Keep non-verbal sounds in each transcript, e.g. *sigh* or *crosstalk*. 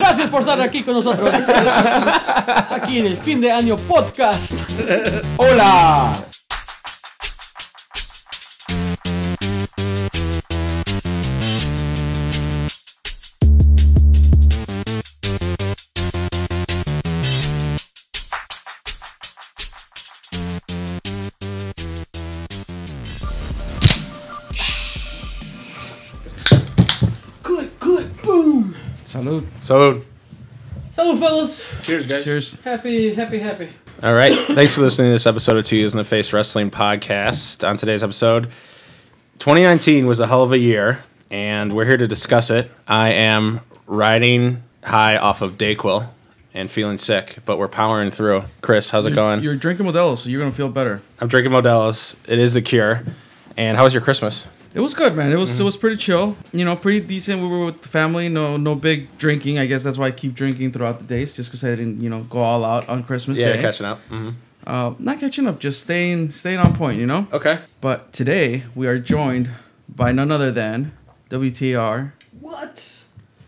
Gracias por estar aquí con nosotros. *laughs* Aquí en el fin de año podcast. ¡Hola! Salud. Salud. Salud, fellas. Cheers, guys. Cheers. Happy, happy, happy. All right. Thanks for listening to this episode of Two Heels in the Face Wrestling Podcast. On today's episode, 2019 was a hell of a year, and we're here to discuss it. I am riding high off of Dayquil and feeling sick, but we're powering through. Chris, how's it going? You're drinking Modelo, so you're gonna feel better. I'm drinking Modelo's. It is the cure. And how was your Christmas? It was good, man. It was Mm-hmm. it was pretty chill. You know, pretty decent. We were with the family. No no big drinking. I guess that's why I keep drinking throughout the days, just because I didn't you know go all out on Christmas Day. Yeah, Day. catching up. hmm Uh, not catching up, just staying staying on point. You know. Okay. But today we are joined by none other than WTR What?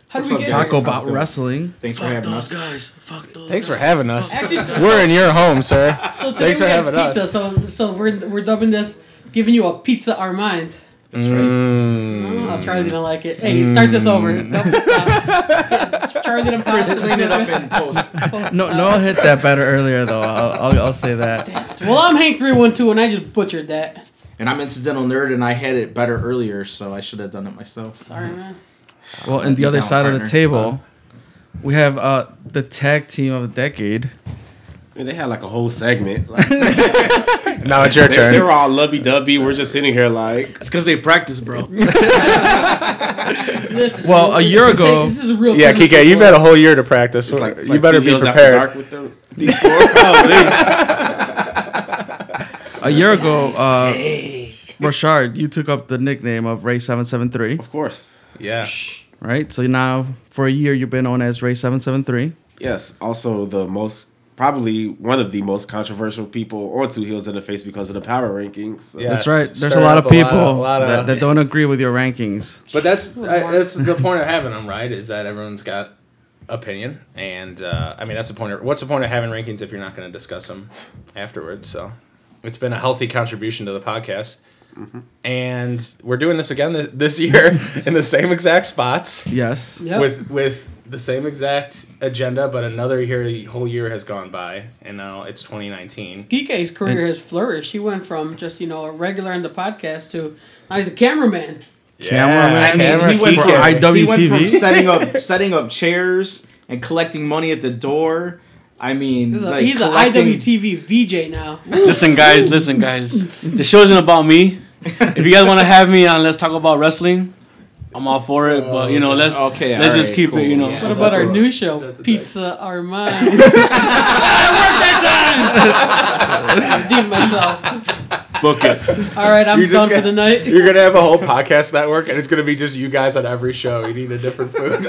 How What's do we up, get guys? Talk About? Wrestling. Thanks for having us. guys. Fuck those. Thanks for having us. Actually, so, We're in your home, sir. so today Thanks we for have having us. pizza, So, so we're we're dubbing this, giving you a pizza our Armand. That's right. Mm. Oh, Charlie didn't like it. Hey, start this over. Don't stop. *laughs* Charlie didn't Chris, clean it up in post. *laughs* No, Noah hit that better earlier though. I'll, I'll, I'll say that. Well, I'm Hank three one two, and I just butchered that. And I'm incidental nerd, and I had it better earlier, so I should have done it myself. Sorry, man. Well, and the other Down, side of the table, we have uh the tag team of the decade. And they had like a whole segment. *laughs* Like, *laughs* Now it's your they, turn. they were all lovey dovey. We're just sitting here like. It's because they practice, bro. *laughs* Listen, Well, a year ago- this is a real. Yeah, chemistry Kike, you've for had a whole year to practice. It's like, it's you like better be prepared. Dark with them. These four. A year ago, uh, Rashard, you took up the nickname of Ray Seven Seven Three, of course. Yeah. right? So now, for a year, you've been known as Ray Seven Seven Three. Yes. Also, the most probably one of the most controversial people or Two Heels in the Face because of the power rankings. So Yeah. That's right. There's a lot of a lot people of- lot of- that, that don't agree with your rankings. But that's I, that's the point of having them, right? Is that everyone's got opinion, and uh, I mean that's the point. Of, what's the point of having rankings if you're not going to discuss them afterwards? So it's been a healthy contribution to the podcast. And we're doing this again th- this year *laughs* in the same exact spots Yes. Yep. with with the same exact agenda, but another year, whole year has gone by, and now it's 2019. Kike's career has flourished. He went from just you know a regular on the podcast to now he's a cameraman. Yeah, Cameraman. camera, he went from IWTV. He went from *laughs* setting up setting up chairs and collecting money at the door. I mean, He's, a, like he's an IWTV VJ now. listen, guys. Listen, guys. *laughs* The show isn't about me. *laughs* If you guys want to have me on, let's talk about wrestling. I'm all for it, but you know, let's Okay, let's just alright, keep cool, it. You know, yeah. What about our a- new show, that's a Pizza Armand? *laughs* *laughs* I Redeem myself. book it. All right, I'm You're done for gonna- the night. You're gonna have a whole podcast network, and it's gonna be just you guys on every show eating a different food.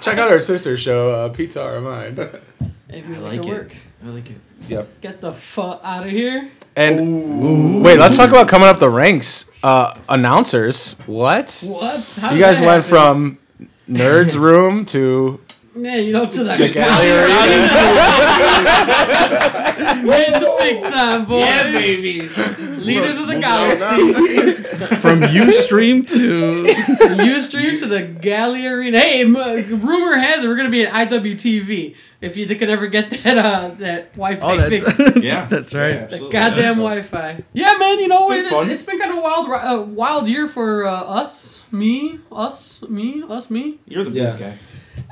Check out our sister show, uh, Pizza or Mine. If you I like like it it. work, I like it. Yep. get the fuck out of here. And wait, let's talk about coming up the ranks. Uh, announcers, what? What? How You guys went from nerds room to man, you know, to the, the gallery. We're in the big time, boy. Yeah, baby. Leaders of the galaxy. *laughs* From Ustream to *laughs* Ustream to the Galley Arena. Hey, m- rumor has it we're gonna be at IWTV. If you could ever get that uh that Wi-Fi oh, fixed. *laughs* Yeah, that's right. Yeah, absolutely. Goddamn Wi-Fi. Yeah, man. You know It's it's, been it's, it's been kind of a wild, ri- uh, wild year for uh, us, me, us, me, us, me. You're the Yeah. best guy.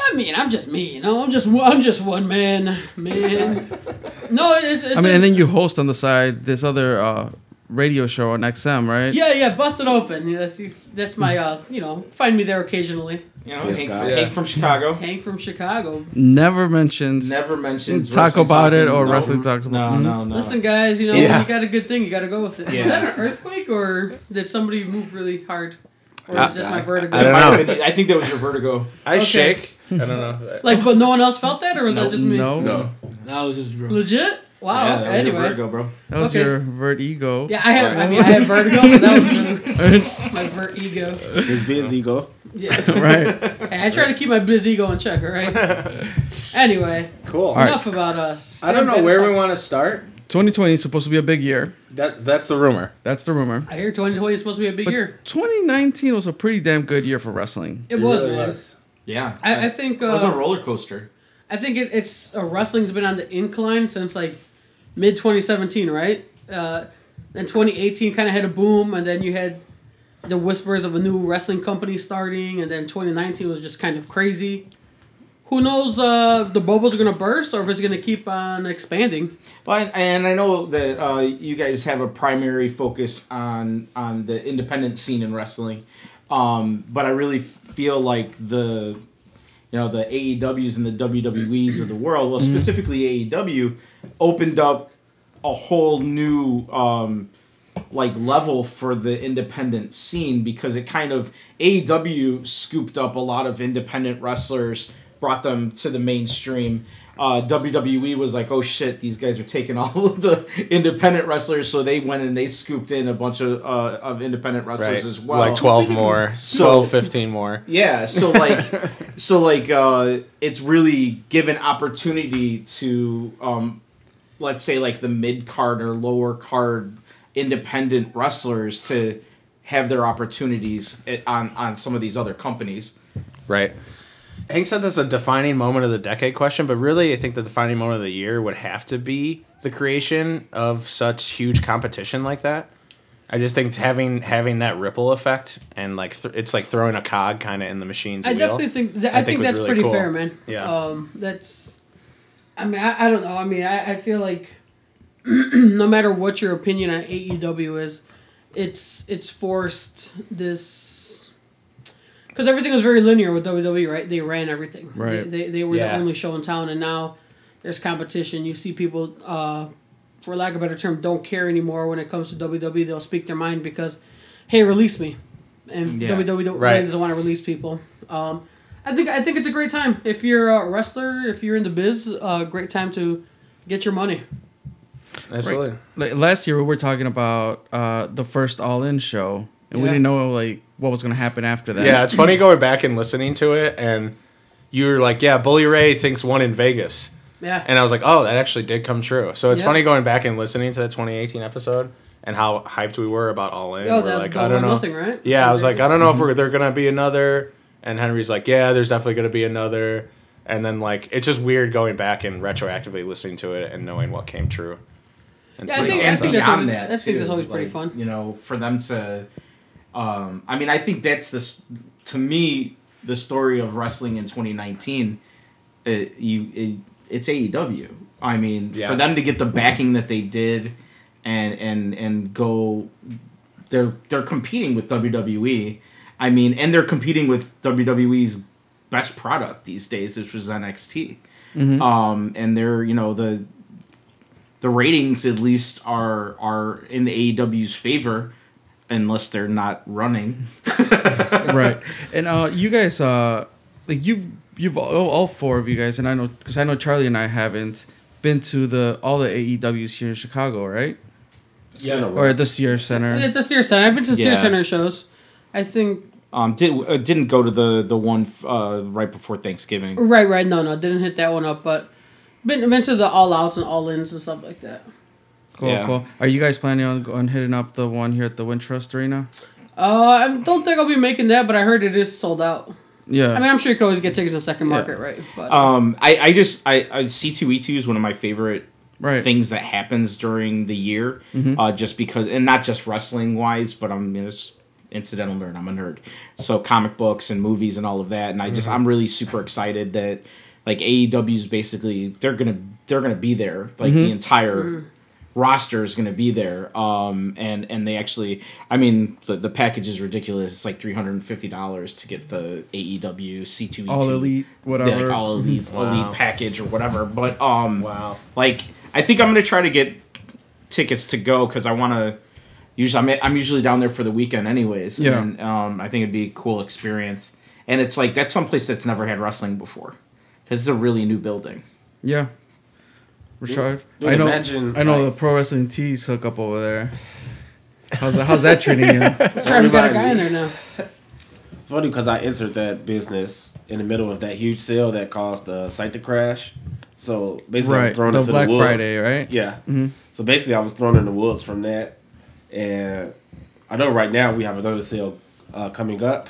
I mean, I'm just me. You know, I'm just I'm just one man, man. *laughs* No, it's, it's I mean, a- and then you host on the side this other uh, radio show on XM, right? yeah, yeah, busted open. Yeah, that's that's my uh, you know, find me there occasionally. You know, Yes, Hank, guy. Hank from Chicago. *laughs* Hank from Chicago. Never mentions. Never mentions Talk wrestling about it or no, wrestling talks about- it. No, Mhm. no, no. Listen, guys, you know, Yeah. you got a good thing. You got to go with it. Is Yeah. that an earthquake or did somebody move really hard? Or Uh, is it just my vertigo? I don't know. I think that was your vertigo. I Okay. shake. I don't know. Like, but no one else felt that, or was that just me? No, No, that was just real. Legit? Wow. yeah, okay. that was your Anyway. vertigo, bro. that was Okay. your vertigo. Yeah, I have. I mean, I have vertigo, so that was my *laughs* vertigo. His biz ego. Yeah. *laughs* right. Hey, I try to keep my biz ego in check, all right? *laughs* Anyway, Cool. right. enough about us. I don't know Sam where we want to start. 2020 is supposed to be a big year. That that's the rumor. That's the rumor. I hear 2020 is supposed to be a big But year. 2019 was a pretty damn good year for wrestling. It was, really man. was. Yeah, I, I think it was a uh, roller coaster. I think it, it's uh, wrestling's been on the incline since like mid 2017, right? Uh, then 2018 kind of had a boom, and then you had the whispers of a new wrestling company starting, and then 2019 was just kind of crazy. Who knows uh, if the bubbles are gonna burst or if it's gonna keep on expanding? But and I know that uh, you guys have a primary focus on on the independent scene in wrestling, um, but I really feel like the you know the AEWs and the WWEs of the world, well specifically AEW, opened up a whole new um, like level for the independent scene because it kind of AEW scooped up a lot of independent wrestlers, brought them to the mainstream. Uh, WWE was like, oh shit, these guys are taking *laughs* all of the independent wrestlers, so they went and they scooped in a bunch of uh, of independent wrestlers Right. as well. like 12 more, So- 12, 15 more. Yeah, so like, *laughs* so like, uh, it's really given opportunity to, um, let's say like the mid card or lower card independent wrestlers to have their opportunities at, on on some of these other companies. Right. Hank said that's a defining moment of the decade question, but really, I think the defining moment of the year would have to be the creation of such huge competition like that. I just think having having that ripple effect and like th- it's like throwing a cog kind of in the machine's I wheel. definitely think that, I, I think think, that's really pretty cool. fair, man. Yeah. Um, that's. I mean, I, I don't know. I mean, I, I feel like *clears throat* no matter what your opinion on AEW is, it's it's forced this because everything was very linear with WWE, right? They ran everything. Right. They, they, they were Yeah. the only show in town, and now there's competition. You see people, uh, for lack of a better term, don't care anymore when it comes to WWE. They'll speak their mind because, hey, release me, and Yeah. WWE don't, Right. really doesn't want to release people. Um, I think I think it's a great time if you're a wrestler, if you're in the biz. A uh, great time to get your money. Absolutely. Like last year, we were talking about uh, the first All In show, and we didn't know like what was gonna happen after that. Yeah, it's funny going back and listening to it, and you were like, "Yeah, Bully Ray thinks one in Vegas," Yeah. and I was like, "Oh, that actually did come true." So it's Yeah. funny going back and listening to the 2018 episode and how hyped we were about All In. Oh, We're that was like, I don't know. nothing, right? Yeah, I was like, I don't know if we're, they're gonna be another. And Henry's like, Yeah, there's definitely gonna be another. And then like, it's just weird going back and retroactively listening to it and knowing what came true. And Yeah, I think- I think that's always- that, I think that's too, always pretty like, fun. You know, for them to, um, I mean, I think that's this to me the story of wrestling in 2019. It, you, it, it's AEW. I mean, Yeah. for them to get the backing that they did, and and and go, they're they're competing with WWE. I mean, and they're competing with WWE's best product these days, which was NXT. Um, and they're you know the the ratings at least are are in the AEW's favor, unless they're not running. *laughs* right. And uh, you guys, uh, like you, you've all, all four of you guys, and I know because I know Charlie and I haven't been to the all the AEWs here in Chicago, right? Yeah. Or at the Sears Center. At the Sears Center, I've been to Yeah. Sears Center shows. I think Um, did uh, didn't go to the the one uh, right before Thanksgiving. right, right. No, no, didn't hit that one up, but been been to the all outs and all ins and stuff like that. Cool, Yeah. cool. Are you guys planning on going hitting up the one here at the Wintrust Arena? Uh, I don't think I'll be making that, but I heard it is sold out. Yeah. I mean, I'm sure you could always get tickets in second Yeah. market, right? But Um, I, I just I, I C two E two is one of my favorite right. things that happens during the year. Uh, just because, and not just wrestling wise, but I'm you know, just incidental nerd. I'm a nerd, so comic books and movies and all of that. And I just I'm really super excited that like AEW is basically they're gonna they're gonna be there. Like the entire roster is gonna be there. Um, and and they actually, I mean, the the package is ridiculous. It's like three hundred and fifty dollars to get the AEW C two E all elite, whatever. like all elite Wow. elite package or whatever. But um, Wow. like I think I'm gonna try to get tickets to go because I want to. Usually, I'm, I'm usually down there for the weekend, anyways. Yeah. And um, I think it'd be a cool experience. And it's like that's someplace that's never had wrestling before, because it's a really new building. yeah. Richard, Dude, I know. imagine, I know like- the pro wrestling tees hook up over there. How's that, how's that treating you? *laughs* Sorry, we got a guy in there now. It's funny because I entered that business in the middle of that huge sale that caused the site to crash. So basically, I was thrown The into Black the woods. Friday, right? Yeah. Mhm. So basically, I was thrown in the woods from that, and I know right now we have another sale uh, coming up,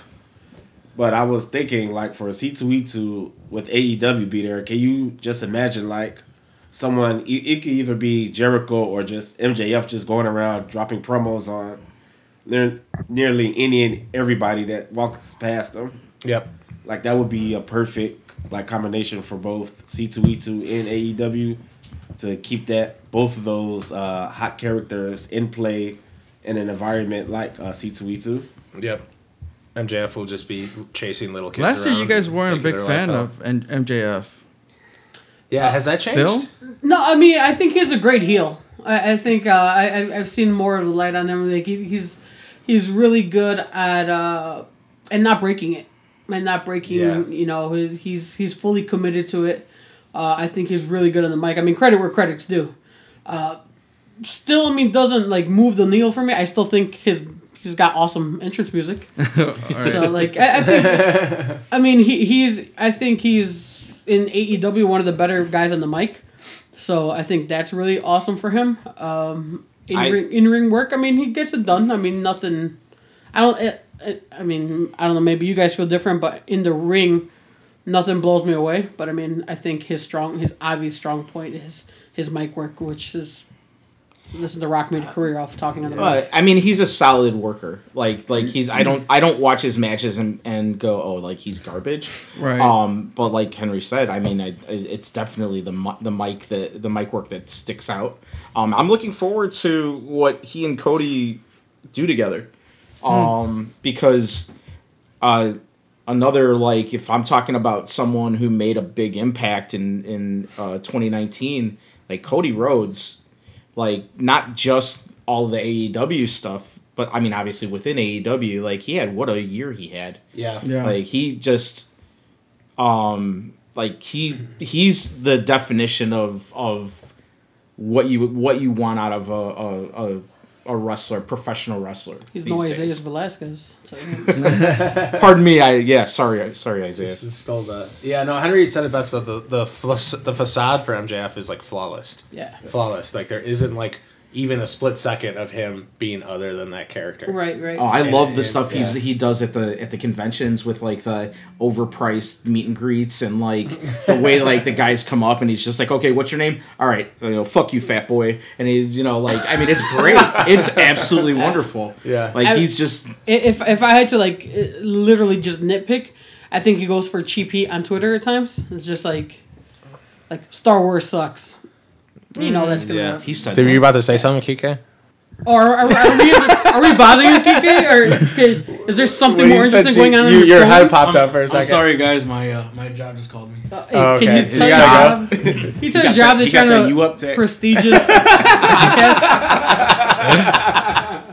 but I was thinking like for C two E two with AEW be there. Can you just imagine like someone? It, it could either be Jericho or just MJF just going around dropping promos on near, nearly any and everybody that walks past them. Yep. Like that would be a perfect like combination for both C two E two and AEW to keep that both of those uh, hot characters in play in an environment like uh, C two E two. Yep. MJF will just be chasing little kids. Last year, you guys weren't a big fan of N- MJF. Yeah, has that changed? Still? No, I mean I think he's a great heel. I, I think uh, I I- I've seen more of the light on him. Like he, he's he's really good at uh, and not breaking it and not breaking. Yeah. You know he's he's he's fully committed to it. Uh, I think he's really good on the mic. I mean credit where credit's due. Uh, still, I mean doesn't like move the needle for me. I still think his he's got awesome entrance music. *laughs* So like I, I think I mean he he's I think he's in AEW one of the better guys on the mic. So I think that's really awesome for him. Um, in I- ring in ring work, I mean he gets it done. I mean nothing. I don't. It, it, I mean I don't know. Maybe you guys feel different, but in the ring, nothing blows me away. But I mean I think his strong, his obvious strong point is his mic work, which is. This is the Rock made a career off talking on the mic. But I mean, he's a solid worker. Like like he's I don't I don't watch his matches and, and go oh like he's garbage. Right. Um. But like Henry said, I mean, I, it's definitely the the mic that the mic work that sticks out. Um. I'm looking forward to what he and Cody do together. Um. Because, uh, another like if I'm talking about someone who made a big impact in in uh, 2019, like Cody Rhodes, like not just all the AEW stuff, but I mean obviously within AEW, like he had what a year he had. Yeah. Yeah. Like he just um like he he's the definition of of what you what you want out of a a, a, a wrestler, professional wrestler. He's these no days. Isaiah Velasquez. *laughs* Pardon me, I yeah, sorry, sorry, Isaiah. This is still the yeah no Henry said it best though the the fla- the facade for MJF is like flawless yeah. flawless like there isn't like even a split second of him being other than that character Right. Right. Oh, I And- love the and- stuff he's yeah. he does at the at the conventions with like the overpriced meet and greets and like the way *laughs* like the guys come up and he's just like, okay, what's your name? All right, you know, fuck you, fat boy, and he's you know like I mean it's great, *laughs* it's absolutely wonderful. Yeah. like I- he's just if if I had to like uh, literally just nitpick, I think he goes for cheap heat on Twitter at times. It's just like like Star Wars sucks. You know that's gonna. yeah. he said Were you about to say something, Kike? Or are, are, we are we *laughs* bothering you, Kike? Or okay, is there something more interesting going on? on your, your head popped I'm, up for a I'm sorry, guys. My uh, my job just called me. Uh, hey, Oh, Can okay. you You tell your gotta job? Can you tell your job that- that you got you're that on you up tech? prestigious *laughs* podcast? *laughs*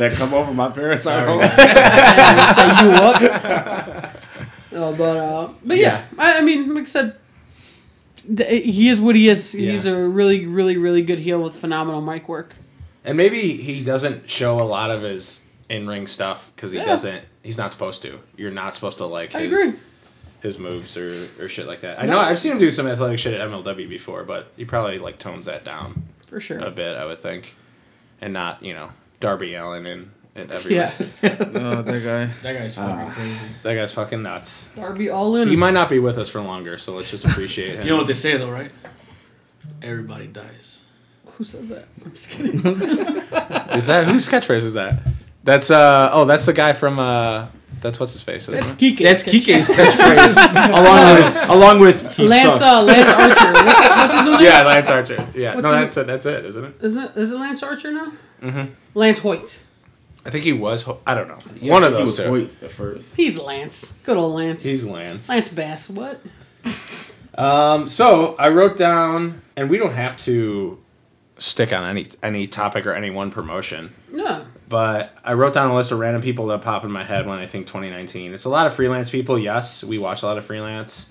That come over my parents' home. and say you up. Uh, but uh, but yeah, I, I mean, like I said, th- he is what he is. He's Yeah. a really, really, really good heel with phenomenal mic work. And maybe he doesn't show a lot of his in ring stuff because he Yeah. doesn't. He's not supposed to. You're not supposed to like I his agree. his moves or, or shit like that. I No. know I've seen him do some athletic shit at MLW before, but he probably like tones that down For sure. a bit. I would think, and not you know Darby Allin and and *laughs* everyone. Yeah, *laughs* Oh, that guy. That guy's fucking crazy. That guy's fucking nuts. Darby Allin. He might not be with us for longer, so let's just appreciate him. You know what they say though, right? Everybody dies. Who says that? *laughs* I'm just kidding. Is that whose catchphrase is that? That's uh oh, that's the guy from uh that's what's his face. That's? Kike. That's Kike's catchphrase, along with along with he Lance, sucks. uh, Lance Archer. What's, what's his new name? Yeah, Lance Archer. Yeah, What's no, that's it. That's it, isn't it? Is it is it Lance Archer now? Mm-hmm. Lance Hoyt. I think he was. Ho- I don't know. Yeah, One of he those was two. Hoyt at first. He's Lance. Good old Lance. He's Lance. Lance Bass. What? Um, so I wrote down, and we don't have to stick on any any topic or any one promotion, No. but I wrote down a list of random people that pop in my head when I think 2019. It's a lot of freelance people. Yes, we watch a lot of freelance.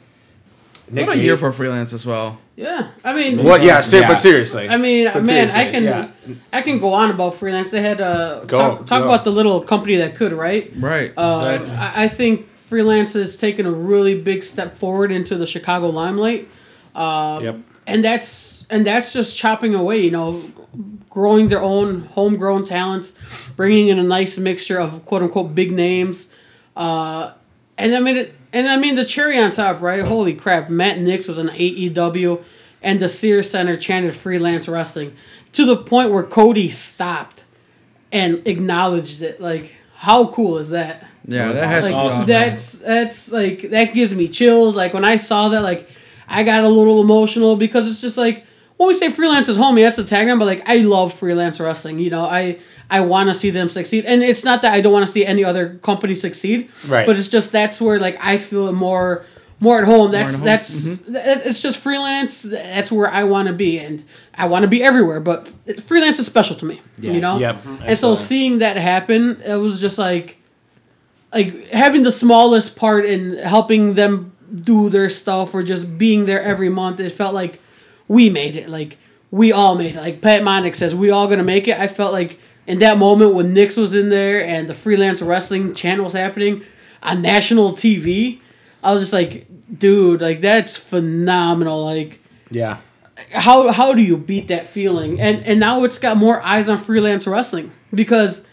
Nick what a Gage- year for freelance as well. Yeah, I mean, What? Yeah, ser- Yeah. but seriously. I mean, But man, I can yeah. I can go on about freelance. They had uh, Go, talk, talk go. about the little company that could, right? Right. Uh, Exactly. I, I think freelance has taken a really big step forward into the Chicago limelight. Uh, Yep. and that's and that's just chopping away, you know, growing their own homegrown talents, bringing in a nice mixture of quote unquote big names, uh, and I mean, it, and I mean the cherry on top, right? Holy crap! Matt Nix was an AEW, and the Sears Center chanted freelance wrestling to the point where Cody stopped and acknowledged it. Like, how cool is that? yeah, that has like awesome. that's that's like that gives me chills. Like when I saw that, like I got a little emotional because it's just like when we say freelance is homie, that's the tagline. But like I love freelance wrestling. You know, I I want to see them succeed, and it's not that I don't want to see any other company succeed. Right. But it's just that's where like I feel more more at home. That's at home. that's mm-hmm. that- it's just freelance. That's where I want to be, and I want to be everywhere. But freelance is special to me. You know. Yep, And so seeing that happen, it was just like like having the smallest part in helping them do their stuff or just being there every month it felt like we made it like we all made it like pat Monick says we all gonna make it i felt like in that moment when Nix was in there and the freelance wrestling channel was happening on national tv i was just like dude like that's phenomenal like Yeah. how how do you beat that feeling? And and now it's got more eyes on freelance wrestling because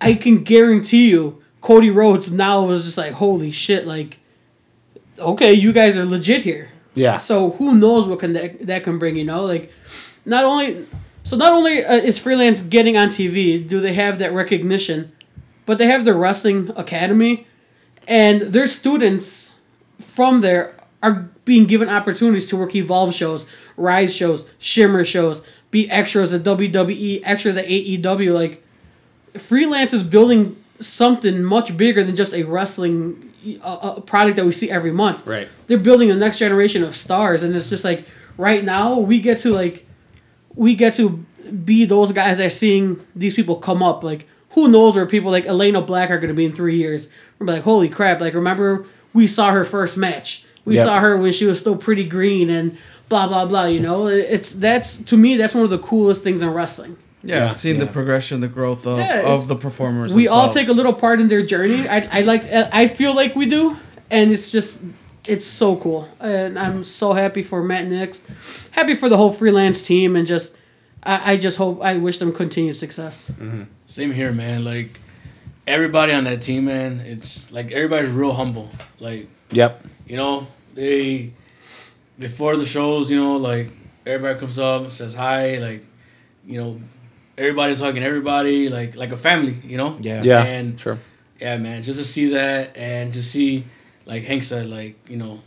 I can guarantee you Cody Rhodes now was just like holy shit like okay you guys are legit here. Yeah. So who knows what can that, that can bring you know like not only so not only uh, is freelance getting on TV do they have that recognition but they have their wrestling academy and their students from there are being given opportunities to work Evolve shows, Rise shows, Shimmer shows, be extras at WWE, extras at AEW. Like, freelance is building something much bigger than just a wrestling uh, uh, product that we see every month. Right. They're building the next generation of stars, and it's just like right now we get to like we get to be those guys that are seeing these people come up. Like, who knows where people like Elena Black are going to be in three years? We're like, holy crap! Like, remember we saw her first match. We Yep. saw her when she was still pretty green and blah blah blah. You know, it's that's to me that's one of the coolest things in wrestling. yeah, Yeah. seeing the progression, the growth of, Yeah, of the performers. we all take a little part in their journey. I, I like I feel like we do, and it's just it's so cool, and I'm so happy for Matt Nix, happy for the whole freelance team, and just I, I just hope I wish them continued success. Mm-hmm. Same here, man. Like everybody on that team, man. It's like everybody's real humble. Like Yep. you know, they before the shows, you know, like everybody comes up and says hi, like you know, everybody's hugging everybody, like like a family, you know. Yeah. Yeah. And sure. yeah, man, just to see that and to see, like Hank said, like you know,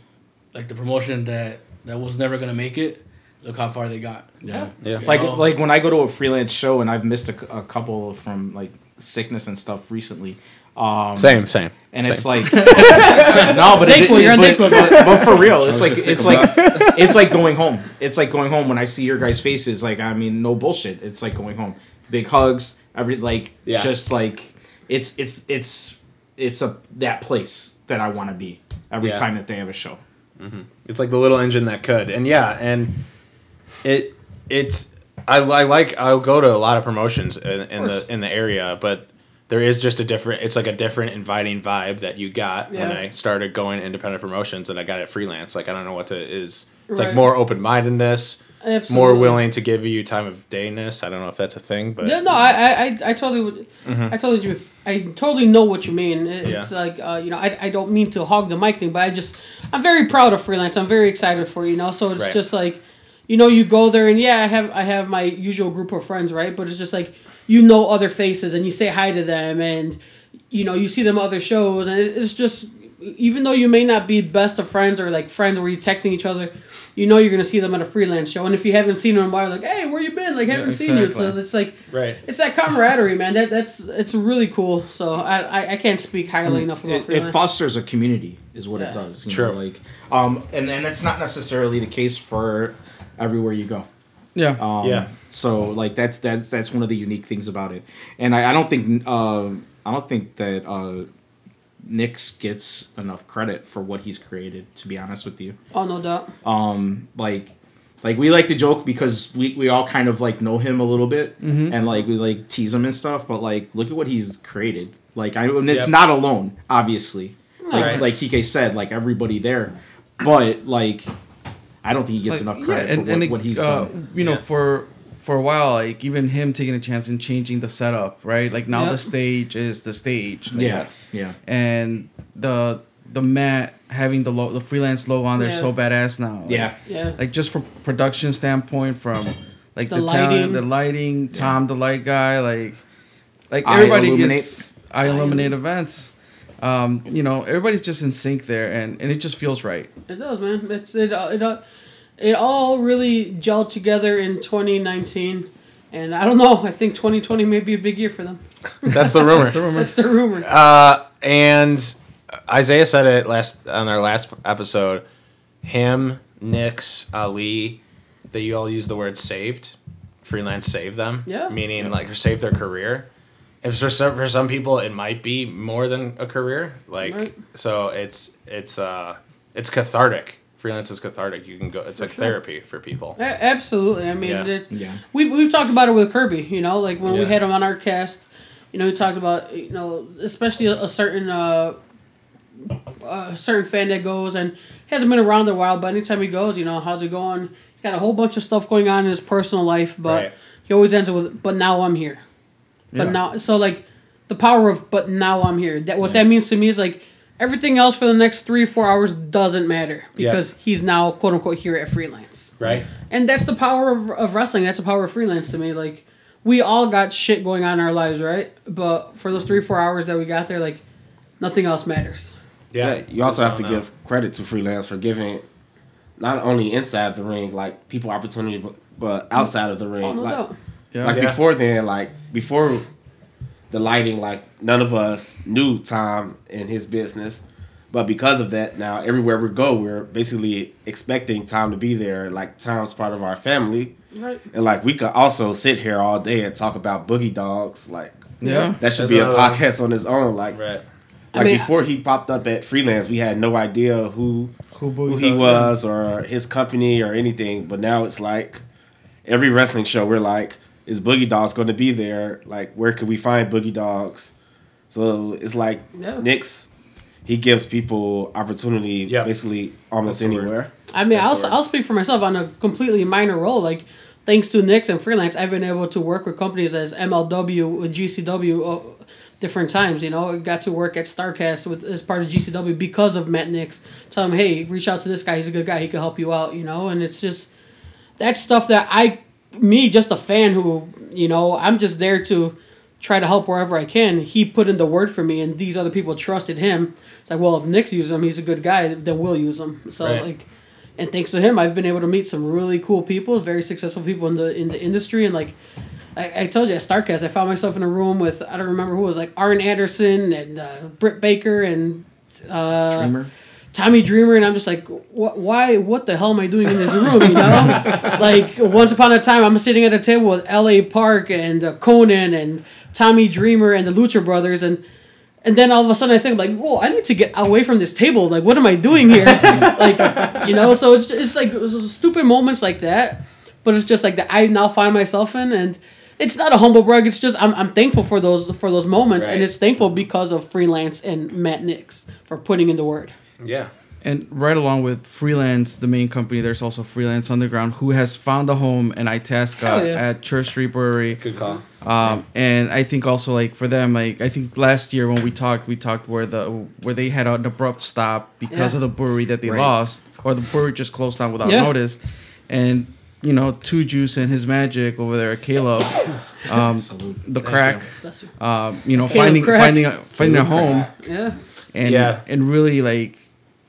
like the promotion that that was never gonna make it. Look how far they got. Yeah. Yeah. You Like know? like when I go to a freelance show and I've missed a, a couple from like sickness and stuff recently. Um, Same. Same. and same. it's like *laughs* no, but Thankful, it, you're but, unthankful. but, but for real, it's like it's like us. *laughs* it's like going home. It's like going home when I see your guys' faces. Like I mean, no bullshit. It's like going home. Big hugs. Every like Yeah. just like it's it's it's it's a that place that I want to be every Yeah. time that they have a show. Mm-hmm. It's like the little engine that could, and yeah, and it it's I, I like I'll go to a lot of promotions in, in the in the area, but there is just a different. It's like a different inviting vibe that you got when I started going independent promotions, and I got it freelance. Like I don't know what to is. It's Right. like more open mindedness, more willing to give you time of dayness. I don't know if that's a thing, but Yeah, no, I, I, I, totally, would, I totally, do- I totally know what you mean. It's Mm-hmm. Yeah. like, uh, you know, I, I don't mean to hog the mic thing, but I just, I'm very proud of freelance. I'm very excited for you know. So it's Right. just like, you know, you go there and yeah, I have, I have my usual group of friends, right? But it's just like, you know, other faces and you say hi to them and, you know, you see them at other shows and it's just, even though you may not be best of friends or like friends where you're texting each other, you know you're gonna see them at a freelance show, and if you haven't seen them in a while, like, hey, where you been? Like, haven't seen you. So it's like, right. it's that camaraderie, man. That that's it's really cool. So I I, I can't speak highly enough about It, it fosters a community, is what Yeah. it does. You True. Know, like, um, and and that's not necessarily the case for everywhere you go. Yeah. Um, Yeah. So like that's that's that's one of the unique things about it, and I, I don't think uh, I don't think that uh, Nix gets enough credit for what he's created. To be honest with you, Oh no doubt. um, like like we like to joke because we, we all kind of like know him a little bit and like we like tease him and stuff. But like, look at what he's created. Like I, and it's Yep. not alone, obviously. Like Right. like Kike said, like everybody there, but like. I don't think he gets Like, enough yeah, credit and- for what, it, what he's uh, done. You know, Yeah. for for a while, like even him taking a chance and changing the setup, right? Like now Yep. the stage is the stage. like, Yeah, yeah. and the the mat having the lo- the freelance logo on there Yeah. so badass now. Like, Yeah. Yeah. Like just from production standpoint, from like The the, lighting. talent, the lighting, Tom the light guy, like like I everybody Illuminate. gets I illuminate events. Um, you know, everybody's just in sync there, and, and it just feels right. It does, man. It's it uh, it it all really gelled together in 2019, and I don't know. I think 2020 may be a big year for them. That's the rumor. That's the rumor. That's the Uh, and Isaiah said it last on our last episode. Him, Nix, Ali, that you all use the word saved. Freelance saved them. Yeah. Meaning like save their career. If for some for some people it might be more than a career. Like Right. so it's it's uh it's cathartic. Freelance is cathartic. You can go it's like sure. therapy for people. A- Absolutely. I mean, Yeah. Yeah. we've, we've talked about it with Kirby, you know, like when we had him on our cast, you know, he talked about, you know, especially a, a certain, uh, a certain fan that goes and hasn't been around in a while, but anytime he goes, you know, how's it going? He's got a whole bunch of stuff going on in his personal life, but Right. he always ends it with, but now I'm here. But Yeah. now, so like the power of, but now I'm here. That what Yeah. that means to me is like everything else for the next three, four hours doesn't matter because he's now quote unquote here at freelance. Right? And that's the power of, of wrestling. That's the power of freelance to me. Like, we all got shit going on in our lives, right? But for those three, four hours that we got there, like, nothing else matters. Yeah. Yeah, you also have to know. give credit to freelance for giving not only inside the ring, like people opportunity, but, but outside of the ring. Oh, no like, doubt. Yeah. like Yeah. before then, like before the lighting, like none of us knew Tom and his business. But because of that, now everywhere we go, we're basically expecting Tom to be there. Like Tom's part of our family, Right. and like we could also sit here all day and talk about boogie dogs. Like Yeah. that should That's be a another- podcast on its own. Like Right. I like mean, before he popped up at freelance, we had no idea who Who, who he was or his company or anything. But now it's like every wrestling show, we're like, is Boogie Dogs going to be there? Like, where could we find Boogie Dogs? So it's like Yeah. Nick's. He gives people opportunity Yep. basically almost That's the word. anywhere. I mean, That's I'll, the. I'll speak for myself on a completely minor role. Like, thanks to Nix and freelance, I've been able to work with companies as MLW and GCW uh, different times. You know, got to work at Starcast with as part of GCW because of Matt Nix. Tell him, hey, reach out to this guy. He's a good guy. He can help you out. You know, and it's just that's stuff that I, me, just a fan who, you know, I'm just there to try to help wherever I can. He put in the word for me, and these other people trusted him. It's like, well, if Nick's using him, he's a good guy. Then we'll use him. So Right. like, and thanks to him, I've been able to meet some really cool people, very successful people in the in the industry, and like. I, I told you at Starcast, I found myself in a room with I don't remember who it was like Arn Anderson and uh, Britt Baker and uh, Dreamer. Tommy Dreamer, and I'm just like. Why? What the hell am I doing in this room? You know, *laughs* like once upon a time, I'm sitting at a table with L.A. Park and uh, Konnan and Tommy Dreamer and the Lucha Brothers, and and then all of a sudden I think like, whoa, I need to get away from this table. Like, what am I doing here? *laughs* like, you know, so it's it's like it was stupid moments like that, but it's just like that I now find myself in, and it's not a humble brag. It's just I'm, I'm thankful for those for those moments, and it's thankful because of freelance and Matt Nix for putting in the word. Yeah. And right along with Freelance, the main company, there's also Freelance Underground, who has found a home in Itasca yeah. at Church Street Brewery. Good call. Um, and I think also like for them, like I think last year when we talked, we talked where the where they had an abrupt stop because Yeah. of the brewery that they Right. lost, or the brewery just closed down without Yeah. notice, and you know, Two Juice and his magic over there, at Caleb, *coughs* um, the crack, you. um, you know, Caleb finding Crack. finding a, finding a Caleb home Yeah. and Yeah. and really like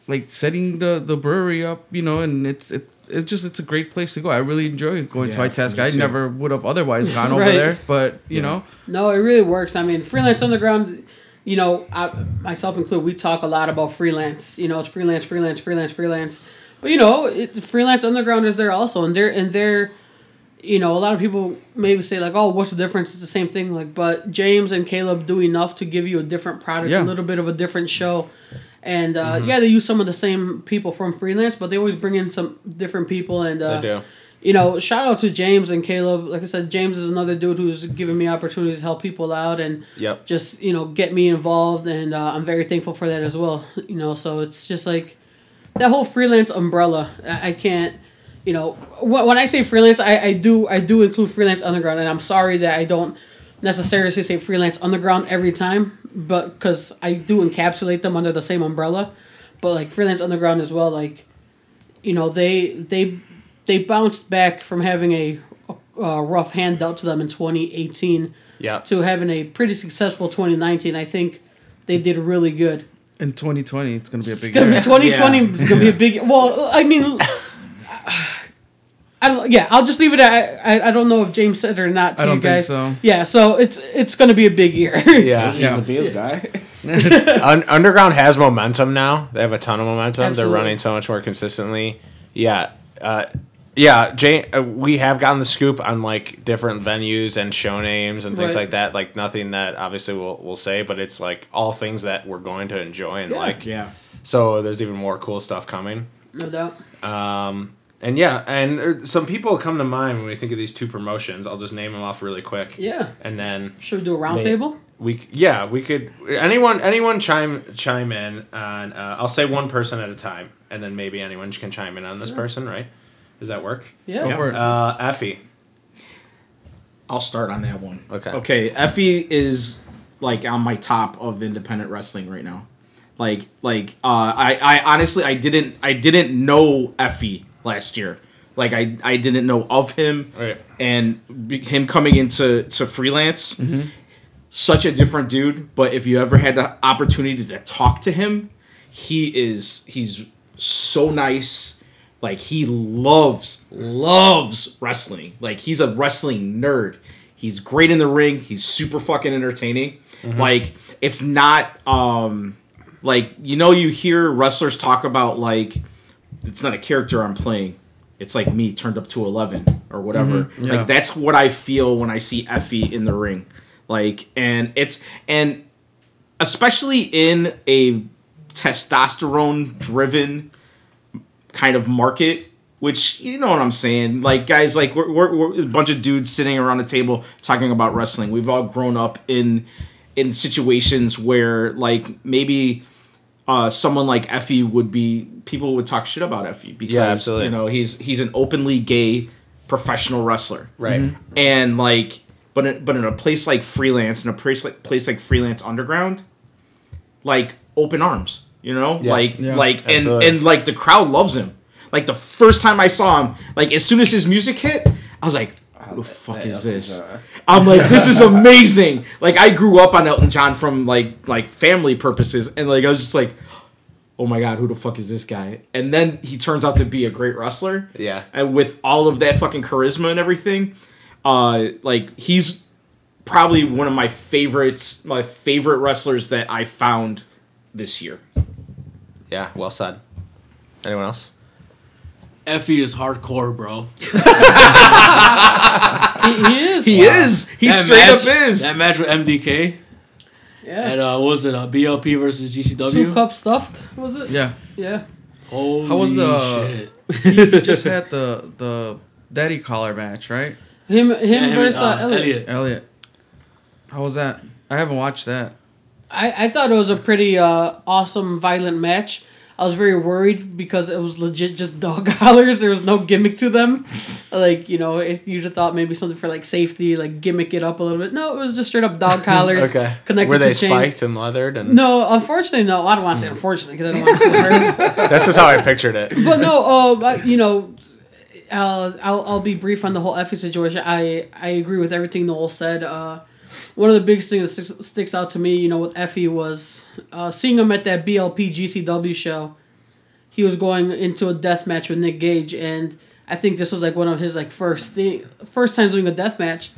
like setting the the brewery up, you know, and it's it it just it's a great place to go. I really enjoy going Yeah, to Itasca. me I never would have otherwise gone *laughs* over there, but you Yeah. know, No, it really works. I mean, freelance underground. You know, I, myself included, we talk a lot about freelance. You know, it's freelance, freelance, freelance, freelance. But you know, it, freelance underground is there also, and they're and they're, you know, a lot of people maybe say like, "Oh, what's the difference?" It's the same thing. Like, but James and Caleb do enough to give you a different product, Yeah. a little bit of a different show. And uh, yeah, they use some of the same people from freelance, but they always bring in some different people. And uh, They do. you know, shout out to James and Caleb. Like I said, James is another dude who's giving me opportunities to help people out and Yep. just you know get me involved, and uh, I'm very thankful for that as well. You know, so it's just like that whole freelance umbrella. I, I can't, you know, when I say freelance, I, I do I do include freelance underground, and I'm sorry that I don't necessarily say freelance underground every time, but because I do encapsulate them under the same umbrella, but like freelance underground as well, like you know they they they bounced back from having a, uh rough hand dealt to them in 2018 Yeah. to having a pretty successful 2019. I think they did really good. In 2020, it's gonna be a It's big gonna be year. 2020. It's gonna be a big. Well, I mean, *laughs* I don't. Yeah, I'll just leave it at. I, I don't know if James said it or not to I don't you think guys. so. Yeah, so it's it's gonna be a big year. *laughs* Yeah. He's Yeah. a biz guy. *laughs* Un- Underground has momentum now. They have a ton of momentum. Absolutely. They're running so much more consistently. Yeah. Uh, yeah, Jay, uh, we have gotten the scoop on like different venues and show names and things Right. like that. Like nothing that obviously we'll, we'll say, but it's like all things that we're going to enjoy and Yeah. like. Yeah. So there's even more cool stuff coming. no doubt. Um, and yeah, and uh, some people come to mind when we think of these two promotions. I'll just name them off really quick. Yeah. And then Should we do a roundtable? we yeah we could anyone anyone chime chime in on uh, I'll say one person at a time and then maybe anyone can chime in on this person right does that work Yeah. Go for it. uh Effy I'll start on that one. Okay. Okay. Effy is like on my top of independent wrestling right now. Like, like, uh, I, I honestly, I didn't, I didn't know Effy last year. Like, I, I didn't know of him, Right. and be- him coming into to freelance. Such a different dude. But if you ever had the opportunity to talk to him, he is, he's so nice. Like he loves loves wrestling. Like he's a wrestling nerd. He's great in the ring. He's super fucking entertaining. Like it's not um like you know you hear wrestlers talk about like it's not a character I'm playing. It's like me turned up to 11 or whatever. Mm-hmm. Yeah. Like that's what I feel when I see Effy in the ring. Like and it's and especially in a testosterone driven kind of market which you know what i'm saying like guys like we're, we're, we're a bunch of dudes sitting around a table talking about wrestling we've all grown up in in situations where like maybe uh, someone like Effy would be people would talk shit about Effy because absolutely. you know he's he's an openly gay professional wrestler right and like but in, but in a place like freelance in a place like place like freelance underground like open arms you know Yeah. like Yeah. like and Absolutely. and like the crowd loves him like the first time i saw him like as soon as his music hit i was like who the fuck is this? i'm like this is amazing. Like i grew up on elton john from like like family purposes and like i was just like oh my god who the fuck is this guy? And then he turns out to be a great wrestler. Yeah. And with all of that fucking charisma and everything, uh, like he's probably one of my favorites, my favorite wrestlers that I found this year. yeah well said. Anyone else Effy is hardcore, bro. He, he is. He is. He That straight match- up is. That match with MDK Yeah. and uh, what was it? Uh, BLP versus GCW. Two cup stuffed. Was it? yeah. Yeah. Holy How was the- shit? He, he just had the the daddy collar match, right? Him. Him Yeah, him versus and, uh, Elliot. Elliot. How was that? I haven't watched that. I, I thought it was a pretty uh, awesome, violent match. I was very worried because it was legit just dog *laughs* collars. There was no gimmick to them. like, you know, if you'd have thought maybe something for like safety, like gimmick it up a little bit. No, it was just straight up dog *laughs* collars. okay Connected were they to chains. spiked and leathered and No, unfortunately, no. I don't want to say unfortunately because I don't want to hurt. that's just how I pictured it but no, but, you know, uh, I'll I'll be brief on the whole Effy situation. I I agree with everything Noel said. Uh, one of the biggest things that sticks, out to me, you know, with Effy was uh, seeing him at that BLP GCW show. He was going into a death match with Nick Gage, and I think this was like one of his like first thing, first times doing a death match.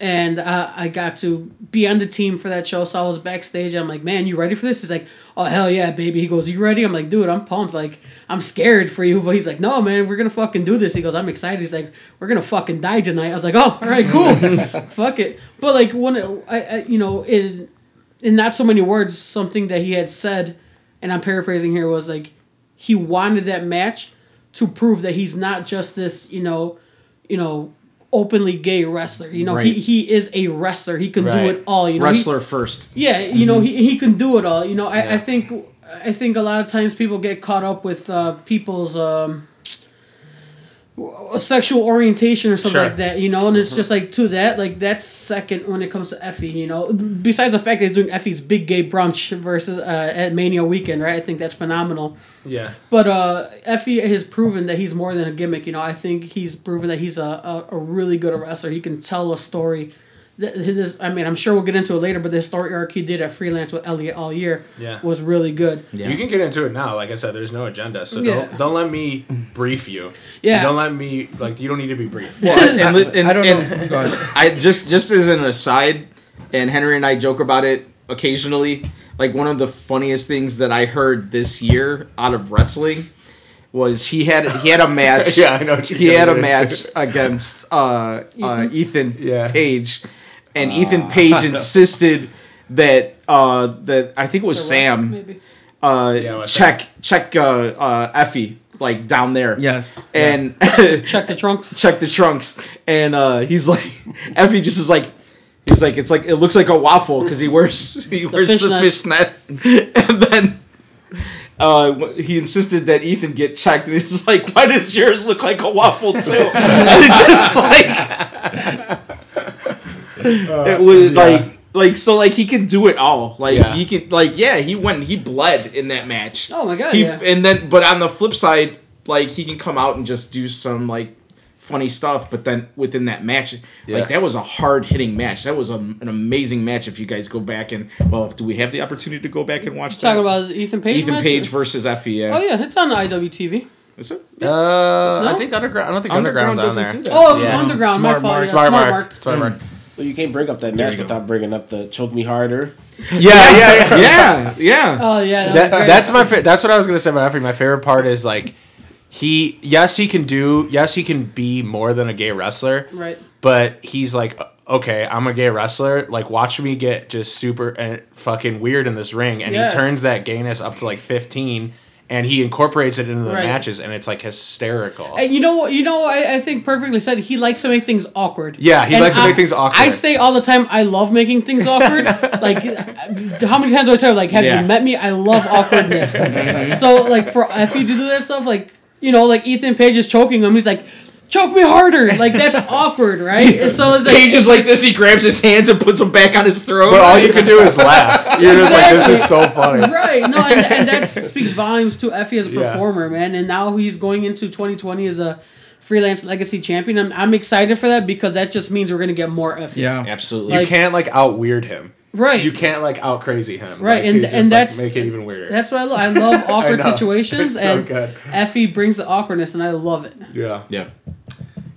And uh, I got to be on the team for that show. So I was backstage. I'm like, man, you ready for this? He's like, oh hell yeah, baby. He goes, you ready? I'm like, dude, I'm pumped. Like, I'm scared for you, but he's like, no, man, we're gonna fucking do this. He goes, I'm excited. He's like, we're gonna fucking die tonight. I was like, oh, all right, cool, *laughs* fuck it. But like, when I, I, you know, in in not so many words, something that he had said, and I'm paraphrasing here, was like, he wanted that match to prove that he's not just this, you know, you know, openly gay wrestler. You know, he Right. he is a wrestler. He can do it all. You know, he- Wrestler first. yeah, you know, he, he can do it all. You know, I, Yeah. I think I think a lot of times people get caught up with uh, people's um, sexual orientation or something Sure. like that. You know, and it's just like to that, like that's second when it comes to Effy. You know, besides the fact that he's doing Effy's big gay brunch versus uh, at Mania weekend, right? I think that's phenomenal. Yeah. But uh, Effy has proven that he's more than a gimmick. You know, I think he's proven that he's a, a, a really good wrestler. He can tell a story. That his, I mean, I'm sure we'll get into it later, but the story arc he did at Freelance with Elliot all year Yeah. was really good. Yeah. You can get into it now. Like I said, there's no agenda, so Yeah. don't don't let me brief you. Yeah. Don't let me like. You don't need to be brief. Well, and, and, I don't and know. I just just as an aside, and Henry and I joke about it occasionally. Like one of the funniest things that I heard this year out of wrestling was he had he had a *laughs* match. Yeah, I know he had a match against uh, uh, Ethan? Ethan Yeah. Page, and Ethan Page insisted that uh, that I think it was The Sam Rock, maybe. uh, Yeah, what's check check uh, uh, Effy like down there. Yes. And *laughs* Check the trunks. check the trunks and uh he's like *laughs* effy just is like he's like it's like it looks like a waffle because he wears *laughs* he wears the fishnet. fishnet and then uh he insisted that ethan get checked and he's like why does yours look like a waffle too and it just like it was like like so like he can do it all like Yeah. he can like yeah he went he bled in that match Oh my god, he, yeah. and then but on the flip side like he can come out and just do some like funny stuff but then within that match Yeah. like that was a hard hitting match that was a, an amazing match if you guys go back and well do we have the opportunity to go back and watch that Talking about Ethan Page. ethan match? page versus effy yeah Oh yeah, it's on IWTV. Is it? Uh, I No? think underground. I don't think Underground underground's on there. do. Oh, it was Yeah. Underground. Smart my fault. Mark. yeah, Smart, Smart mark. Mark. Smart mark. Well, you can't bring up that There match without bringing up the choke me harder. Yeah, yeah, yeah. *laughs* yeah yeah Oh yeah, that, that, that's my fa- that's what I was gonna say about Effy. My favorite part is like he yes he can do yes he can be more than a gay wrestler right. but he's like okay I'm a gay wrestler like watch me get just super and fucking weird in this ring and Yeah. he turns that gayness up to like 15 and he incorporates it into the Right. matches and it's like hysterical And you know what? You know, I, I think perfectly said. He likes to make things awkward. Yeah, he And likes to I- make things awkward. I say all the time, I love making things awkward. *laughs* like, how many times do I tell you, like, have Yeah. you met me? I love awkwardness. *laughs* so, like, for Effy to do that stuff, like, you know, like Ethan Page is choking him. He's like, choke me harder. Like, that's *laughs* awkward, right? So, it's like, page is like this he grabs his hands and puts them back on his throat but all you can do is laugh *laughs* you're just like this is so funny Right. No, and, and that *laughs* speaks volumes to Effy as a Yeah. performer, man. And now he's going into 2020 as a freelance legacy champion. I'm, I'm excited for that because that just means we're going to get more Effy. Yeah. absolutely you can't like out weird him Right. you can't like out crazy him Right, Like, and- just, and like, that's- make it even weirder That's what I *laughs* love. I love awkward know. *laughs* situations, It's so and good. Effy brings the awkwardness, and I love it. yeah yeah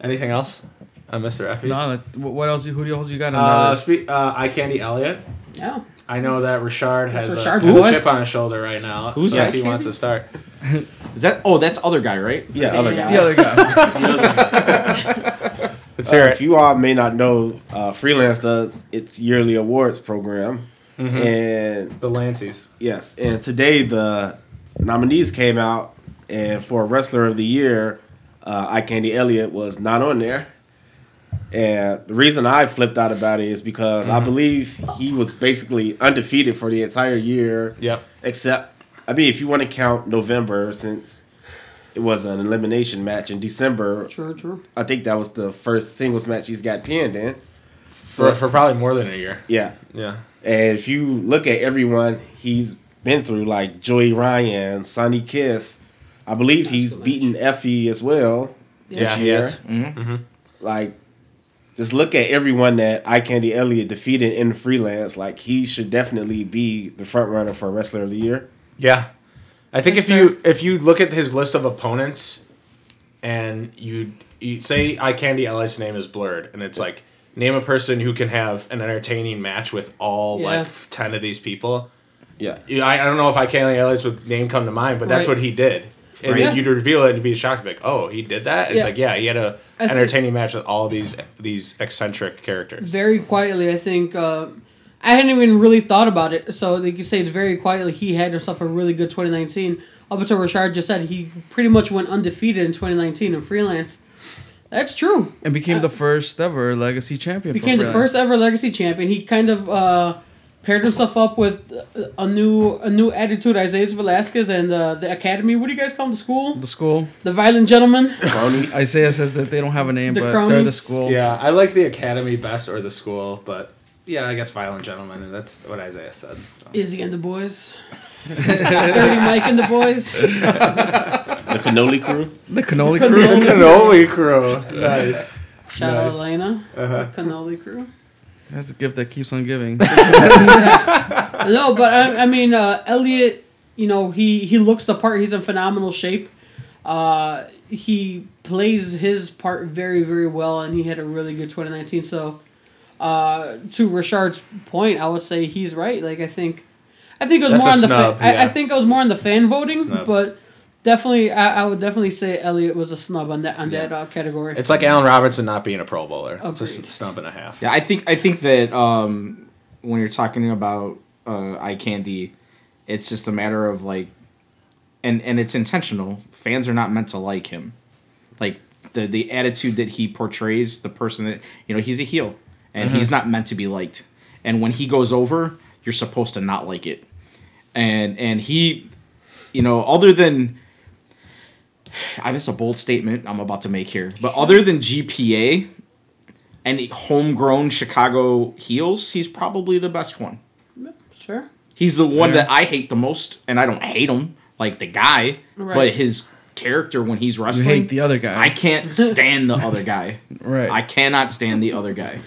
anything else on Mr. Effy No, that, what else? Who else you got on Uh, that list? spe- uh, Eye Candy Elliott. Yeah. I know that Richard has, a, Richard, has a chip on his shoulder right now. Who's so that? he wants to start. *laughs* is that oh that's other guy right Yeah, other guy. The other guy. Let's Uh, hear if you all may not know, uh, Freelance does its yearly awards program, and The Lanceys. yes, and today the nominees came out, and for Wrestler of the Year, uh, Eye Candy Elliott was not on there. And the reason I flipped out about it is because I believe he was basically undefeated for the entire year. Yep. Except, I mean, if you want to count November, since it was an elimination match in December, True, true. I think that was the first singles match he's got pinned in. For, for probably more than a year. Yeah. Yeah. And if you look at everyone he's been through, like Joey Ryan, Sonny Kiss, I believe he's beaten Effy as well. Yeah, Yeah, he year. is. Mm-hmm. Mm-hmm. Like, just look at everyone that Eye Candy Elliott defeated in freelance. Like, he should definitely be the front runner for Wrestler of the Year. Yeah. I think That's if you if you look at his list of opponents and you, you say Eye Candy Elliott's name is blurred and it's like name a person who can have an entertaining match with all Yeah. like ten of these people. Yeah. Yeah, I, I don't know if I Stanley Elliott's would name come to mind, but that's Right. what he did. And Right. then you'd reveal it and be shocked, like, oh, he did that. It's Yeah. like, yeah, he had a I think- entertaining match with all these these eccentric characters. very quietly, I think. Uh, I hadn't even really thought about it. So, like you say, it's very quietly. He had himself a really good 2019. Up until Richard just said he pretty much went undefeated in 2019 in freelance. That's true. and became the first ever legacy champion. Became the first ever legacy champion. He kind of uh, paired himself up with a new a new attitude, Isaiah Velasquez and uh, the academy. What do you guys call them? The school, The school. the Violent Gentlemen. Cronies. Isaiah says that they don't have a name, The but they're the school. Yeah, I like the academy best or the school, but yeah, I guess violent gentleman, and that's what Isaiah said. So. Izzy and the boys. *laughs* Dirty Mike and the boys. The cannoli crew. The cannoli Cannoli. crew. The cannoli crew, nice. Shout out Nice. Elena. Uh-huh. Cannoli crew. That's a gift that keeps on giving. *laughs* No, but I, I mean, uh, Elliot, you know, he, he looks the part. He's in phenomenal shape. Uh, he plays his part very, very well, and he had a really good 2019. So, uh, to Richard's point, I would say he's right. Like, I think, I think it was That's more a on the snub, fan, I, I think it was more on the fan voting, Snub. but definitely, I, I would definitely say Elliot was a snub on that on that uh, category. It's like Allen Robinson not being a Pro Bowler. It's a Agreed. s- snub and a half. Yeah, I think I think that um, when you're talking about uh, eye candy, it's just a matter of like, and and it's intentional. Fans are not meant to like him, like the the attitude that he portrays, the person that you know he's a heel, and he's mm-hmm. not meant to be liked. And when he goes over, you're supposed to not like it. And and he, you know, other than. I guess a bold statement I'm about to make here, but other than GPA, and homegrown Chicago heels, he's probably the best one. sure. He's the one Fair. that I hate the most, and I don't hate him like the guy, Right. but his character when he's You wrestling, hate the other guy. I can't stand the other guy. *laughs* right. I cannot stand the other guy.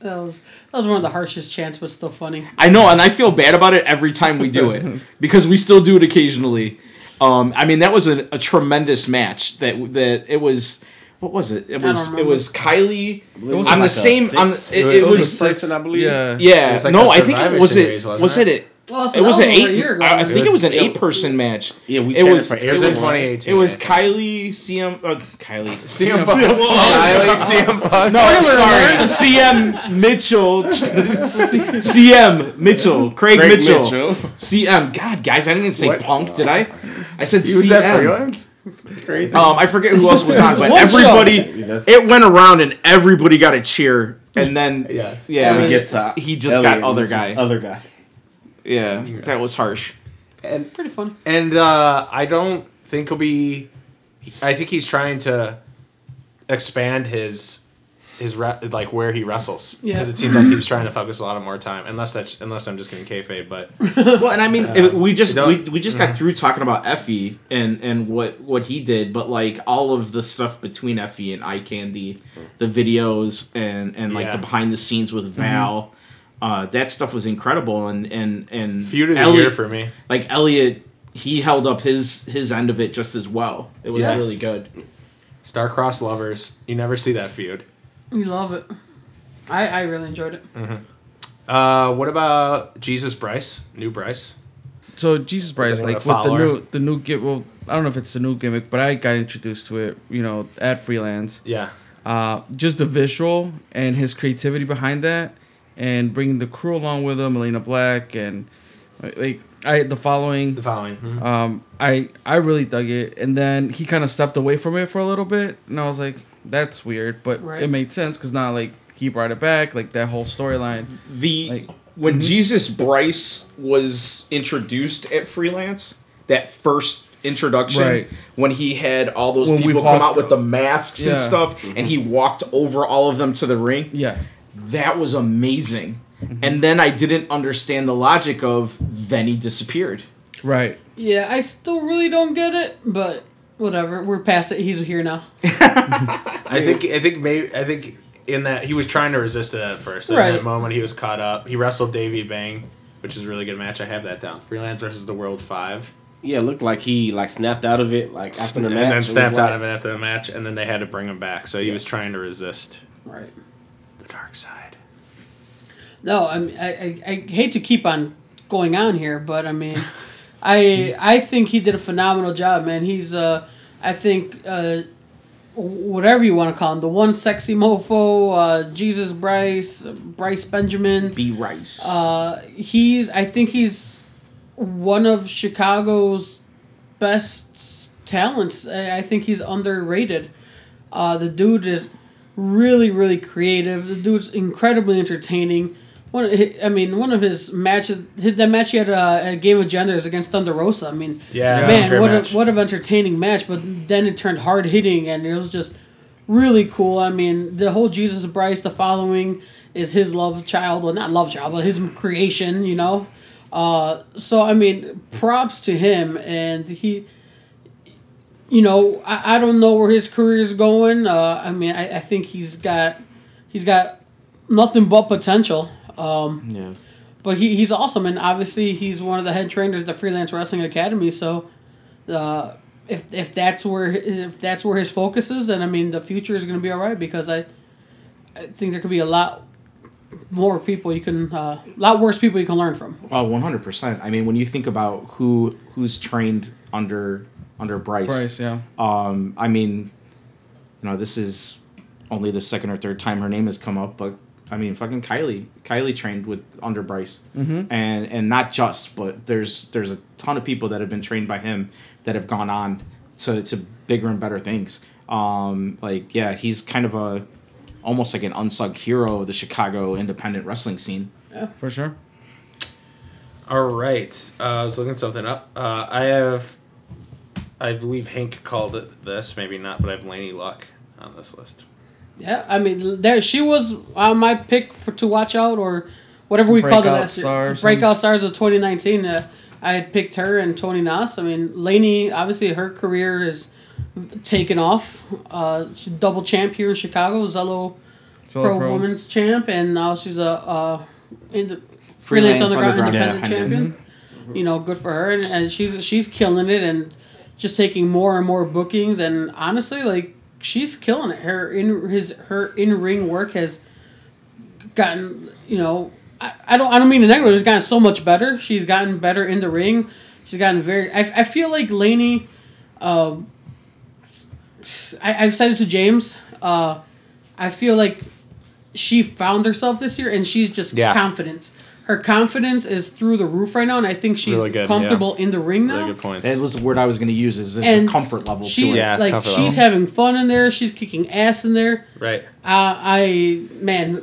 That was that was one of the harshest chants, but still funny. I know, and I feel bad about it every time we do it *laughs* because we still do it occasionally. Um, I mean, that was a, a tremendous match. That that it was. What was it? It was. It was Kylie was on like the same. On it, it it was was. was person, I believe. yeah. Yeah, It was like no, a I think Survivor it was it. wasn't Was it? It? it Well, so it was that an eight. year ago. I, I think it was- was an eight person match. Yeah, we It chatted was- for It was in 2018. It was Kylie CM. Uh, Kylie. CM Punk. Kylie CM *laughs* Punk. No, I'm sorry. *laughs* CM Mitchell. *laughs* CM Mitchell. Craig, Craig Mitchell. Mitchell. CM. God, guys, I didn't say What? Punk, did I? I said He was at CM. freelance. Crazy. Um, I forget who else was on, but everybody. It went around and everybody got a cheer, and then Yes. yeah, Elliot he, gets uh, he just Elliot got other guy. Other guy. Yeah, that was harsh. and Pretty fun. and uh, I don't think he'll be. I think he's trying to expand his his re- like where he wrestles Yeah. because it seems like he's trying to focus a lot of more time. Unless that's unless I'm just getting kayfabe, but *laughs* Well, and I mean, uh, it- we just we, we just got mm-hmm. through talking about Effy and and what what he did, but like all of the stuff between Effy and Eye Candy, the videos and and like Yeah. the behind the scenes with mm-hmm. Val, uh, that stuff was incredible. And and and feud of the Elliot- year for me. like Elliot, he held up his his end of it just as well. It was Yeah. really good. Starcross lovers, you never see that feud. You love it. I, I really enjoyed it. Uh, what about Jesus Bryce? New Bryce? So Jesus Bryce, anyone like with the new the new gimmick. Well, I don't know if it's a new gimmick, but I got introduced to it. You know, at freelance. Yeah. Uh, just the visual and his creativity behind that, and bringing the crew along with him, Elena Black, and like I the following. The following. Mhm. Um, I I really dug it, and then he kind of stepped away from it for a little bit, and I was like, that's weird, but Right. it made sense because now like he brought it back, like that whole storyline. The Like- when Jesus Bryce was introduced at freelance, that first introduction Right. when he had all those When people come walked- out with the masks and Yeah. stuff, and he walked over all of them to the ring. Yeah, That was amazing. And then I didn't understand the logic of then he disappeared. right. Yeah, I still really don't get it, but whatever. We're past it. He's here now. *laughs* I think I think maybe I think in that he was trying to resist it at first. In Right. that moment, he was caught up. He wrestled Davey Bang, which is a really good match. I have that down. Freelance versus the World Five, Yeah, it looked like he like snapped out of it like after the match. It then snapped like- out of it after the match, and then they had to bring him back. So he was trying to resist. Right. Side. No, I mean, I, I, I hate to keep on going on here, but I mean, *laughs* I I think he did a phenomenal job, man. He's uh, I think uh, whatever you want to call him, the one sexy mofo, uh, Jesus Bryce, Bryce Benjamin. B Rice. Uh, he's I think he's one of Chicago's best talents. I I think he's underrated. Uh, the dude is really really creative. The dude's incredibly entertaining. One, I mean, one of his matches, his that match he had uh, at Game of Genders against Thunder Rosa. I mean, Yeah, that was a man, what match. a what an entertaining match. But then it turned hard hitting, and it was just really cool. I mean, the whole Jesus Bryce, the following is his love child. Well, not love child, but his creation. You know, uh, so I mean, props to him, and he. You know, I, I don't know where his career is going. Uh, I mean, I, I think he's got he's got nothing but potential. Um, yeah. but he, he's awesome, and obviously he's one of the head trainers at the Freelance Wrestling Academy. So, uh, if if that's where if that's where his focus is, then I mean the future is going to be all right because I, I think there could be a lot more people you can, uh, a lot worse people you can learn from. Oh, one hundred percent. I mean, when you think about who who's trained under under Bryce, Bryce, yeah. um, I mean, you know, this is only the second or third time her name has come up, but I mean, fucking Kylie, Kylie trained with under Bryce, mm-hmm. and and not just, but there's there's a ton of people that have been trained by him that have gone on to to bigger and better things. Um, like yeah, he's kind of a almost like an unsung hero of the Chicago independent wrestling scene. Yeah, for sure. All right. Uh, I was looking something up. Uh, I have, I believe Hank called it this, maybe not, but I have Laynie Luck on this list. Yeah, I mean, there she was on my pick for to watch out or whatever we called it Breakout last year. star or Breakout stars of 2019. Uh, I had picked her and Tony Nas. I mean, Laney, obviously her career is taken off. Uh, she's double champ here in Chicago, Zelo Pro, pro. Women's champ, and now she's a uh, in the freelance, Freelance underground, Underground independent Independent. champion. You know, good for her, and, and she's she's killing it, and just taking more and more bookings, and honestly, like she's killing it. Her in his her in ring work has gotten you know. I, I don't I don't mean to negative. It's gotten so much better. She's gotten better in the ring. She's gotten very. I, I feel like Laynie. Uh, I, I've said it to James. Uh, I feel like she found herself this year, and she's just Yeah. confident. Her confidence is through the roof right now, and I think she's Really good, comfortable in the ring now. Really good points. That was the word I was going to use. Is there's And a comfort level She to it. Yeah, like she's level. having fun in there. She's kicking ass in there. right. Uh, I man,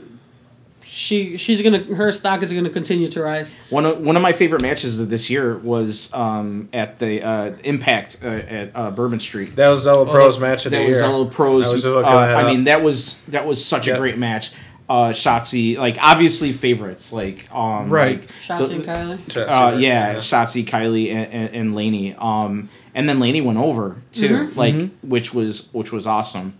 she she's gonna her stock is gonna continue to rise. One of one of my favorite matches of this year was um, at the uh, Impact uh, at uh, Bourbon Street. That was Zelo Pro's match of the That was Zelo Pros. I was just uh, I mean, that was that was such a great match. Uh, Shotzi, like obviously favorites, like um, Right. like, Shots the- and Kylie. uh, yeah, Shotzi, Kylie, and, and, and Laynie. Um, and then Laynie went over too, Mm-hmm. like which was which was awesome.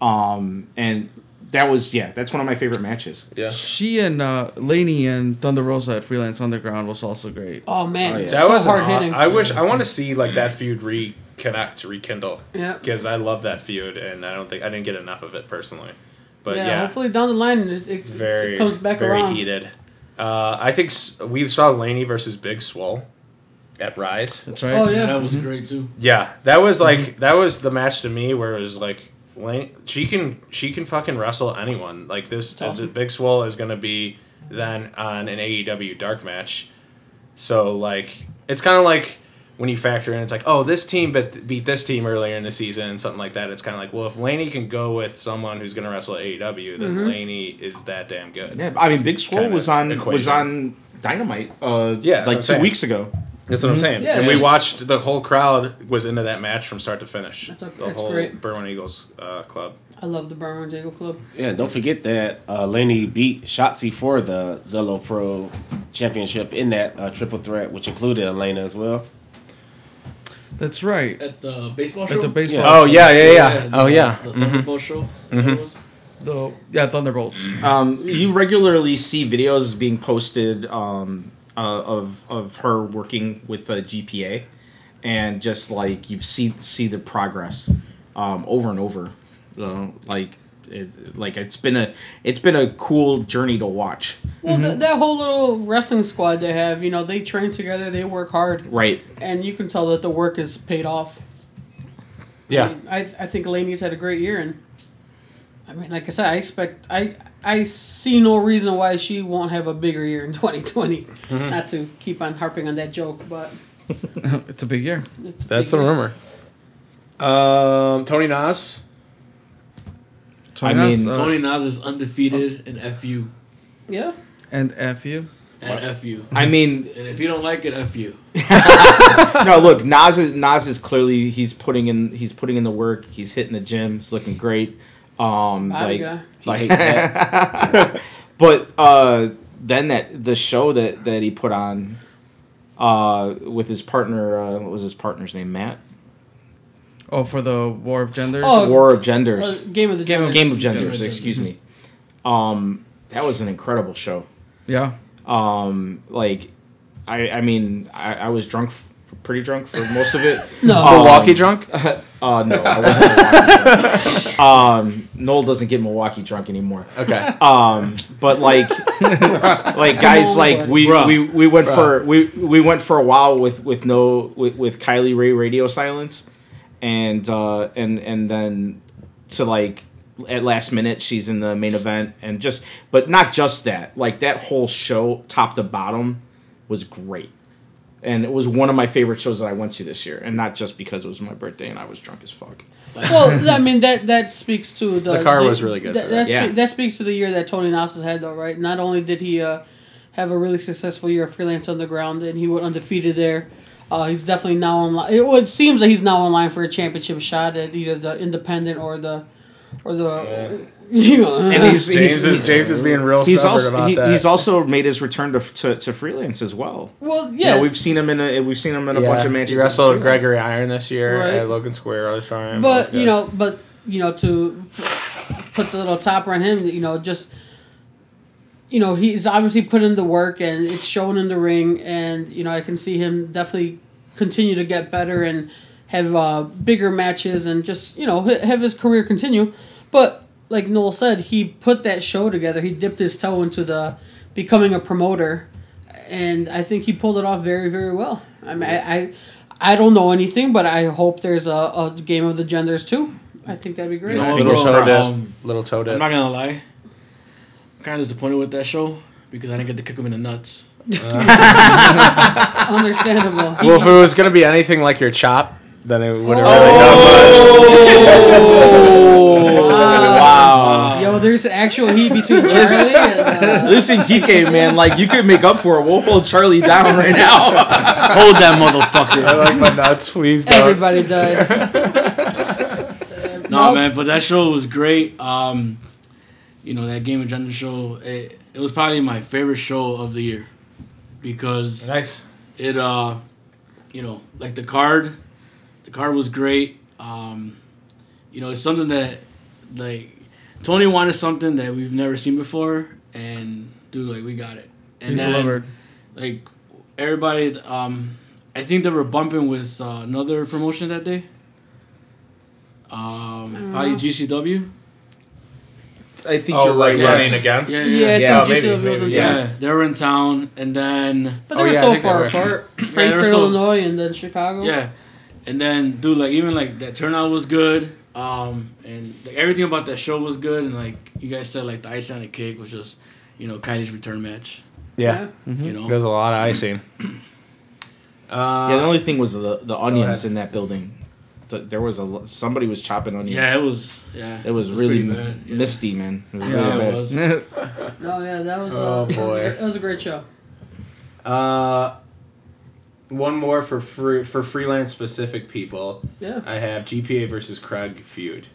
Um, and that was yeah, that's one of my favorite matches. Yeah. She and uh, Laynie and Thunder Rosa at Freelance Underground was also great. Oh man, Oh, yeah. so That was hard hitting. I wish I want to see like that feud reconnect, rekindle. Yeah. Because I love that feud, and I don't think I didn't get enough of it personally. But yeah, yeah, hopefully down the line it, it, very it comes back very around. heated. Uh, I think we saw Laynie versus Big Swole at Rise. That's right. Oh Yeah, yeah, that was great too. Yeah, that was like that was the match to me where it was like Lane, she can she can fucking wrestle anyone. Like this, awesome. the Big Swole is gonna be then on an AEW dark match. So like it's kind of like when you factor in, it's like oh this team but beat this team earlier in the season, something like that. It's kind of like well if Laynie can go with someone who's gonna wrestle at AEW, then Mm-hmm. Laynie is that damn good. Yeah, I mean, Big Swole Kinda was on was on Dynamite. Uh, Yeah, like two saying. weeks ago. That's what I'm saying. Yeah, and we watched the whole crowd was into that match from start to finish. That's a- the that's whole great. Berwyn Eagles uh, club. I love the Burns Eagle Club. Yeah, don't forget that uh, Laynie beat Shotzi for the Zelo Pro Championship in that uh, triple threat, which included Elena as well. That's right. At the baseball show. At the baseball. Oh yeah, yeah, yeah. the- Oh yeah. The Thunderbolt show. That's what it was? The yeah Thunderbolts. Um, you regularly see videos being posted um, uh, of of her working with the GPA, and just like you've seen see the progress um, over and over. Uh, like it, like it's been a it's been a cool journey to watch. Well, Mm-hmm. th- that whole little wrestling squad they have, you know, they train together, they work hard, Right. and you can tell that the work is paid off. Yeah. I I think Laynie's had a great year, and I mean, like I said, I expect I I see no reason why she won't have a bigger year in 2020. Mm-hmm. Not to keep on harping on that joke, but *laughs* it's a big year. a That's big the year. rumor. Um, Tony Nas. I Nas, mean, uh, Tony Nas is undefeated in FU Yeah. and fu. and FU. I mean, *laughs* And if you don't like it, FU. *laughs* no, look, Nas is Nas is clearly he's putting in he's putting in the work. He's hitting the gym. He's looking great. Um, Spotty like, guy. He hates *laughs* but uh, then that the show that that he put on uh, with his partner, uh, what was his partner's name? Matt. Oh, for the War of Genders. Oh, War of Genders. Uh, Game of the Game Genders. Game of Genders. Genders. Excuse me. Um, that was an incredible show. yeah. Um, like, I I mean, I, I was drunk, f- pretty drunk for most of it. *laughs* No. Milwaukee drunk. *laughs* Uh, no, I wasn't. Drunk. *laughs* um, Noel doesn't get Milwaukee drunk anymore. Okay. Um, but like, like guys, like we, Bruh. we we went for we we went for a while with with no with, with Kylie Rae radio silence, and uh, and and then to like at last minute she's in the main event and just but not just that like that whole show top to bottom was great and it was one of my favorite shows that I went to this year and not just because it was my birthday and I was drunk as fuck well, I mean that that speaks to the The car was really good That, that, that. Yeah. spe- that speaks to the year that Tony Nas has had, though, right? Not only did he uh, have a really successful year of freelance underground, and he went undefeated there. Uh, he's definitely now in line. It, well, it seems that he's now in line for a championship shot at either the independent or the or the. You know, and he's James *laughs* he's, is James is being real he's also about he, that. he's also made his return to, to, to freelance as well well, yeah yeah. we've seen him in a we've seen him in a bunch of matches He wrestled. Gregory Iron this year Right. at Logan Square I was trying, but you know, but you know, to put the little topper on him, you know, just you know, he's obviously put in the work and it's shown in the ring, and you know, I can see him definitely continue to get better and have uh, bigger matches and just you know have his career continue. But like Noel said, he put that show together. He dipped his toe into the becoming a promoter, and I think he pulled it off very very well. I mean, I. I I don't know anything, but I hope there's a, a game of the genders too. I think that'd be great. You know what, Little toe dip. Um, Little toe I'm not gonna lie. I'm kind of disappointed with that show because I didn't get to kick him in the nuts. *laughs* Understandable. Well, if it was gonna be anything like your chop, then it would have Oh. really done much. *laughs* wow Yo, there's actual heat between Charlie and uh, listen Kike man like you could make up for it we'll hold Charlie down right now *laughs* Hold that motherfucker. I like my nuts. Please don't. everybody does. No, Nope. man, but that show was great. Um, you know that Game of Gender show. It, it was probably my favorite show of the year because Nice. it, uh, you know, like the card, the card was great. Um, you know, it's something that like Tony wanted something that we've never seen before, and dude, like we got it. And He then delivered. like everybody, um, I think they were bumping with uh, another promotion that day. Um, probably GCW. I think Oh, you're like right running yes. against. Yeah, Yeah, I Yeah, think maybe, GCW maybe, town. Yeah, they were in town, and then But Oh, they were yeah, so far were. apart. they were so- Illinois, and then Chicago. yeah, and then dude, like even like that turnout was good, um, and like, everything about that show was good, and like you guys said, like the ice on the cake was just, you know, Kylie's return match. Yeah. You know, There's a lot of icing. *clears throat* yeah the Uh, only thing was the the onions in that building the, there was a somebody was chopping onions yeah, it was, yeah, It was, really pretty bad, yeah. misty, man. It was Yeah, really it bad. was. *laughs* No, yeah, that was. Uh, Oh, that was a boy. great- that was a great show. uh, one more for free, for freelance specific people. Yeah. I have GPA versus Craig feud.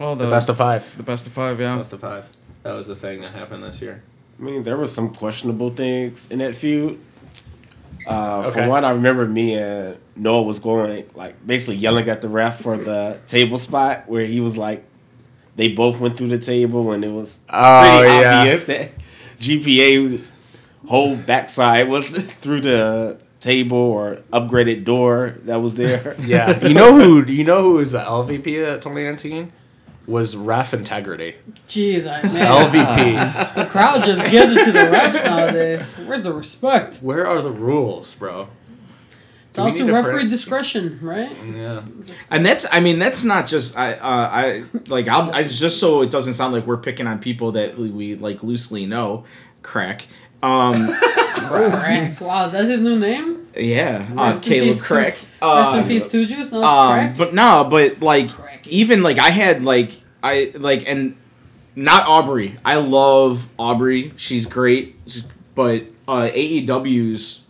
Oh, The best of five. the best of five. Yeah. Best of five. That was the thing that happened this year. I mean, there were some questionable things in that feud. Uh, Okay. From what I remember, me and Noah was going like basically yelling at the ref for the table spot where he was like, they both went through the table and it was Oh, pretty yeah. obvious that GPA whole backside was *laughs* through the table or upgraded door that was there. *laughs* Yeah. you know who? You know who was the LVP at 2019? was ref integrity. Jeez, I, man, LVP. the crowd just gives it to the refs nowadays. Where's the respect? Where are the rules, bro? It's all to referee print- discretion, right? Yeah. And that's, I mean, that's not just I, uh, I like, I'll, I just so it doesn't sound like we're picking on people that we, we like loosely know, crack. Um, *laughs* Crack. Wow, is that his new name? yeah, uh, Rest in Caleb peace, Crack. Rest Uh, in peace, Two Juice. No, it's um, crack. but no, but like Cracky. even like I had like I like and not Aubrey. I love Aubrey. She's great, She's- but uh, AEW's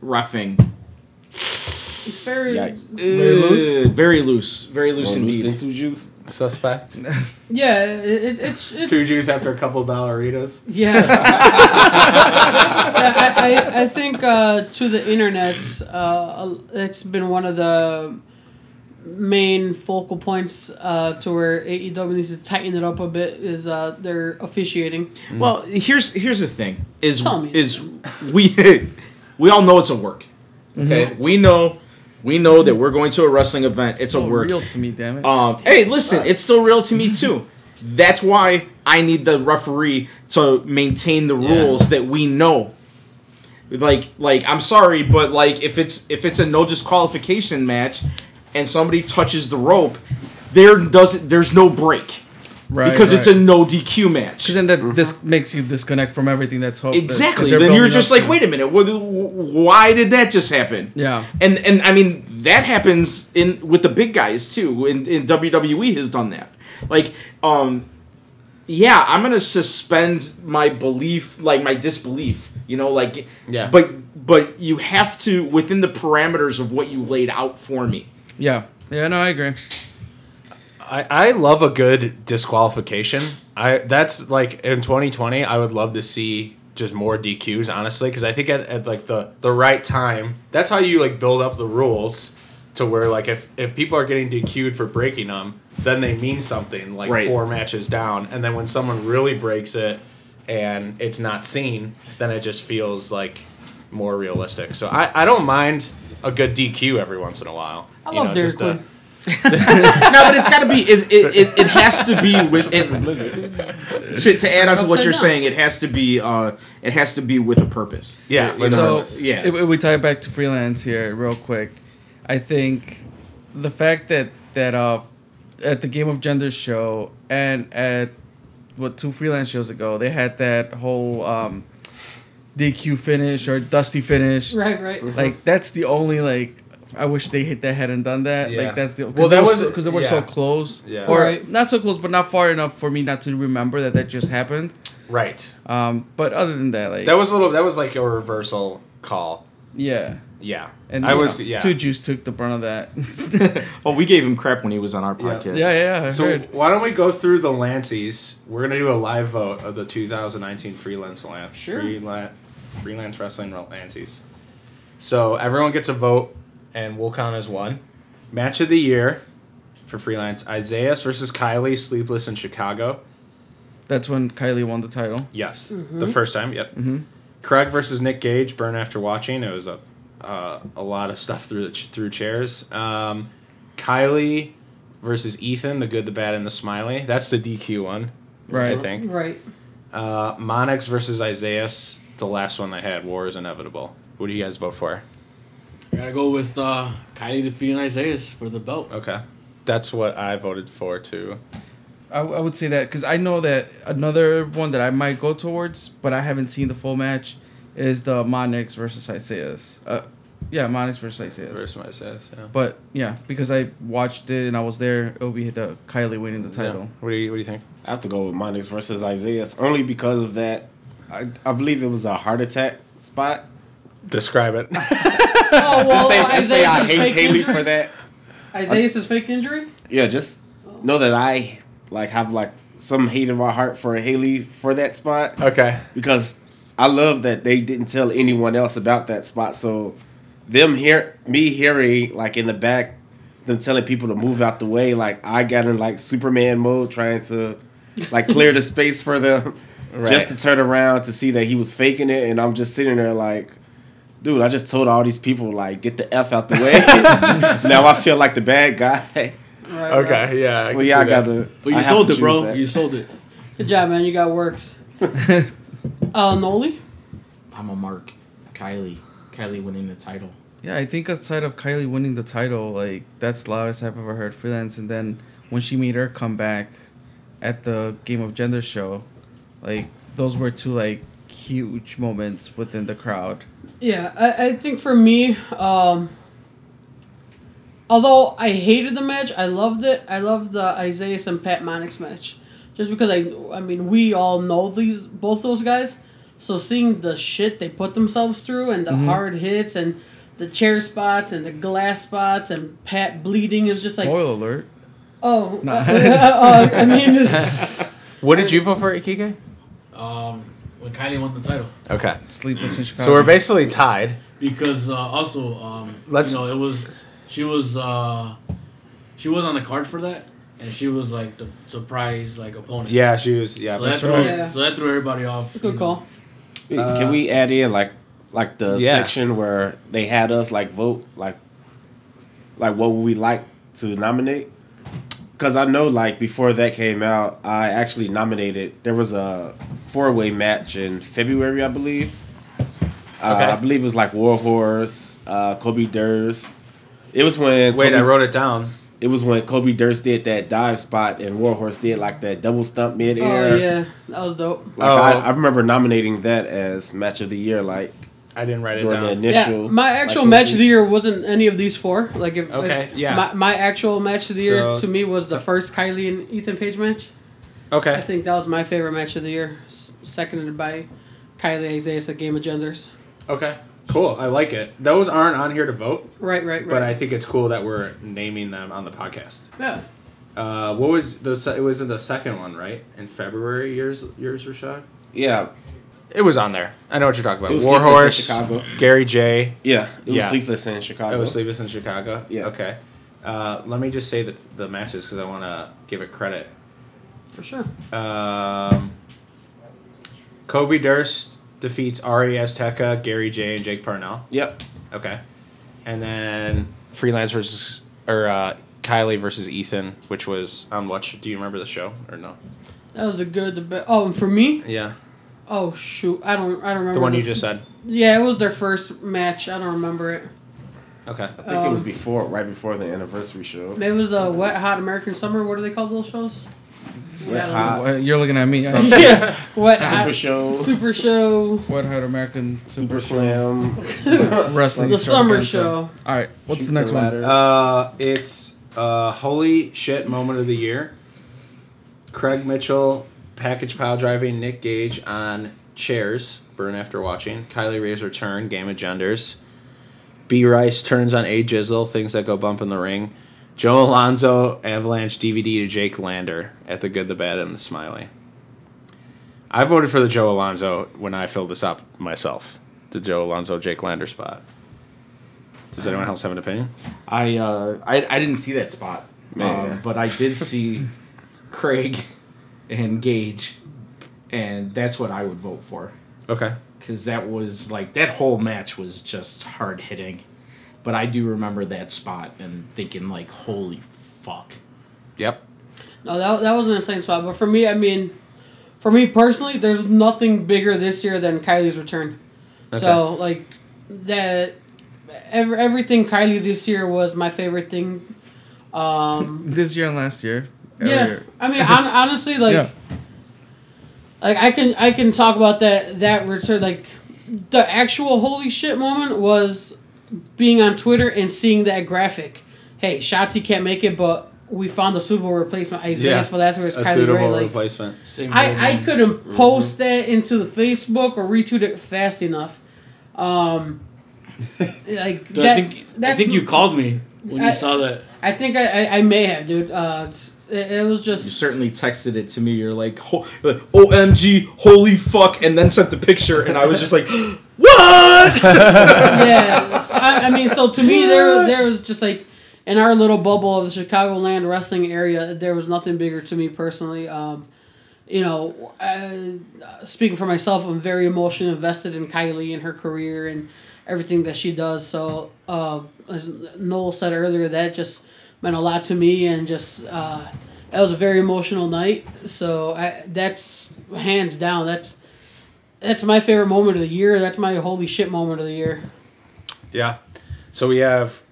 roughing It's very, Yeah. Very loose? Uh, very loose, very loose More indeed. loose two juice. Suspect. *laughs* yeah. It, it, it's it's Two Jews after a couple dollaritas. Yeah. *laughs* yeah I, I, I think uh, to the internet, uh, it's been one of the main focal points uh, to where AEW needs to tighten it up a bit is uh, their officiating. Well, here's here's the thing: is Tell me. is we *laughs* we all know it's a work. Okay, we know we know that we're going to a wrestling event. It's a So work. real to me, damn it. Um, hey, listen, it's still real to me too. That's why I need the referee to maintain the rules that we know. Like, like I'm sorry, but like if it's if it's a no disqualification match, and somebody touches the rope, there doesn't there's no break right, because it's a no DQ match. Because then that this makes you disconnect from everything that's hope. Exactly. that they're then you're just like, to. wait a minute, what, why did that just happen? Yeah. And and I mean that happens in with the big guys too. In, in WWE has done that. Like, um, yeah, I'm gonna suspend my belief, like my disbelief. You know, like, Yeah. But but you have to within the parameters of what you laid out for me. Yeah. Yeah. No, I agree. I, I love a good disqualification. I that's like in 2020. I would love to see just more DQs, honestly, because I think at, at like the the right time, that's how you like build up the rules to where like if if people are getting DQ'd for breaking them, then they mean something like Right. four matches down, and then when someone really breaks it and it's not seen, then it just feels like more realistic. So I, I don't mind a good DQ every once in a while. I You love know, Dairy just to- Queen. *laughs* no, but it's got to be. It, it, it, it has to be with it. To, to add on to what you're down. saying, it has to be. Uh, it has to be with a purpose. Yeah, You with a know, purpose. yeah. If, if we tie it back to freelance here, real quick, I think the fact that that uh, at the Game of Gender show and at what two freelance shows ago, they had that whole um, DQ finish or dusty finish. Right, right. Like that's the only like. I wish they hit that hadn't done that. Yeah. Like that's the Well, because that that was was- because they were so close, Yeah. or Right. not so close, but not far enough for me not to remember that that just happened. Right. Um, but other than that, like That was a little. That was like a reversal call. yeah, Yeah. and I was. know, Yeah. Two Juice took the brunt of that. *laughs* *laughs* well, we gave him crap when he was on our podcast. yeah, yeah, I So heard. why don't we go through the Lancies? We're gonna do a live vote of the 2019 freelance land. Sure. Freelance, freelance wrestling Lancies. So everyone gets a vote, and we'll count as one. Match of the year for freelance: Isaiah versus Kylie, Sleepless in Chicago. That's when Kylie won the title. Yes, the first time. Yep. Craig versus Nick Gage. Burn after watching. It was a uh, a lot of stuff through the ch- through chairs. Um, Kylie versus Ethan. The good, the bad, and the smiley. That's the DQ one. right? I think. Right. Uh, Monix versus Isaiah. The last one they had. War is inevitable. What do you guys vote for? I gotta go with uh, Kylie defeating Isaiah for the belt. Okay, that's what I voted for too. I, I would say that because I know that another one that I might go towards, but I haven't seen the full match, is the Monix versus Isaiah's. Uh, yeah, Monix versus Isaiah's. Versus Isaiah. Yeah. But yeah, because I watched it and I was there, it'll be the Kylie winning the title. Yeah. What do you What do you think? I have to go with Monix versus Isaiah only because of that. I, I believe it was a heart attack spot. Describe it. Oh *laughs* well, say, just say I hate Haley injury. for that. Isaiah's fake injury. Yeah, just know that I like have like some hate in my heart for Haley for that spot okay. because I love that they didn't tell anyone else about that spot. So them hear me hearing like in the back them telling people to move out the way, like I got in like Superman mode trying to like clear the *laughs* space for them just to turn around to see that he was faking it and I'm just sitting there like Dude, I just told all these people like get the f out the way. *laughs* now I feel like the bad guy. Right, Okay, right. yeah. I So can yeah, I gotta. But you I sold to it, bro. that. You sold it. Good job, man. You got worked. *laughs* uh, Noli? I'm a mark. Kylie. Kylie winning the title. Yeah, I think outside of Kylie winning the title, like that's the loudest I've ever heard freelance. And then when she made her comeback at the Game of Gender show, like those were two like huge moments within the crowd. Yeah, I, I think for me, um, although I hated the match, I loved it. I loved the Isaiah and Pat Monix match, just because I, I mean, we all know these both those guys, so seeing the shit they put themselves through and the hard hits and the chair spots and the glass spots and Pat bleeding is just like, Spoiler alert. oh, No. *laughs* uh, uh, I mean, *laughs* it's, What did you vote for, Ikike? Um, when Kylie won the title. Okay. Sleepless in Chicago. So we're basically tied. because uh, also um, Let's- you know it was she was uh, she was on the card for that and she was like the surprise like opponent. Yeah, she was. Yeah, So that, threw, right. Yeah. so that threw everybody off. good know. call. Can we add in like like the Yeah. section where they had us like vote like like what would we like to nominate? Because I know like before that came out, I actually nominated. There was a four way match in February, I believe. Uh, Okay. I believe it was like Warhorse, uh, Kobe Durst. It was when Wait, Kobe, I wrote it down. it was when Kobe Durst did that dive spot and Warhorse did like that double stump mid air. Oh yeah, that was dope. Like Oh. I, I remember nominating that as match of the year, like I didn't write it during the down. initial. Yeah, my actual like, match of the year wasn't any of these four. Like if Okay, if yeah. my, my actual match of the year So- to me was the first Kylie and Ethan Page match. Okay. I think that was my favorite match of the year, s- seconded by Kylie Isaiah at Game of Genders. Okay. Cool. I like it. Those aren't on here to vote, Right, right, right. but I think it's cool that we're naming them on the podcast. yeah, Uh, what was the? It was in the second one, right? In February, yours, yours, Rashad. Yeah, It was on there. I know what you're talking about. It was Sleepless in Warhorse, Gary Jay. yeah, it was Yeah. sleepless in Chicago. It was Sleepless in Chicago. Yeah. Okay. Uh, let me just say the, the matches because I want to give it credit. for sure. Um, Kobe Durst defeats Ari Azteca, Gary Jay, and Jake Parnell. Yep. Okay. And then Freelance versus or uh, Kylie versus Ethan, which was on what? Do you remember the show or no? That was a good. The be- oh, and for me, Yeah, oh shoot, I don't, I don't remember the one you just said. Yeah, it was their first match. I don't remember it. Okay. I think it was Um, before, right before the anniversary show. It was the Wet Hot American Summer. What do they call those shows? Wet I don't Hot. Well, You're looking at me. *laughs* yeah, Wet Super Hot Show, Super Show, What Hot American Super Slam. *laughs* Wrestling the Summer extravaganza. Show. All right, what's Chutes the next and one? Uh, it's uh, holy shit moment of the year. Craig Mitchell package pile driving Nick Gage on chairs. Burn after watching. Kylie Rae's return. Game of genders. B Rice turns on A Jizzle. Things that go bump in the ring. Joe Alonzo Avalanche DVD to Jake Lander at the good, the bad, and the smiley. I voted for the Joe Alonzo when I filled this up myself. The Joe Alonzo Jake Lander spot. Does anyone else have an opinion? I uh I, I didn't see that spot, um, but I did see *laughs* Craig and Gage, and that's what I would vote for Okay. because that was like that whole match was just hard hitting, but I do remember that spot and thinking like, holy fuck. Yep. No, that, that was an insane spot. But for me, I mean, for me personally, there's nothing bigger this year than Kylie's return. Okay. So like that, every, everything Kylie this year was my favorite thing. Um, *laughs* This year and last year. Every yeah. I mean, *laughs* honestly, like, Yeah. like I can I can talk about that that return. Like, the actual holy shit moment was being on Twitter and seeing that graphic. Hey, Shotzi can't make it, but we found a suitable replacement. Isaiah's for that's where it's A Kylie suitable Rae. Like, replacement. Same I, I couldn't post that into the Facebook or retweet it fast enough. Um, *laughs* like Dude, that, I think I think you called me when you saw that. I think I, I, I may have, dude. Uh, it's- it, it was just. You certainly texted it to me. You're like, Ho- like, OMG, holy fuck, and then sent the picture, and I was just like, *gasps* what? *laughs* yeah. I, I mean, so to me, there there was just like in our little bubble of the Chicagoland wrestling area, there was nothing bigger to me personally. Um, you know, uh, speaking for myself, I'm very emotionally invested in Kylie and her career and everything that she does. So, uh, as Noel said earlier, that just meant a lot to me, and just uh, that was a very emotional night. So I, that's hands down. That's that's my favorite moment of the year. That's my holy shit moment of the year. Yeah. So we have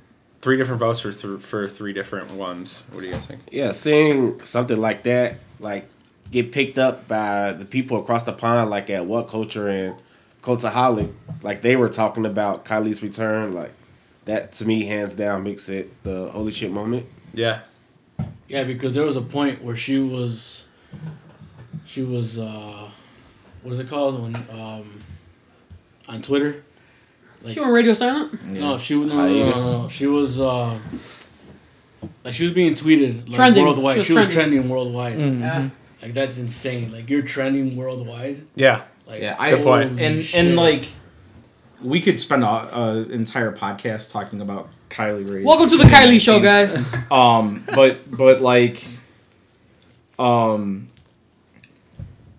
three different votes for th- for three different ones. What do you guys think? Yeah, seeing something like that, like get picked up by the people across the pond, like at What Culture and Cultaholic, like they were talking about Kylie's return, like that to me, hands down, makes it the holy shit moment. Yeah. Yeah, because there was a point where she was, she was, uh, what is it called when, um, on Twitter. Like- She went radio silent. No, she was no, no, no, no, no. She was uh, like she was being tweeted like Trending. worldwide. She She was was, trending. trending worldwide. Yeah. Like that's insane. Like you're trending worldwide. Yeah. Like Yeah, I- Good point. and shit. and like we could spend a, a entire podcast talking about Kylie Rae. Welcome to the Kylie Show, guys. *laughs* Um, but but like, um,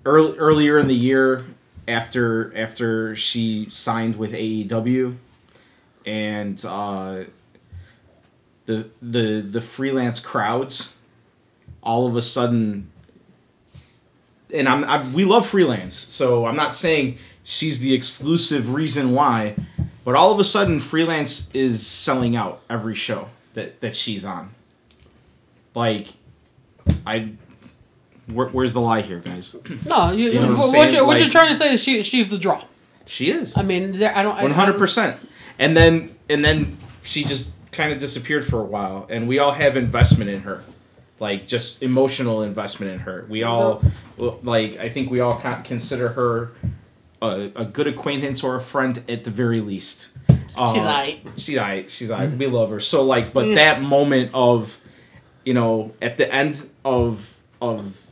early, earlier in the year, after after she signed with AEW, and uh, the the the freelance crowds, all of a sudden, and I'm, i we love freelance, so I'm not saying she's the exclusive reason why, but all of a sudden, freelance is selling out every show that that she's on. Like, I. Where, where's the lie here, guys? No, you, You know what what, you're, what you're trying to say is she she's the draw. She is. I mean, there, I don't. One hundred percent. And then and then she just kind of disappeared for a while, and we all have investment in her, like just emotional investment in her. We all like. I think we all consider her a, a good acquaintance or a friend at the very least. Uh, She's aight. She's alright. She's alright. We love her. So like, but that moment of, you know, at the end of of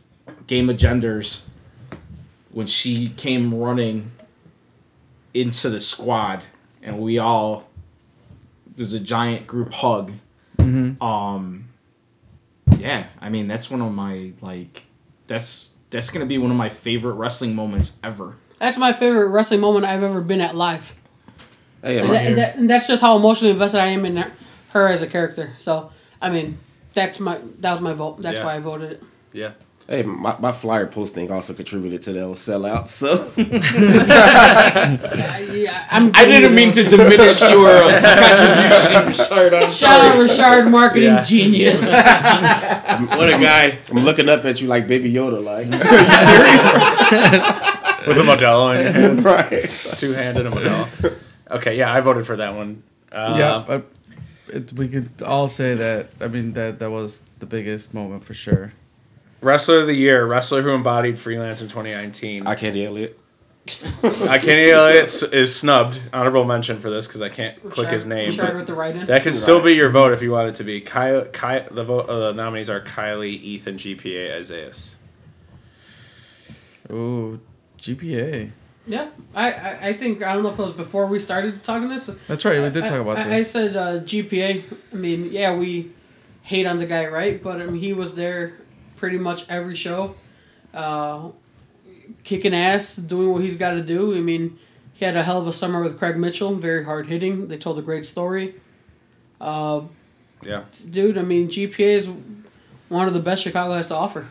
Game of Genders, when she came running into the squad, and we all there's a giant group hug. Um, yeah, I mean that's one of my like, that's that's gonna be one of my favorite wrestling moments ever. That's my favorite wrestling moment I've ever been at live. Hey, And, my- that, that- and that's just how emotionally invested I am in her, her as a character. So, I mean, that's my that was my vote. That's Yeah. why I voted it. Yeah. hey, my, my flyer posting also contributed to those sellouts. So *laughs* I, yeah, I'm I didn't mean to diminish your uh, *laughs* contribution, Richard. I'm Shout out sorry. Richard, marketing Yeah. genius. *laughs* what a guy. I'm looking up at you like Baby Yoda, like With a Modelo in your hand. *laughs* right. Two handed a Modelo. Okay, yeah, I voted for that one. Uh, yeah, but it, we could all say that. I mean, that that was the biggest moment for sure. Wrestler of the Year, wrestler who embodied freelance in 2019. I can't Elliott. I Kenny Elliott s- is snubbed. Honorable mention for this because I can't click his name. Richard with the right in. that could still be your vote if you want it to be. Kyle, Ky, the vote, uh, the nominees are Kylie, Ethan, GPA, Isaias. Ooh, GPA. Yeah, I, I, I think I don't know if it was before we started talking this. That's right. We did I- talk about I, I said uh, GPA. I mean, yeah, we hate on the guy, right? But I mean, he was there pretty much every show, uh, kicking ass, doing what he's got to do. I mean, he had a hell of a summer with Craig Mitchell, very hard hitting. They told a great story. Uh, Yeah. dude, I mean, GPA is one of the best Chicago has to offer.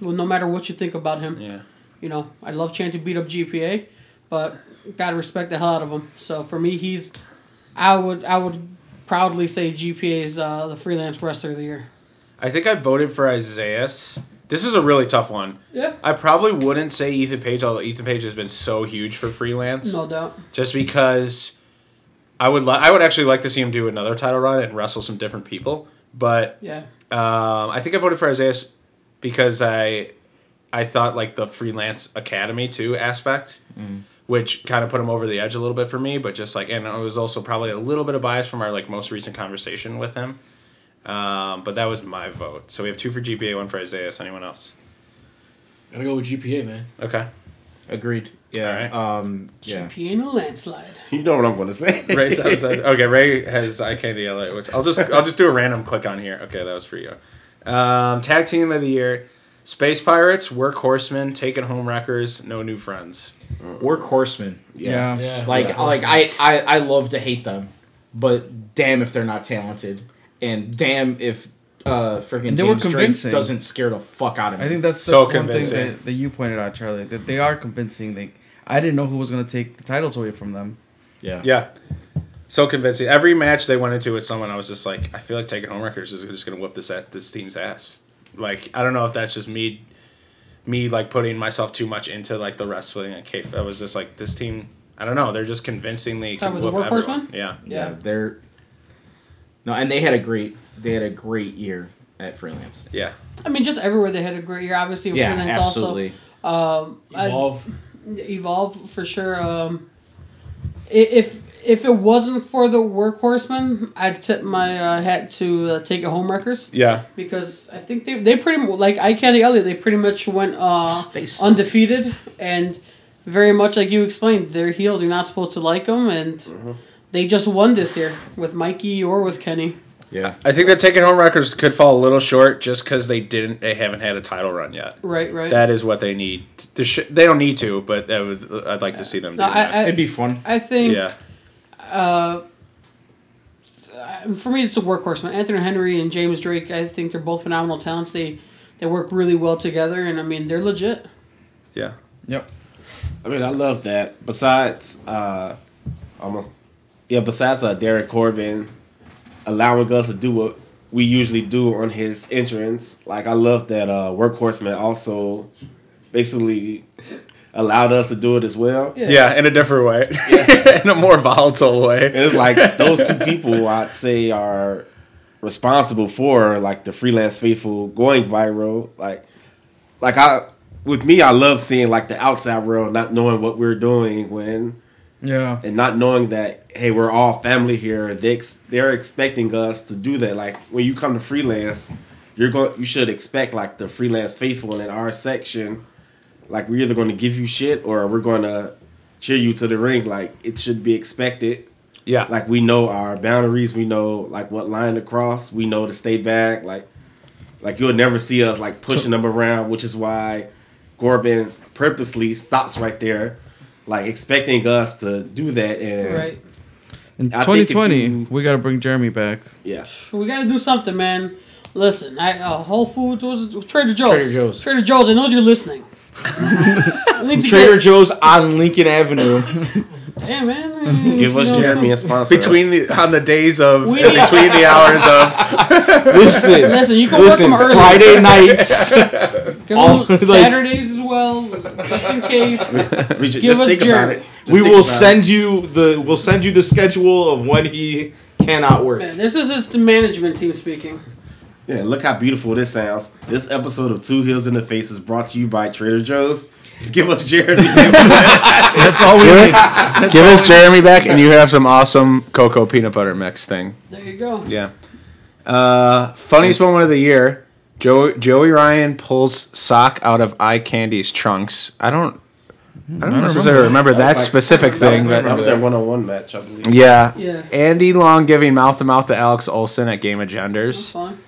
Well, no matter what you think about him. Yeah. You know, I love Chan to beat up GPA, but gotta respect the hell out of him. So for me, he's, I would I would proudly say GPA is uh, the freelance wrestler of the year. I think I voted for Isaias. This is a really tough one. Yeah, I probably wouldn't say Ethan Page, although Ethan Page has been so huge for freelance. no doubt. Just because I would li- I would actually like to see him do another title run and wrestle some different people. But Yeah, um, I think I voted for Isaias because I I thought like the freelance academy too aspect, which kind of put him over the edge a little bit for me. But just like and it was also probably a little bit of bias from our like most recent conversation with him. Um, but that was my vote. So we have two for GPA, one for Isaiah. Isaias. Anyone else? Gotta go with GPA, man. Okay. Agreed. Yeah. Alright. Um. Yeah. GPA in a landslide. *laughs* You know what I'm gonna say. *laughs* Ray sounds okay. Ray has I can't yell it, which I'll just I'll just do a random click on here. Okay, that was for you. Um, tag team of the year: Space Pirates, Work Horsemen, Taking Home Wreckers, No New Friends. Workhorsemen. yeah. Yeah. Like yeah. like I, I I love to hate them, but damn if they're not talented. and damn if uh freaking And they were James Drake doesn't scare the fuck out of me. I think that's, So that's one thing convincing. that, that you pointed out, Charlie. That they are convincing. Like I didn't know who was gonna take the titles away from them. yeah. Yeah. So convincing. Every match they went into with someone, I was just like, I feel like taking home Wreckers is just gonna whoop this at this team's ass. Like, I don't know if that's just me, me like putting myself too much into like the wrestling and K. I was just like, this team. I don't know. They're just convincingly can whoop the Workhorse everyone. one? Yeah. Yeah, they're no, and they had a great they had a great year at freelance. Yeah. I mean, just everywhere they had a great year. Obviously, Yeah, Freelance absolutely. also. Um, I- Evolve. Evolve for sure. Um, if if it wasn't for the workhorsemen, I'd tip my uh, hat to uh, Take It Home Records Yeah. because I think they they pretty mu- like I Candy Elliott. They pretty much went uh, They undefeated and very much like you explained. Their heels you're not supposed to like them, and Mm-hmm. they just won this year with Mikey or with Kenny. Yeah. I think that taking home records could fall a little short just because they didn't. They haven't had a title run yet. Right, right. That is what they need. To sh- they don't need to, but would. I'd like to see them do No, I- that. I- It'd be fun. I think yeah. Uh, for me, it's a workhorseman. Anthony Henry and James Drake. I think they're both phenomenal talents. They they work really well together, and I mean they're legit. Yeah. Yep. I mean, I love that. Besides, uh, almost, yeah. Besides uh, Derek Corbin allowing us to do what we usually do on his entrance, like I love that uh, Workhorseman also basically allowed us to do it as well. Yeah. Yeah, in a different way. *laughs* in a more volatile way. And it's like *laughs* those two people I'd say are responsible for like the freelance faithful going viral. Like like I with me I love seeing like the outside world not knowing what we're doing when Yeah. and not knowing that hey we're all family here they ex- they're expecting us to do that like when you come to freelance you're going you should expect like the freelance faithful in our section like we're either going to give you shit or we're going to cheer you to the ring like it should be expected Yeah. like we know our boundaries we know like what line to cross we know to stay back like like you'll never see us like pushing them around which is why Corbin purposely stops right there like expecting us to do that and Right. In I 2020, you- we gotta bring Jeremy back. yeah We got to do something, man. Listen, I uh, Whole Foods was it? Trader Joe's. Trader Joe's. Trader Joe's. I know you're listening. I need to Trader get- Joe's on Lincoln Avenue. Damn, man. give us You know, Jeremy a sponsor us. between the on the days of We- in between the hours of *laughs* Listen, Listen, you can listen. work them early. Friday *laughs* nights. All- them like- Saturdays as well, just in case. we ju- give just us think Jeremy. about it Just we will about it. send you the. We'll send you the schedule of when he cannot work. Man, this is just the management team speaking. Yeah look how beautiful this sounds this episode of Two Heels in the Face is brought to you by Trader Joe's just give us Jeremy *laughs* That's all we need. give us Jeremy back and you have some awesome cocoa peanut butter mix thing. There you go. Yeah. Uh, funniest moment of the year. Joe, Joey Ryan pulls sock out of eye candy's trunks. I don't. I don't don't necessarily remember, that, was like- specific that was, thing, that but was their one-on-one match I believe yeah. Yeah. Andy Long giving mouth to mouth to Alex Olson at Game of That's Genders. fine.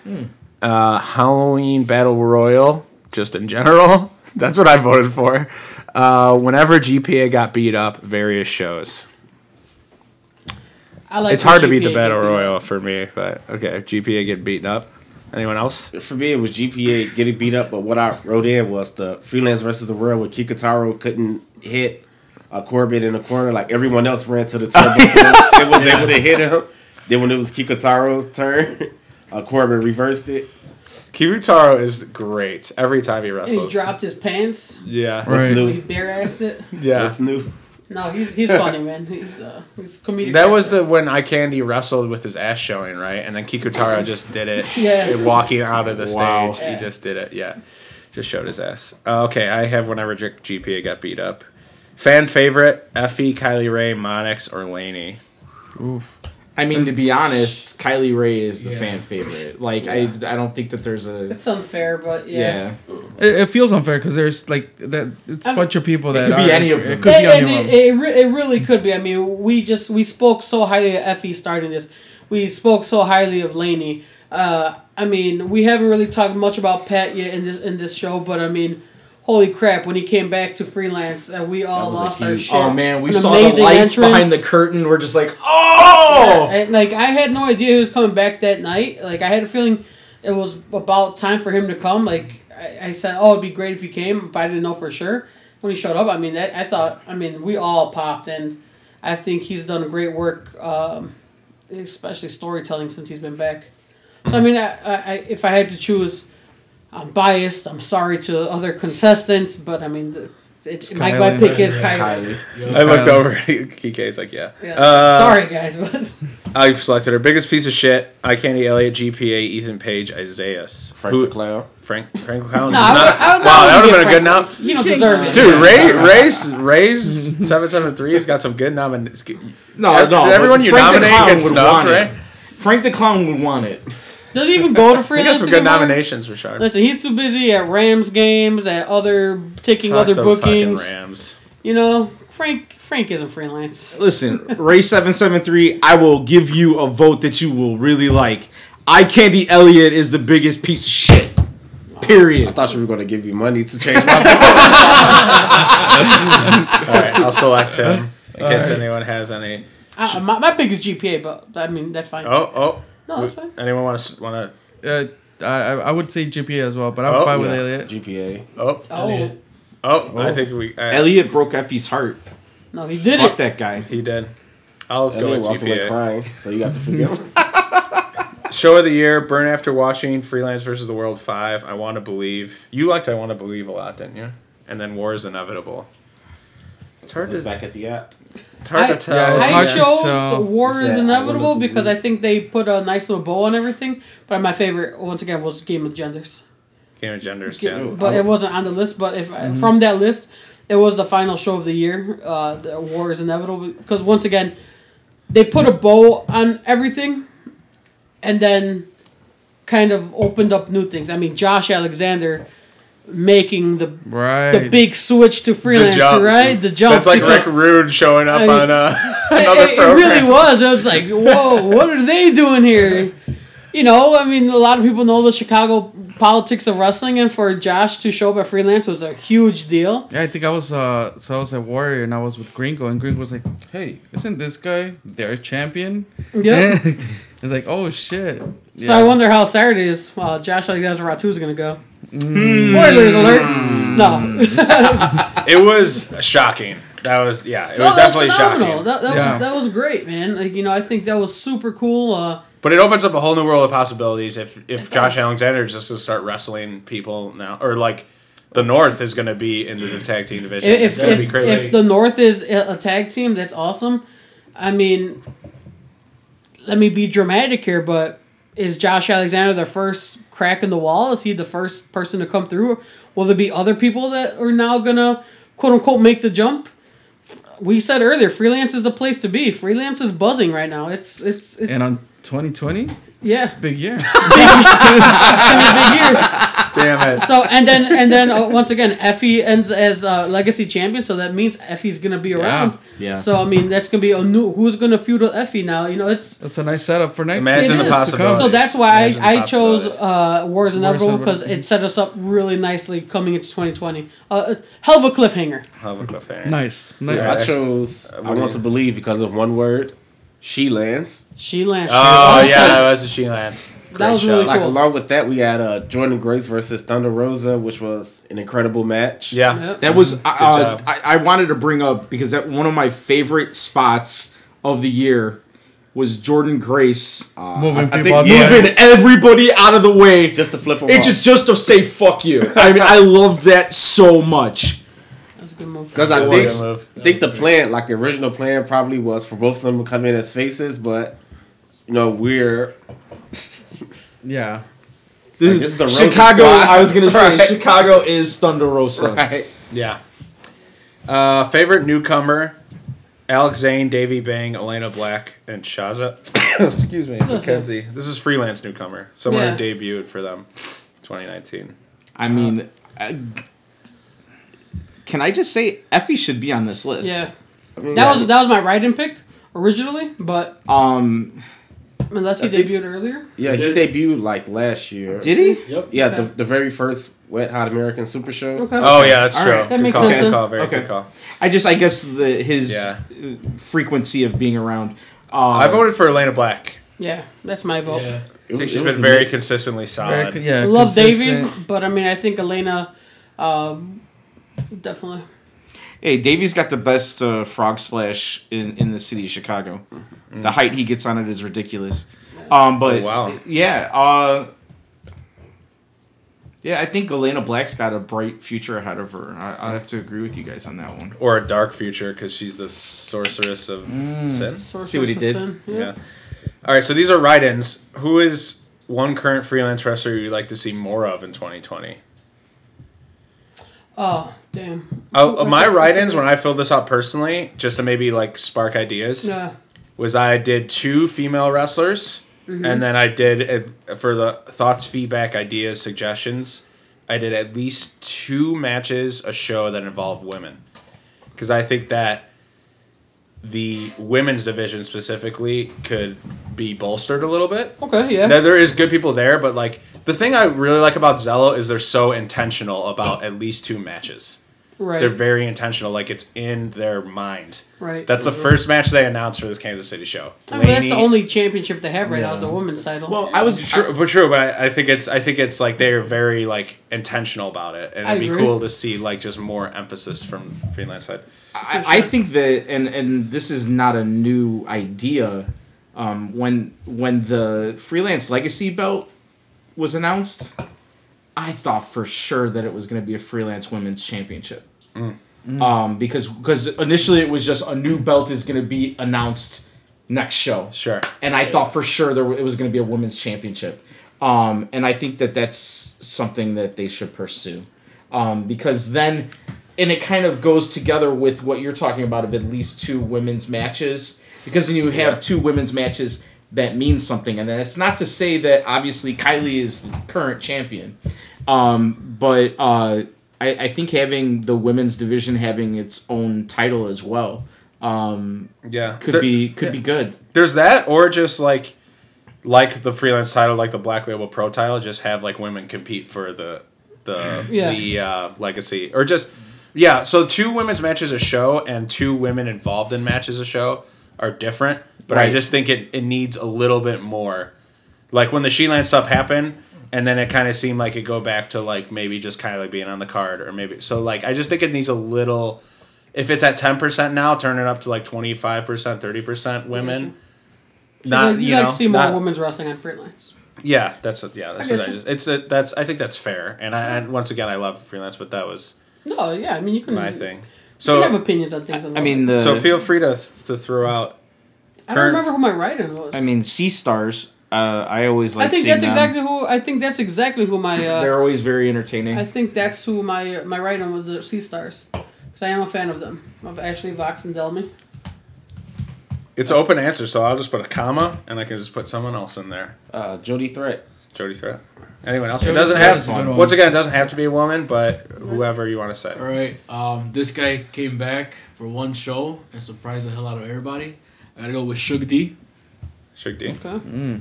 Uh, Halloween Battle Royal, just in general. *laughs* That's what I voted for. Uh, whenever GPA got beat up, various shows. I like it's when hard to beat the Battle get beat up. Royal for me, but okay. GPA get beaten up. Anyone else? for me, it was GPA getting beat up, but what I wrote in was the freelance versus the world where Kikutaro couldn't hit uh, Corbin in the corner. Like everyone else ran to the turbo. *laughs* It was able to hit him. Then when it was Kikutaro's turn, *laughs* uh, Corbin reversed it. Kikutaro is great every time he And wrestles. he dropped his pants. Yeah. What's Right. new? He bare assed it. *laughs* Yeah. What's new? No, he's he's funny, man. He's uh he's comedic. That was the when I Candy wrestled with his ass showing, right? And then Kikutaro just did it. Yeah. Walking out of the Wow. stage, Yeah. he just did it. Yeah, just showed his ass. Uh, okay, I have whenever G- GPA got beat up. Fan favorite: Effy, Kylie Rae, Monix, or Laynie. I mean, to be honest, Kylie Rae is the Yeah. fan favorite. Like, I, I don't think that there's a. It's unfair, but yeah. Yeah. It, it feels unfair because there's like that. It's a I'm- bunch of people that could be any of them. It could be any of it, them. it, re- it really could be. I mean, we just we spoke so highly of Effy starting this. We spoke so highly of Laynie. Uh, I mean, we haven't really talked much about Pat yet in this in this show, but I mean, holy crap when he came back to freelance and we all lost our shit. Oh man, we An saw the lights entrance. behind the curtain. We're just like, oh. And, like I had no idea he was coming back that night. Like I had a feeling it was about time for him to come. Like I, I said, oh, it'd be great if he came, but I didn't know for sure when he showed up. I mean, that I thought. I mean, we all popped, and I think he's done great work, um, especially storytelling since he's been back. So I mean, I, I, if I had to choose, I'm biased. I'm sorry to other contestants, but I mean, the, it's, my, my pick is Kylie. Kylie. I looked Kylie. over. *laughs* KK's like, yeah. Yeah. Uh, sorry, guys, but I've selected her biggest piece of shit. I Candy Elliott, GPA, Ethan Page, Isaiah. Frank Who- the Clown. Frank Frank Clown. No, does I would- not- I would wow, that would have been a good Frank- nom. you don't deserve it, Dude, Ray *laughs* Ray's Ray's seven seven three has got some good nominations. No, no. everyone but you Frank the nominate Clown get would snubbed, want it. right? Frank the Clown would want it. Does he even go to *laughs* We got some good anymore? nominations for sure. Listen, he's too busy at Rams games, at other taking Fuck other the fucking bookings. Rams. You know, Frank Frank isn't freelance. Listen, *laughs* Ray seven seven three. I will give you a vote that you will really like. I Candy Elliott is the biggest piece of shit. Period. I thought you were going to give me money to change my vote. *laughs* All right, I'll select him in case anyone has any. Uh, my, my pick is GPA, but I mean that's fine. Oh, oh. No, that's fine. Anyone want to want Uh, I I I would say GPA as well, but I'm Oh, fine with Yeah, Elliot. GPA. to? Oh, Oh oh. I think we. Uh, Elliott broke Effy's heart. no, he did Fuck it. that guy. He did. I'll just go Elliot with away GPA. crying, so you have to forgive him. *laughs* Show of the year: Burn After Watching, Freelance versus the World Five. I want to believe. You liked I want to believe a lot, didn't you? And then War is inevitable. It's hard to. Back at the app. It's hard I- to tell. Yeah, it's I hard to chose tell. War Is is inevitable wanna because I think they put a nice little bow on everything. But my favorite, once again, was Game of Genders. Game of Genders. Ge- Yeah. but it wasn't on the list. But if from that list, it was the final show of the year. Uh, the War is inevitable because once again, they put a bow on everything, and then kind of opened up new things. I mean, Josh Alexander making the Right. the big switch to freelance, jump. right? The jump. That's like Rick Rude showing up *laughs* I- on uh, it, *laughs* *laughs* another it program. really was. It was like, whoa, what are they doing here? You know, I mean, a lot of people know the Chicago politics of wrestling, and for Josh to show up at freelance was a huge deal. Yeah, I think I was uh so I was at Warrior and I was with Gringo and Gringo was like, Hey, isn't this guy their champion? Yeah. it's like, oh shit. So I wonder how Saturday's uh, Josh Alexander Ratu is going to go. Spoilers alert. No. It was shocking. That was yeah. It was No, that's definitely phenomenal. shocking. That, that, Yeah. was, that was great, man. Like, you know, I think that was super cool. Uh, But it opens up a whole new world of possibilities if if Josh. Alexander is just to start wrestling people now, or like the North is going to be in the tag team division. if, it's going to be if, crazy. if the North is a a tag team, that's awesome. I mean, let me be dramatic here, but is Josh Alexander the first crack in the wall? Is he the first person to come through? Will there be other people that are now gonna quote unquote make the jump? We said earlier, freelance is the place to be. Freelance is buzzing right now. It's it's it's And on 2020, yeah, big year. *laughs* it's gonna be a big year. Damn it. So and then and then uh, once again, Effy ends as uh, legacy champion. So that means Effy's gonna be around. Yeah. So I mean, that's gonna be a new. Who's gonna feud with Effy now? You know, it's. That's a nice setup for next Imagine year. the to possibilities. So that's why Imagine I, I chose possibilities. uh, Wars Inevitable because it set us up really nicely coming into 2020. Uh, a hell of a cliffhanger. Hell of a cliffhanger. Nice. nice. Yeah. I chose uh, I what do Want to Believe because of one word. She Lance. She Lance. Oh Okay. yeah, that was a She Lance. That was really Like Cool. along with that, we had uh, Jordynne Grace versus Thunder Rosa, which was an incredible match. Yeah. Yep. That was uh, job. I, I wanted to bring up because that one of my favorite spots of the year was Jordynne Grace uh, Moving I, I people out think the way. moving everybody out of the way. Just to flip them It's off. just just to say fuck you. I mean, I love that so much. That was a good move. Because I think, was a move. I think the plan, like the original plan, probably was for both of them to come in as faces, but you know we're *laughs* Yeah. This, Like, this is the is Chicago. squad. I was gonna say *laughs* Right. Chicago is Thunder Rosa. right. Yeah. Uh, favorite newcomer: Alex Zayne, Davey Bang, Elayna Black, and Shaza. *coughs* Excuse me, Mackenzie. This is freelance newcomer. Someone Yeah. who debuted for them, 2019. I mean, uh, can I just say Effy should be on this list? Yeah. That was that was my write-in pick originally, but Um, Unless he I think- debuted earlier. Yeah, he Did- debuted like last year. Did he? Yep. Yeah, the, Okay. the very first Wet Hot American Super Show. Okay. Oh yeah, that's All true. right. That Good makes call, sense Good call. Very Okay. good call. I just I guess the his Yeah. uh, frequency of being around. Uh, I voted for Elayna Black. Yeah, that's my vote. Yeah. It I think she's it was been very mixed. consistently solid. Very yeah, I love Davey, consistent. but I mean, I think Elayna, um, definitely. Hey, Davey's got the best uh, frog splash in, in the city of Chicago. The height he gets on it is ridiculous. Um, but Oh, wow. yeah, uh, yeah, I think Elayna Black's got a bright future ahead of her. I, I have to agree with you guys on that one. Or a dark future because she's the sorceress of sin. Sorceress See what he did? Sin, Yeah. All right, so these are write-ins. Who is one current freelance wrestler you'd like to see more of in 2020? Oh, damn. Uh, my write-ins when I filled this out personally, just to maybe like spark ideas, Yeah. was I did two female wrestlers, and then I did for the thoughts, feedback, ideas, suggestions. I did at least two matches a show that involved women, because I think that the women's division specifically could be bolstered a little bit. Okay, yeah. Now, there is good people there, but like the thing I really like about Zelo is they're so intentional about at least two matches. right. They're very intentional, like it's in their mind. right. That's the mm-hmm. first match they announced for this Kansas City show. I mean, that's the only championship they have right now is the women's title. Well, I was True, but true, but I, I think it's I think it's like they're very like intentional about it, and I it'd be agree. cool to see like just more emphasis from freelance side. I, I think that, and and this is not a new idea. Um, when when the freelance legacy belt was announced, I thought for sure that it was going to be a freelance women's championship. Um, because because initially it was just a new belt is going to be announced next show Sure. and I thought for sure there it was going to be a women's championship. Um, and I think that that's something that they should pursue, um, because then, and it kind of goes together with what you're talking about of at least two women's matches, because then you have Yeah. two women's matches that means something, and that's not to say that obviously Kylie is the current champion, um, but uh, I, I think having the women's division having its own title as well um, Yeah. could There- be could yeah. be good. There's that, or just like like the freelance title, like the Black Label Pro title, just have like women compete for the the Yeah. the uh, legacy, or just yeah. So two women's matches a show and two women involved in matches a show are different, but I just think it it needs a little bit more. Like when the Sheelan stuff happened, and then it kind of seemed like it go back to like maybe just kind of like being on the card, or maybe so like I just think it needs a little. If it's at ten percent now, turn it up to like twenty five percent, thirty percent women. So Not you you like know, to see more not- women's wrestling on freelance. yeah, that's what, yeah, that's I what I just. It's a, that's I think that's fair, and I and once again I love freelance, but that was No, yeah, I mean you can. my thing. So you can have opinions on things. I mean the so feel free to to throw out. I don't remember who my writer was. I mean, Sea Stars. Uh, I always like. I think that's them. exactly who. I think that's exactly who my. They're Uh, always very entertaining. I think that's who my my writer was. The Sea Stars, because I am a fan of them of Ashley Vox and Delmi. It's open answer, so I'll just put a comma, and I can just put someone else in there. Uh, Jody Threat. Jody Threat. Anyone else? It doesn't have. is a good one. Once again, it doesn't have to be a woman, but whoever you want to say. All right. Um, this guy came back for one show and surprised the hell out of everybody. I gotta go with Suge D. Suge D. Okay.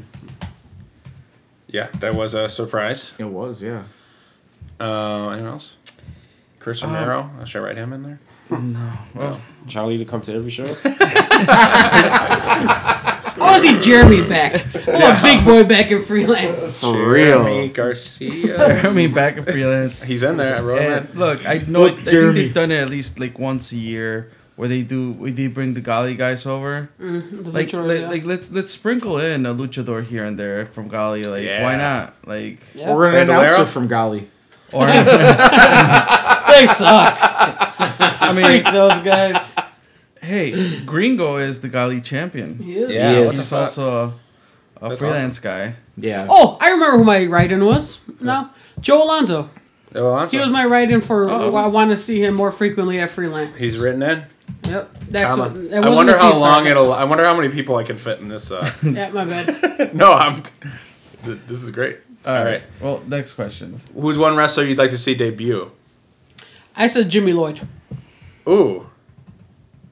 Yeah, that was a surprise. it was, yeah. Uh, anyone else? Chris Um, Romero. Should I write him in there? No. Well, Charlie to come to every show. *laughs* *laughs* I want to see Jeremy back. I want *laughs* Big Boy back in freelance. For Jeremy real. Garcia. *laughs* Jeremy back in freelance. He's in there. I wrote him in. And look, I know. I think Jeremy. they've done it at least like once a year, where they do. We they bring the Gali guys over. Mm, Like, Luchadors, like, yeah. like, let's let's sprinkle in a luchador here and there from Gali. Like, Yeah. why not? Like, Yeah. Or an Bandolero? announcer from Gali. or *laughs* they suck. I mean, Freak those guys. Hey, Gringo is the Gali champion. He is. Yeah, Yes. what He's also a, a That's freelance guy. Yeah. Oh, I remember who my write-in was. No, Joe Alonzo. Oh, Alonzo. He was my write-in for. Oh. I want to see him more frequently at freelance. He's written in. Yep. That's Comma. what. That I wasn't wonder how long it'll. I wonder how many people I can fit in this. Uh, *laughs* Yeah, my bad. *laughs* no, I'm. th- This is great. All right. Well, next question. Who's one wrestler you'd like to see debut? I said Jimmy Lloyd. Ooh.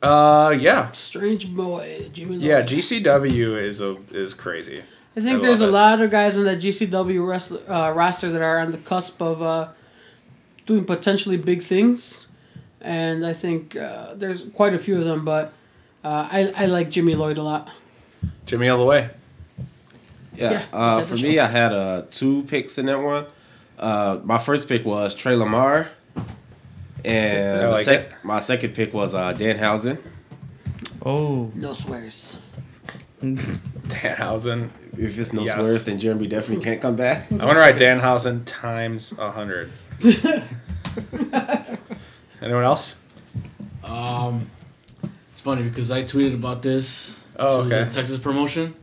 Uh, yeah, Strange boy, Jimmy. Lloyd. yeah. GCW is a is crazy. I think I there's a it. lot of guys on that GCW wrestler, uh, roster that are on the cusp of uh, doing potentially big things, and I think uh, there's quite a few of them. But uh, I I like Jimmy Lloyd a lot. Jimmy all the way. Yeah. Yeah, uh, for me. I had uh, two picks in that one. Uh, my first pick was Trey Lamar, and like sec- my second pick was uh, Danhausen. Oh, No swears. *laughs* Danhausen. If it's no Yes. swears, then Jeremy definitely can't come back. I want to write Danhausen times a hundred. *laughs* Anyone else? Um, it's funny because I tweeted about this. Oh, to the okay. Texas promotion,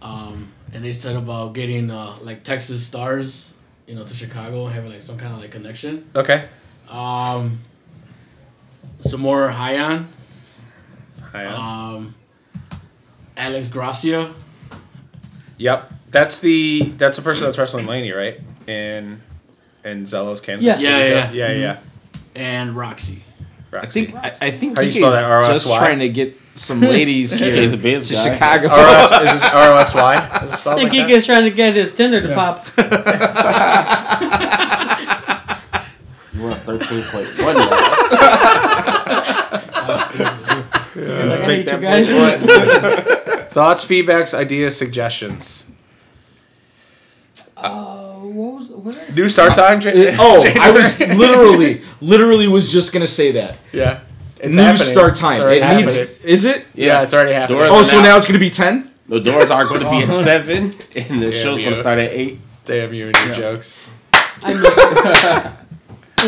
um, and they said about getting uh, like Texas stars, you know, to Chicago and having like some kind of like connection. Okay. Um, some more high on. Hi, on. Um, Alex Gracia. Yep. That's the that's the person that's wrestling Laynie, right? In in Zelo's Kansas. Yes. Yeah, City yeah, show? yeah, yeah. and Roxy. Roxy. I think I, I think How do you spell that? just trying to get some ladies *laughs* here DK's a to guy. Chicago. RX, is this *laughs* ROXY? Is it I think like he is trying to get his Tinder to pop. *laughs* You was thirteen point one. *laughs* I hate you guys. *laughs* Thoughts, feedbacks, ideas, suggestions. Uh, what was what did I? New start time. Jan- Oh, I was literally, literally was just gonna say that. yeah. It's New happening. start time. It's already It needs. Is it? Yeah, it's already happening. Doors- Oh, so now- now it's gonna be ten. The doors are going to be at *laughs* seven, and the Yeah, show's going to start at eight. Damn you and your jokes. I missed it.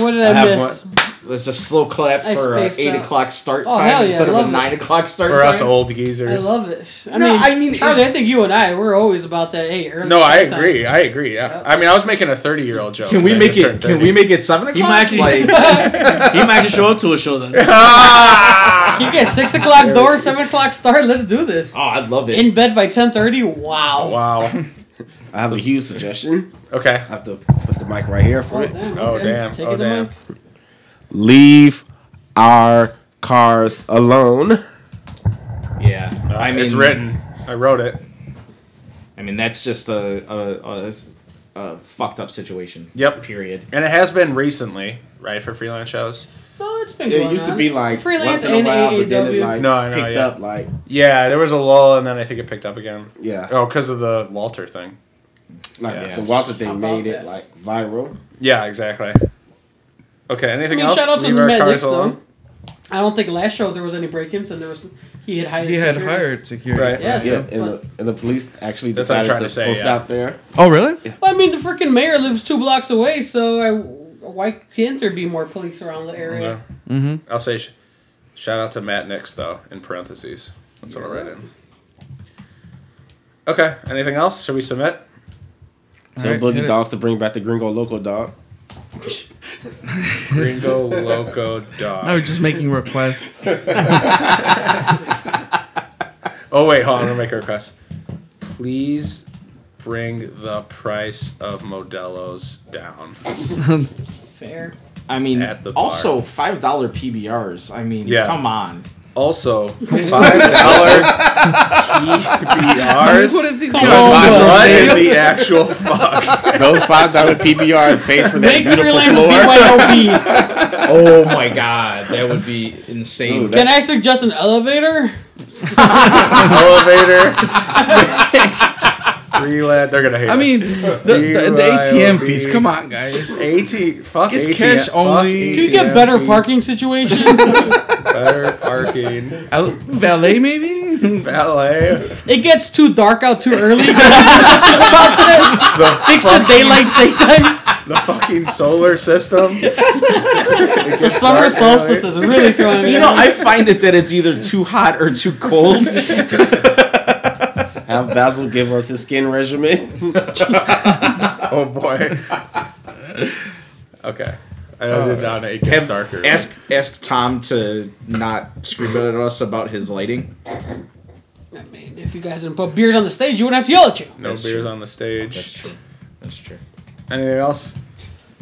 What did I, I have miss? That's a slow clap I for uh, eight out. o'clock start Oh, time hell yeah, instead of a love it. nine o'clock start For time. For us old geezers, I love this. I No, mean, I mean, Charlie, I think you and I we're always about that. eight. early No, I agree. time. I agree. Yeah. Yep. I mean, I was making a thirty-year-old joke. Can we 'cause I make it? Can we make it seven o'clock? might actually- like, *laughs* He might actually show up to a show then. *laughs* You get six o'clock door, seven o'clock start. Let's do this. oh, I'd love it. In bed by ten thirty. Wow. Wow. I have a huge suggestion. Okay. I have to put the mic right here for Oh it. damn. Oh, okay. damn. Take Oh, damn. Mike. Leave our cars alone. yeah, uh, I mean, it's written. I wrote it. I mean, that's just a a, a, a fucked up situation. Yep. Period. And it has been recently, right, for freelance shows. Well, it's been It going used to be like freelance once in a and while, but then it AEW. like No, I know, picked yeah. up like Yeah, there was a lull, and then I think it picked up again. yeah, Oh, because of the Walter thing. Like Yeah. the Walter How thing about made that? it like viral. Yeah, exactly. Okay, anything I mean, else? shout out to Leave the our medics cars alone? I don't think last show there was any break-ins, and there was he had hired. he had security. hired security. Right. Yeah, Yeah, so, and the, and the police actually That's what I'm decided to, to say, post yeah. out there. Oh, really? well, I mean, the freaking mayor lives two blocks away, so I, why can't there be more police around the area? No. Mm-hmm. I'll say sh- shout out to Matt Nix, though, in parentheses. That's what I'll write in. Okay, anything else? Should we submit? Tell Alright, Boogie hit it. Dogs to bring back the Gringo Loco dog. *laughs* Gringo Loco Dog. I was just making requests. *laughs* Oh wait, hold on. I'm gonna make a request. Please bring the price of Modelo's down. *laughs* Fair. I mean, At the also five dollar PBRs. I mean, Yeah. come on. Also, *laughs* five dollars PBRs. What if they Come do on, a special What in the actual fuck? Those five dollar PBRs pays for that Make beautiful floor. BYOB. *laughs* Oh my god, that would be insane. Ooh, Can I suggest an elevator? *laughs* Elevator. Freelance. They're gonna hate I us. mean, the, the, the ATM fees. Come on, guys. AT. Fuck It's ATM. cash fuck only. Can you get better fees. parking situation? *laughs* Better parking. Al- Valet, maybe? *laughs* Valet. it gets too dark out too early. Can I do something about that? The Fix the daylight save times. the fucking solar system. *laughs* The summer solstice is really throwing me You know. I find it that it's either too hot or too cold. Have Basil give us his skin regimen. *laughs* Oh boy. Okay. I did not. It gets Have- darker. ask ask Tom to not scream at us about his lighting. I mean, if you guys didn't put beers on the stage, you wouldn't have to yell at you. no That's beers true. on the stage. That's true. That's true. Anything else?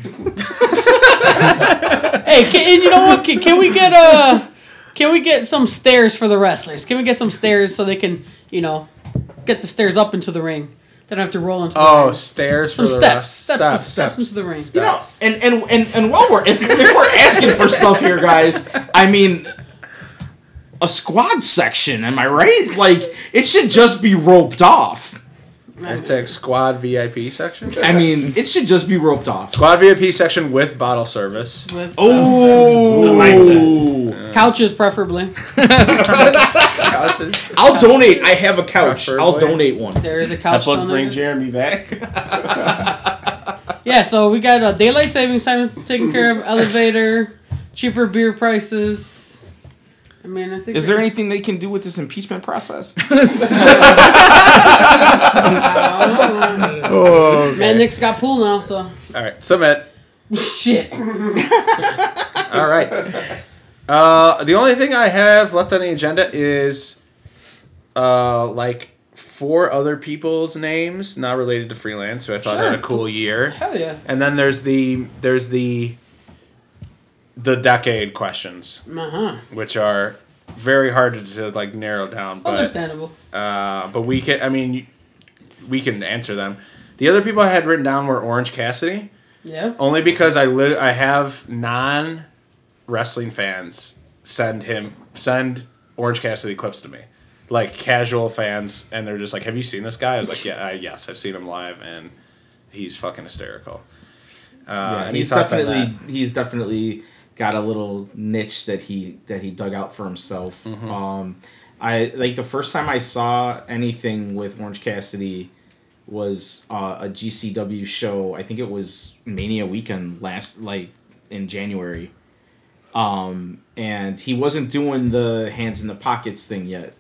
*laughs* Hey, can, and you know what? Can, can we get uh, can we get some stairs for the wrestlers? Can we get some stairs so they can, you know, get the stairs up into the ring? They don't have to roll into the Oh, ring. stairs Some for the steps, rest. steps, steps, steps into the ring. You know, and and and and while we're if, if we're asking for stuff here, guys, I mean, a squad section. Am I right? Like it should just be roped off. Hashtag squad VIP section. I mean, it should just be roped off. Squad VIP section with bottle service. With Oh, I like couches, preferably. *laughs* I'll donate. I have a couch. I'll donate one. There is a couch. Help us bring there. Jeremy back. Yeah, so we got uh, daylight savings time taken care of, *laughs* elevator, cheaper beer prices. I mean, I think. Is there anything they can do with this impeachment process? *laughs* Oh, Man, Nick's got pool now, so All right, submit. shit. *laughs* All right. Uh, the only thing I have left on the agenda is, uh, like four other people's names not related to freelance, So I thought had a Sure. cool year. Hell yeah. And then there's the there's the the decade questions, Uh huh. which are very hard to, to like narrow down. But Understandable. uh, but we can. I mean, we can answer them. The other people I had written down were Orange Cassidy, Yeah. only because I li- I have non wrestling fans send him send Orange Cassidy clips to me, like casual fans, and they're just like, "Have you seen this guy?" I was like, "Yeah, I, yes, I've seen him live, and he's fucking hysterical." Uh, Yeah, any he's thoughts definitely he's definitely got a little niche that he that he dug out for himself. Mm-hmm. Um, I like the first time I saw anything with Orange Cassidy was uh, a GCW show. I think it was Mania weekend last like in January. Um, and he wasn't doing the hands in the pockets thing yet.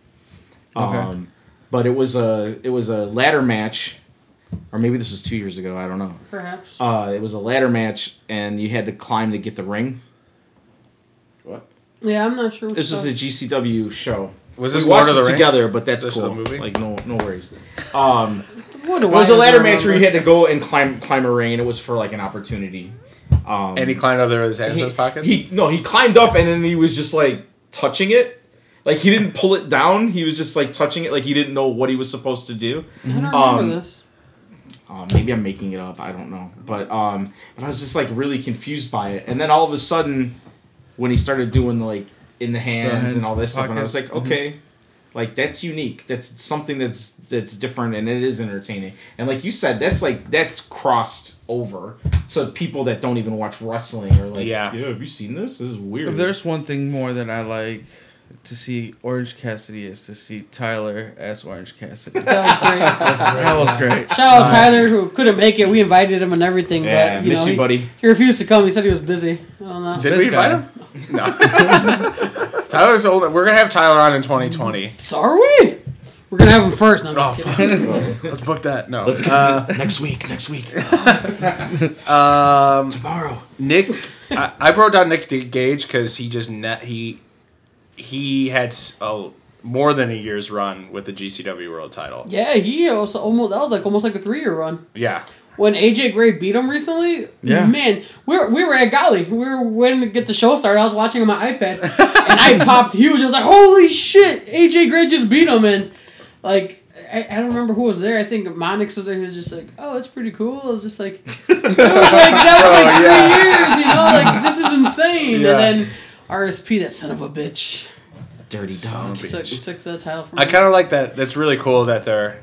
Okay. Um, but it was a it was a ladder match, or maybe this was two years ago. I don't know. Perhaps. Uh, it was a ladder match, and you had to climb to get the ring. What? yeah, I'm not sure. This you're is a GCW show. Was We this Lord watched of the it Rings together, but that's This is cool. the movie? Like no, no worries. Um, *laughs* What do it was I a ladder remember? match where you had to go and climb climb a ring, and it was for like an opportunity. Um, and he climbed up there with his hands in his pockets. he no, he climbed up, and then he was just like touching it. Like he didn't pull it down. He was just like touching it, like he didn't know what he was supposed to do. I don't remember um, this. Uh, maybe I'm making it up. I don't know, but um, but I was just like really confused by it. And then all of a sudden, when he started doing like in the hands hands and all this stuff, and I was like, pockets. okay, like that's unique. That's something that's that's different, and it is entertaining. And like you said, that's like that's crossed over to people that don't even watch wrestling or like, Yeah. yeah, have you seen this? This is weird. If there's one thing more that I like to see Orange Cassidy is to see Tyler as Orange Cassidy. That was great. *laughs* that was great. Shout out Tyler who couldn't make it. We invited him and everything, yeah, but you miss know you, he, buddy. he refused to come. He said he was busy. I don't know. Did This we invite guy. him? No. *laughs* Tyler's old. We're gonna have Tyler on in 2020. So are we? We're gonna have him first. No, I'm Oh, just fuck. kidding. *laughs* Let's book that. No. Let's uh, next week. Next week. *laughs* um, Tomorrow. Nick, I, I wrote down Nick Gage because he just net he he had s- a, more than a year's run with the GCW World Title. Yeah, he also almost that was like almost like a three year run. Yeah, When AJ Gray beat him recently, Yeah. man, we were, we were at Golly. We were waiting to get the show started. I was watching on my iPad, *laughs* and I popped huge. I was like, "Holy shit! AJ Gray just beat him!" And like, I, I don't remember who was there. I think Monix was there. He was just like, "Oh, it's pretty cool." I was just like, dude, like that was like *laughs* Oh, three yeah. years, you know? Like this is insane. Yeah. And then RSP, that son of a bitch, Dirty dog. took, took the title from. I kind of like that. That's really cool that they're.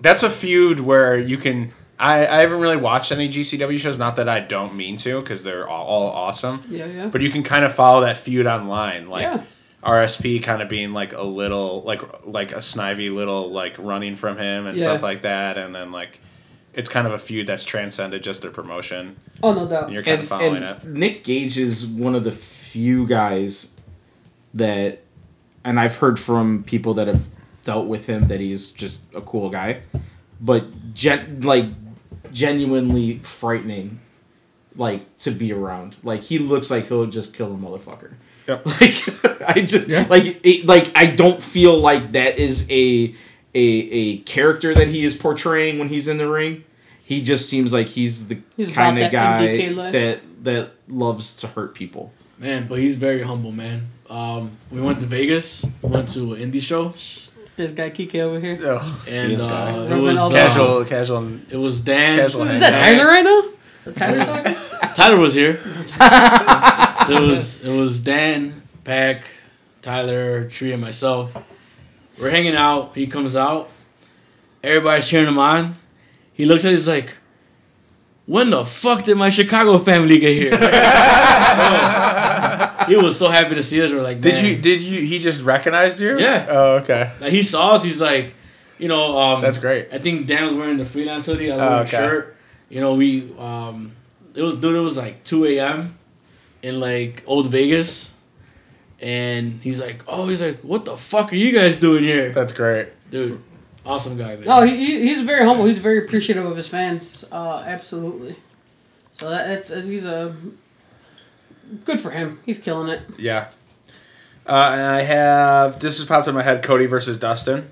That's a feud where you can. I, I haven't really watched any GCW shows. Not that I don't mean to, because they're all, all awesome. Yeah, yeah. But you can kind of follow that feud online, like Yeah. RSP kind of being like a little, like like a snivy little like running from him and Yeah. stuff like that, and then like it's kind of a feud that's transcended just their promotion. oh no doubt. And you're kind and, of following and it. Nick Gage is one of the few guys that, and I've heard from people that have dealt with him that he's just a cool guy, but gen- like genuinely frightening, like to be around. Like he looks like he'll just kill a motherfucker. Yep. *laughs* Like *laughs* I just Yeah. like it, like I don't feel like that is a a a character that he is portraying when he's in the ring. He just seems like he's the kind of guy that that loves to hurt people. Man, but he's very humble, man. Um, we went to Vegas. We went to an indie show, This guy Kike over here. Oh, and This uh, it was all the- casual, casual. It was Dan. Casual Is that Tyler right now? Is Tyler talking? *laughs* Tyler was here. so *laughs* it was it was Dan, Pack, Tyler, Tree, and myself. We're hanging out. He comes out. Everybody's cheering him on. He looks at. He's like, "When the fuck did my Chicago family get here?" *laughs* he was so happy to see us. We're like, Did "Man." you? Did you? He just recognized you? Yeah. Oh, okay. Like he saw us. He's like, you know, um, That's great. I think Dan was wearing the freelance hoodie. I was Oh, okay. a shirt. You know, we um, it was dude. It was like two a.m. in like old Vegas, and he's like, oh, he's like, what the fuck are you guys doing here, That's great. dude? Awesome guy, man. No, he, he- he's very humble. He's very appreciative of his fans. Uh, absolutely. So that, that's that's- he's a good for him. He's killing it. Yeah. Uh, and I have this just popped in my head: Cody versus Dustin.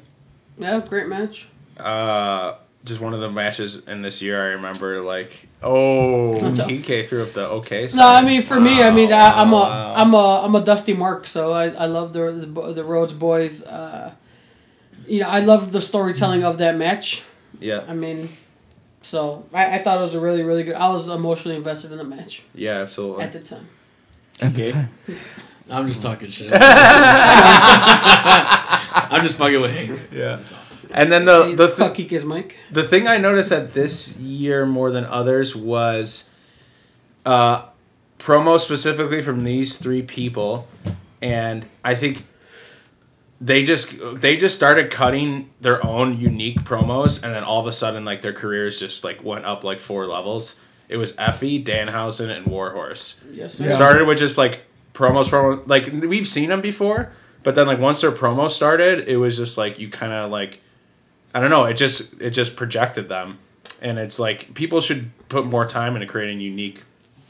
Yeah, great match. Uh, just one of the matches in this year. I remember like, oh, TK threw up the okay. No. I mean for me, I mean I, I'm a Wow. am a I'm a Dusty Mark, so I, I love the the, the Rhodes boys. Uh, you know, I love the storytelling of that match. yeah, I mean, so I, I thought it was a really really good. I was emotionally invested in the match yeah, absolutely. at the time. At the Okay. time. I'm just talking shit. *laughs* I'm just fucking with Hank. yeah. And then the Hey, the it's thi- fuck Kike's mic. the thing I noticed that this year more than others was uh, promo specifically from these three people, and I think they just they just started cutting their own unique promos, and then all of a sudden like their careers just like went up like four levels. It was Effy, Danhausen, and Warhorse. Yes, It sir. started with just like promos, promo. Like we've seen them before, but then like once their promo started, it was just like you kind of like, I don't know. It just it just projected them, and it's like people should put more time into creating unique,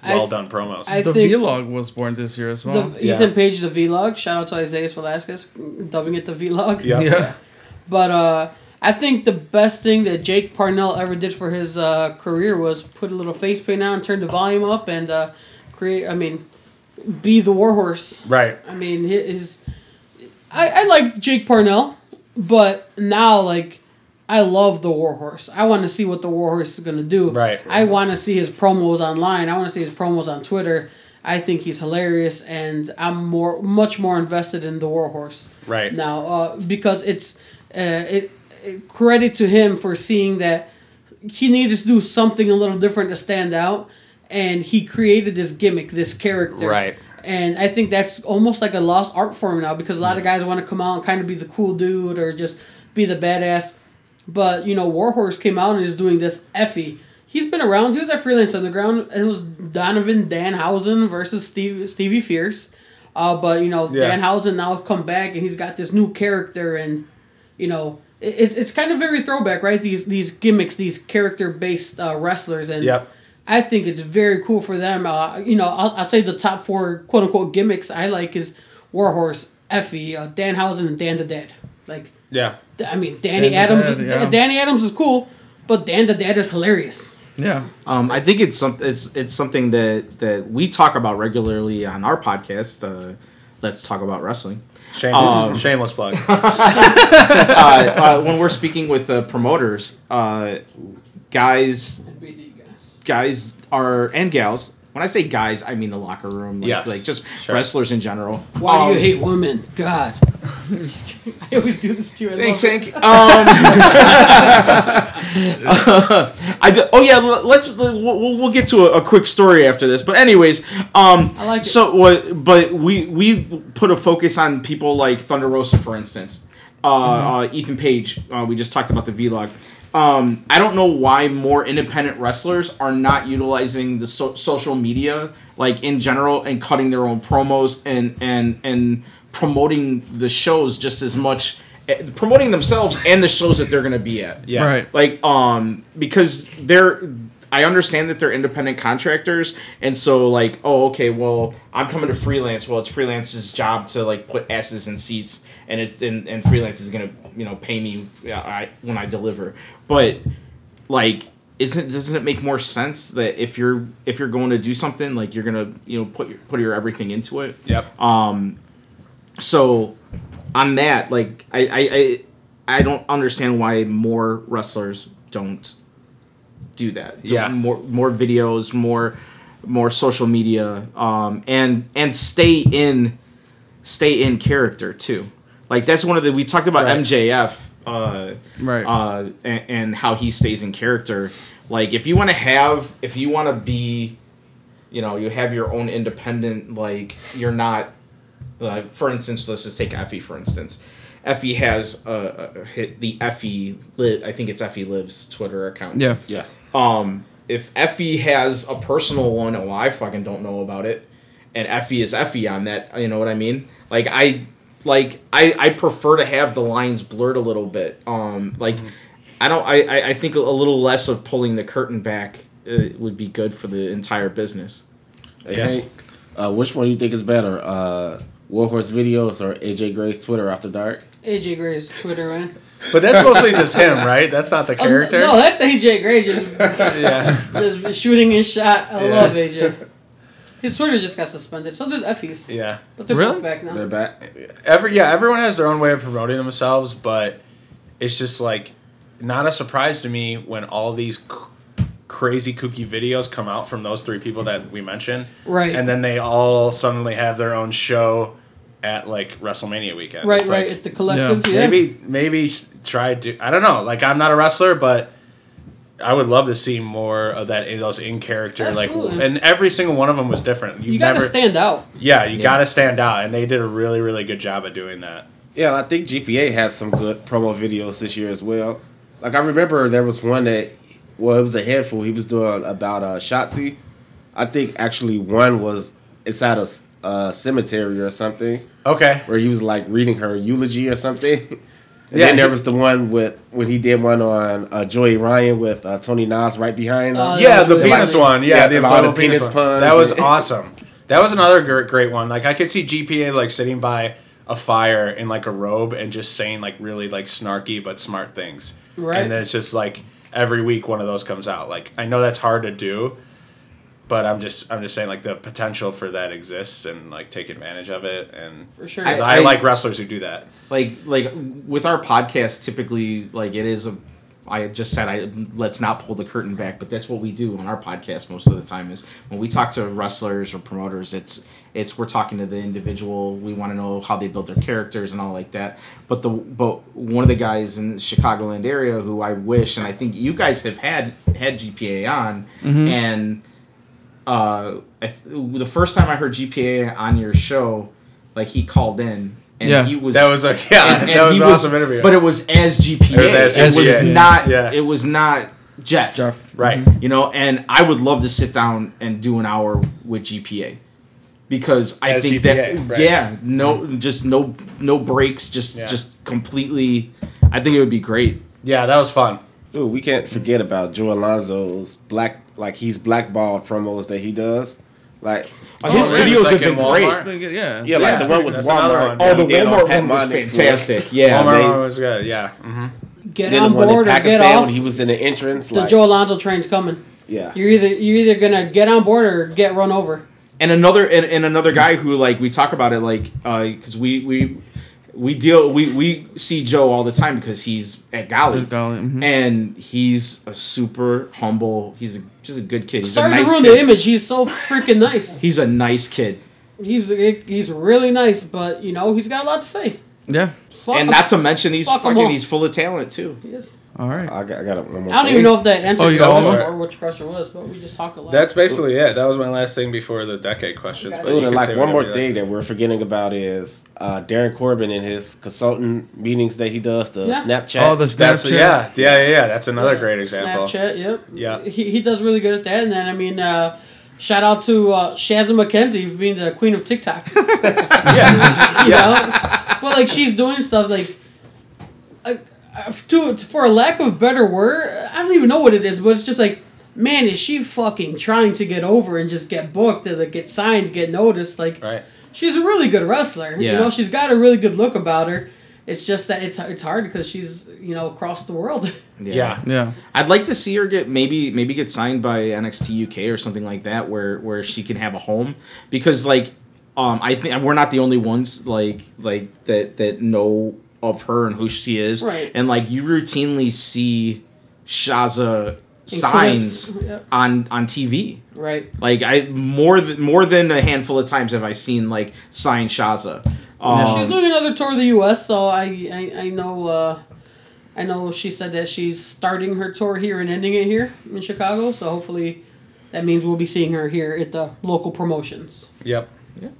I well done promos. I the think vlog was born this year as well. the Yeah. Ethan Page the vlog. Shout out to Isaiah Velasquez dubbing it the vlog. Yeah. yeah. But uh, I think the best thing that Jake Parnell ever did for his uh, career was put a little face paint on, turn the volume up, and uh, create. I mean, be the warhorse. right. I mean, hi- his. I, I like Jake Parnell, but now like. I love the Warhorse. I want to see what the Warhorse is gonna do. Right. I want to see his promos online. I want to see his promos on Twitter. I think he's hilarious, and I'm more, much more invested in the Warhorse Right. now uh, because it's uh, it credit to him for seeing that he needed to do something a little different to stand out and he created this gimmick this character. Right. and i think that's almost like a lost art form now because a lot of guys want to come out and kind of be the cool dude or just be the badass. But you know warhorse came out and is doing this effy. He's been around he was at freelance underground and it was donovan danhausen versus Steve, stevie fierce. Uh, but you know Yeah. danhausen now come back and he's got this new character and you know it, it's kind of very throwback right these these gimmicks these character based uh, wrestlers and Yep. I think it's very cool for them. Uh, you know, I'll, I'll say the top four quote unquote gimmicks I like is Warhorse, Effy, uh, Danhausen, and Dan the Dead. Like, Yeah. th- I mean, Danny Dan Adams. Dead, yeah. Danny Adams is cool, but Dan the Dead is hilarious. Yeah. Um, I think it's something. It's it's something that that we talk about regularly on our podcast. Uh, Let's talk about wrestling. Shameless. Um, shameless plug. *laughs* uh, uh, when we're speaking with uh, promoters, uh, guys, guys. guys are and gals. When I say guys, I mean the locker room, like, Yes. like just Sure. wrestlers in general. Why do Um, you hate women? God. *laughs* I always do this to you. I Thanks, love it. Hank. Um, *laughs* I d- oh yeah, let's we'll, we'll we'll get to a, a quick story after this. But anyways, um, I like it. so what? But we we put a focus on people like Thunder Rosa, for instance. Uh, uh, Ethan Page. Uh, we just talked about the vlog. Um, I don't know why more independent wrestlers are not utilizing the so- social media, like in general, and cutting their own promos and and and promoting the shows just as much, eh, promoting themselves and the shows that they're gonna be at. Yeah. Right. Like, um, because they're, I understand that they're independent contractors, and so like, oh, okay, well, I'm coming to freelance. Well, it's freelance's job to like put asses in seats, and it's and, and freelance is gonna, you know, pay me I, when I deliver. But like, isn't doesn't it make more sense that if you're if you're going to do something like you're gonna you know put your put your everything into it Yep. um so on that like i i i, I don't understand why more wrestlers don't do that So Yeah. more more videos more more social media um and and stay in stay in character too like that's one of the we talked about Right. mjf uh Right. uh, and, and how he stays in character. Like, if you want to have, if you want to be, you know, you have your own independent, like, you're not, uh, for instance, let's just take Effy, for instance. Effy has uh, uh, hit the Effy, li- I think it's Effy Lives Twitter account. yeah. Yeah. Um, if Effy has a personal one, well, I fucking don't know about it, and Effy is Effy on that. You know what I mean? Like I, like I, I prefer to have the lines blurred a little bit. Um, like I don't. I, I, I think a little less of pulling the curtain back uh, would be good for the entire business. Hey, Yeah. Hank, uh, which one do you think is better, uh, Warhorse videos or AJ Gray's Twitter after dark? AJ Gray's Twitter, man. But that's mostly just him, right? That's not the Oh, character. no, that's AJ Gray just *laughs* yeah. just shooting his shot. I Yeah. love AJ. His Twitter just got suspended. So does Effy's, Yeah. but they're Really? back now. They're back. Every yeah, everyone has their own way of promoting themselves, but it's just like not a surprise to me when all these c- crazy kooky videos come out from those three people that we mentioned, Right. and then they all suddenly have their own show at like WrestleMania weekend. right, It's right. like, At the collective, yeah. maybe maybe try to I don't know. Like I'm not a wrestler, but I would love to see more of that those in character Absolutely. like and every single one of them was different. you got to stand out. Yeah, you got to stand out and they did a really really good job at doing that. Yeah, I think GPA has some good promo videos this year as well. Like I remember there was one that, well, it was a handful. He was doing about uh, Shotzi. I think actually one was inside a s- uh, cemetery or something, Okay. where he was like reading her eulogy or something. *laughs* And Yeah, then there was the one with when he did one on uh, Joey Ryan with uh, Tony Nas right behind him. Oh, Yeah, the really penis funny. one. Yeah, Yeah, the a lot of inflatable penis, penis puns That was *laughs* awesome. That was another great one. Like I could see GPA like sitting by a fire in like a robe and just saying like really like snarky but smart things. Right. And then it's just like every week one of those comes out. Like I know that's hard to do, but I'm just I'm just saying like the potential for that exists and like take advantage of it and For sure. I, I- I like wrestlers who do that. like like with our podcast typically like it is a I just said I let's not pull the curtain back, but that's what we do on our podcast most of the time is when we talk to wrestlers or promoters, it's it's we're talking to the individual. We want to know how they build their characters and all like that. But the but one of the guys in the Chicagoland area who I wish and I think you guys have had had GPA on mm-hmm. and uh I th- the first time I heard GPA on your show, like he called in and Yeah. he was That was a yeah, and- and that was he an awesome interview. But it was as GPA. It was as It was not. Yeah. It was not Jeff. Jeff. right. You know, and I would love to sit down and do an hour with GPA because I As think GPA, that right. yeah, no, just no, no breaks, just Yeah. just completely. I think it would be great. Yeah, that was fun. Ooh, we can't forget about Joe Alonzo's black, like he's blackballed promos that he does. Like, Uh, his Oh, really? videos Like have been Walmart? great. Yeah. yeah, like Yeah, the one with that's Walmart. one. Oh, the he did on Walmart one was fantastic. Yeah, Walmart they- was good. Yeah. Mm-hmm. Get Then on the one in board or get off. when he was in the entrance. the like, Joe Alonzo train's coming. yeah. You're either you're either gonna get on board or get run over. and another and, and another guy who like we talk about it like because we we we deal we we see Joe all the time because he's at Golly. There's Golly, mhm. and he's a super humble. He's a, just a good kid. He's Sorry a nice to ruin kid. the image. He's so freaking nice. He's a nice kid, He's he's really nice, but you know he's got a lot to say. Yeah. Fuck and him. not to mention he's Fuck 'em fucking he's full of talent too. He is. All right. I got, I got one more I don't thing. even know if that entered Oh, you got question more? or which question was, but we just talked a lot. That's basically it. That was my last thing before the decade questions. Okay. But Ooh, and like one more thing that we're forgetting about is uh, Darin Corbin and his consultant meetings that he does, the Yeah. Snapchat. Oh, the That's Snapchat. yeah, yeah, yeah, yeah. That's another great example. Snapchat, yep. Yeah. He, he does really good at that. And then, I mean, uh, shout out to uh, Shazza McKenzie for being the queen of TikToks. *laughs* Yeah, *laughs* you know? But, like, she's doing stuff like. Uh, to, for a lack of a better word, I don't even know what it is, but it's just like, man, is she fucking trying to get over and just get booked and like, get signed, get noticed? Like, right. she's a really good wrestler. Yeah. You know, she's got a really good look about her. It's just that it's it's hard because she's you know across the world. *laughs* Yeah. Yeah. I'd like to see her get maybe maybe get signed by NXT UK or something like that, where where she can have a home because like um I think we're not the only ones like like that that know of her and who she is, Right. And like you routinely see Shazza signs clips, yeah. on on TV. right. Like I more than more than a handful of times have I seen like sign Shazza. Um, She's doing another tour of the U.S., so I I, I know uh, I know she said that she's starting her tour here and ending it here in Chicago. So hopefully, that means we'll be seeing her here at the local promotions. Yep. Yep.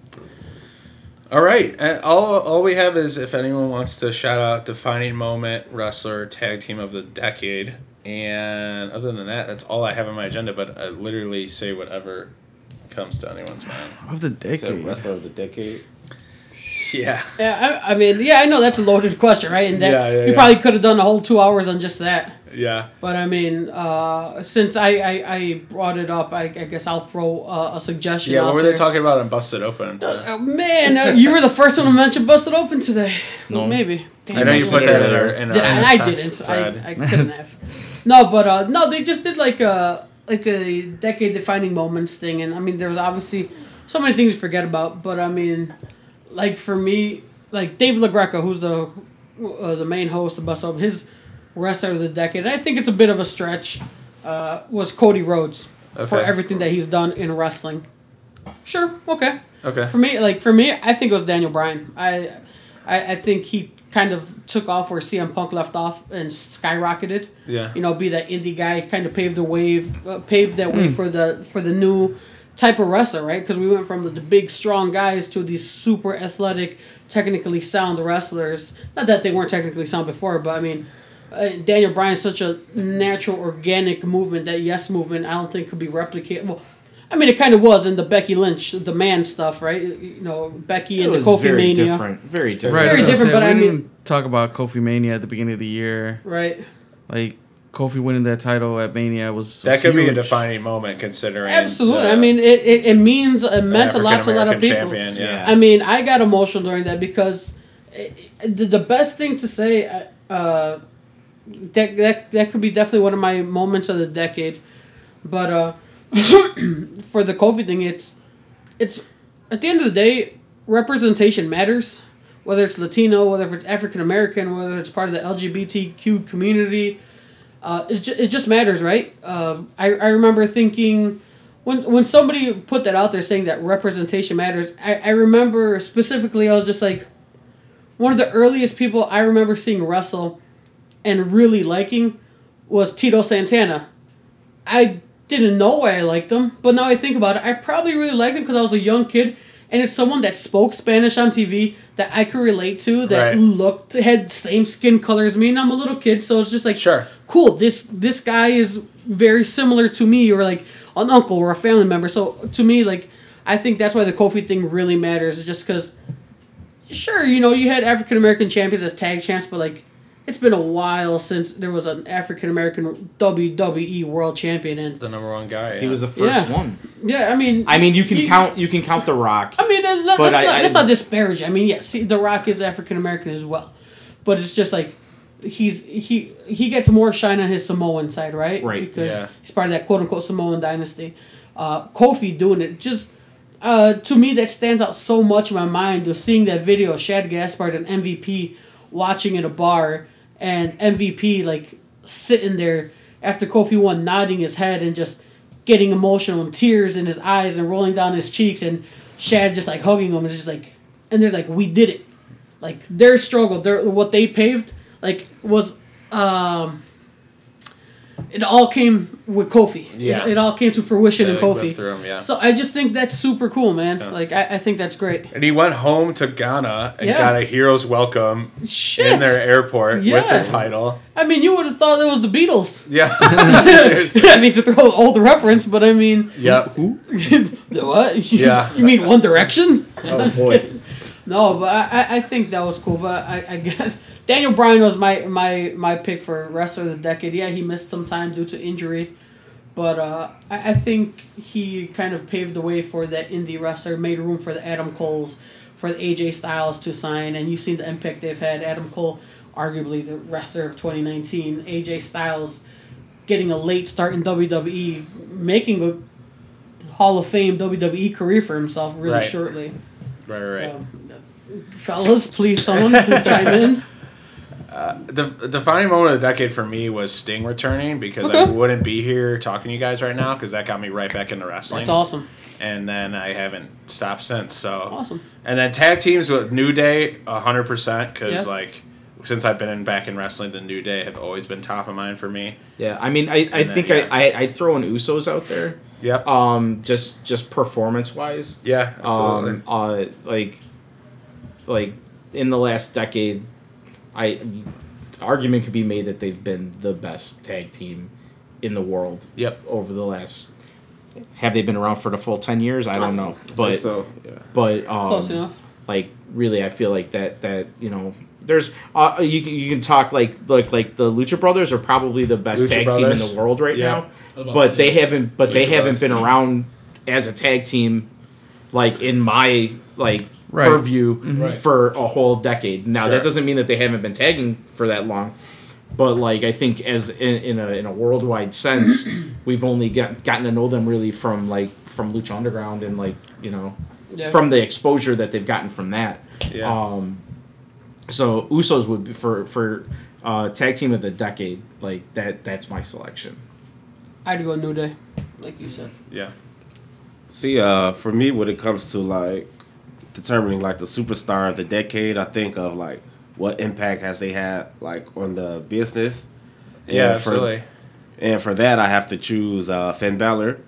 All right. And all all we have is if anyone wants to shout out defining moment wrestler tag team of the decade. And other than that, that's all I have on my agenda. But I literally say whatever comes to anyone's mind. Of the Is that decade. wrestler of the decade? *laughs* Yeah. Yeah, I, I mean, yeah, I know that's a loaded question, right? And that Yeah, yeah, we yeah. probably could have done a whole two hours on just that. Yeah. But I mean, uh, since I, I, I brought it up, I, I guess I'll throw uh, a suggestion. Yeah. out What were there. they talking about on Busted Open? Oh, man, uh, you were the first one to mention Busted Open today. No. Maybe. Damn I know you it. put that in our in our Did- and I didn't. thread. I, I couldn't have. *laughs* No, but uh, no, they just did like a like a decade defining moments thing, and I mean, there's obviously so many things to forget about, but I mean, like for me, like Dave LaGreca, who's the uh, the main host of Bust Open, his wrestler of the decade, and I think it's a bit of a stretch, uh, was Cody Rhodes for everything that he's done in wrestling. Sure, okay. Okay. For me, like for me, I think it was Daniel Bryan. I, I, I think he kind of took off where CM Punk left off and skyrocketed. Yeah. You know, be that indie guy, kind of paved the wave, uh, paved that way for the for the new type of wrestler, right? Because we went from the, the big, strong guys to these super athletic, technically sound wrestlers. Not that they weren't technically sound before, but I mean. Uh, Daniel Bryan's such a natural, organic movement that yes movement I don't think could be replicated. Well, I mean, it kind of was in the Becky Lynch, the man stuff, right? You know, Becky it and the Kofi very Mania, different. Very different. Right, Very I was different, but we I mean- didn't talk about Kofi Mania at the beginning of the year. right? Like Kofi winning that title at Mania was, That was could be a defining moment considering. Absolutely. the- I mean, it, it, it means it meant a lot to a lot of people. Champion, yeah. Yeah. I mean, I got emotional during that because it, it- the, the best thing to say, uh, uh, that, that that could be definitely one of my moments of the decade. But uh, *clears throat* for the Kofi thing, it's it's at the end of the day, representation matters. Whether it's Latino, whether it's African American, whether it's part of the LGBTQ community, uh, it, ju- it just matters, right? Uh, I, I remember thinking when when somebody put that out there saying that representation matters, I, I remember specifically I was just like one of the earliest people I remember seeing wrestle and really liking was Tito Santana. I didn't know why I liked him, but now I think about it, I probably really liked him because I was a young kid, and it's someone that spoke Spanish on TV that I could relate to, that Right. looked had same skin color as me, and I'm a little kid, so it's just like Sure. cool. This this guy is very similar to me, or like an uncle or a family member. So to me, like I think that's why the Kofi thing really matters, just because. Sure, you know you had African American champions as tag champs, but like it's been a while since there was an African American WWE World Champion, and the number one guy. He was the first Yeah. one. yeah, I mean, I mean, you can You- count. You can count the Rock. I mean, uh, let, But let's, I- not, I- let's not disparage. I mean, yes, he- The Rock is African American as well, but it's just like he's he he gets more shine on his Samoan side, right? Right, Because yeah. he's part of that quote unquote Samoan dynasty. Uh, Kofi doing it just. Uh, to me, that stands out so much in my mind. Was seeing that video of Shad Gaspard and MVP watching at a bar, and MVP like sitting there after Kofi won, nodding his head and just getting emotional and tears in his eyes and rolling down his cheeks, and Shad just like hugging him and just like, and they're like, "We did it!" Like their struggle, their what they paved, like was um. It all came with Kofi. Yeah. It, it all came to fruition Yeah, in Kofi. through him, yeah. So I just think that's super cool, man. Like I, I think that's great. And he went home to Ghana and Yeah. got a hero's welcome Shit. in their airport with Yeah. the title. I mean, you would have thought it was the Beatles. Yeah. *laughs* I mean, to throw an old reference, but I mean, Yep. *laughs* what? Yeah. you mean One Direction? I'm boy. No, but I, I- think that was cool. But I, I guess *laughs* Daniel Bryan was my, my, my pick for wrestler of the decade. Yeah, he missed some time due to injury, but uh, I, I think he kind of paved the way for that indie wrestler, made room for the Adam Coles, for the AJ Styles to sign, and you've seen the impact they've had. Adam Cole, arguably the wrestler of 2019. AJ Styles getting a late start in WWE, making a Hall of Fame WWE career for himself really Right. shortly. Right, right, right. So, fellas, please someone chime in. *laughs* The the defining moment of the decade for me was Sting returning because I wouldn't be here talking to you guys right now because that got me right back into wrestling. That's awesome. And then I haven't stopped since. So Awesome. And then tag teams with New Day, hundred percent because Yeah. like since I've been in back in wrestling, the New Day have always been top of mind for me. Yeah, I mean, I, I then, think yeah. I, I I throw in Usos out there. Yep. Um, just just performance wise. yeah. Absolutely. Um, uh, like, like in the last decade, I argument could be made that they've been the best tag team in the world. Yep. Over the last, have they been around for the full ten years? I don't know, but so yeah. but um, Close enough. like really i feel like that that you know there's uh you can you can talk like like like the lucha brothers are probably the best Lucha tag team in the world right Yeah. now I was about to but they haven't but they haven't Brothers, been yeah. around as a tag team like in my like Right. purview Right. for a whole decade now Sure. that doesn't mean that they haven't been tagging for that long but like I think as in, in a in a worldwide sense, *clears throat* we've only got, gotten to know them really from like from Lucha Underground and like you know Yeah. from the exposure that they've gotten from that. Yeah. Um, so Usos would be for for uh, tag team of the decade like that. That's my selection. I'd go New Day, like you said. yeah. See, uh, for me, when it comes to like determining like the superstar of the decade, I think of like what impact has they had like on the business. Yeah. And for- absolutely. And for that, I have to choose uh, Finn Balor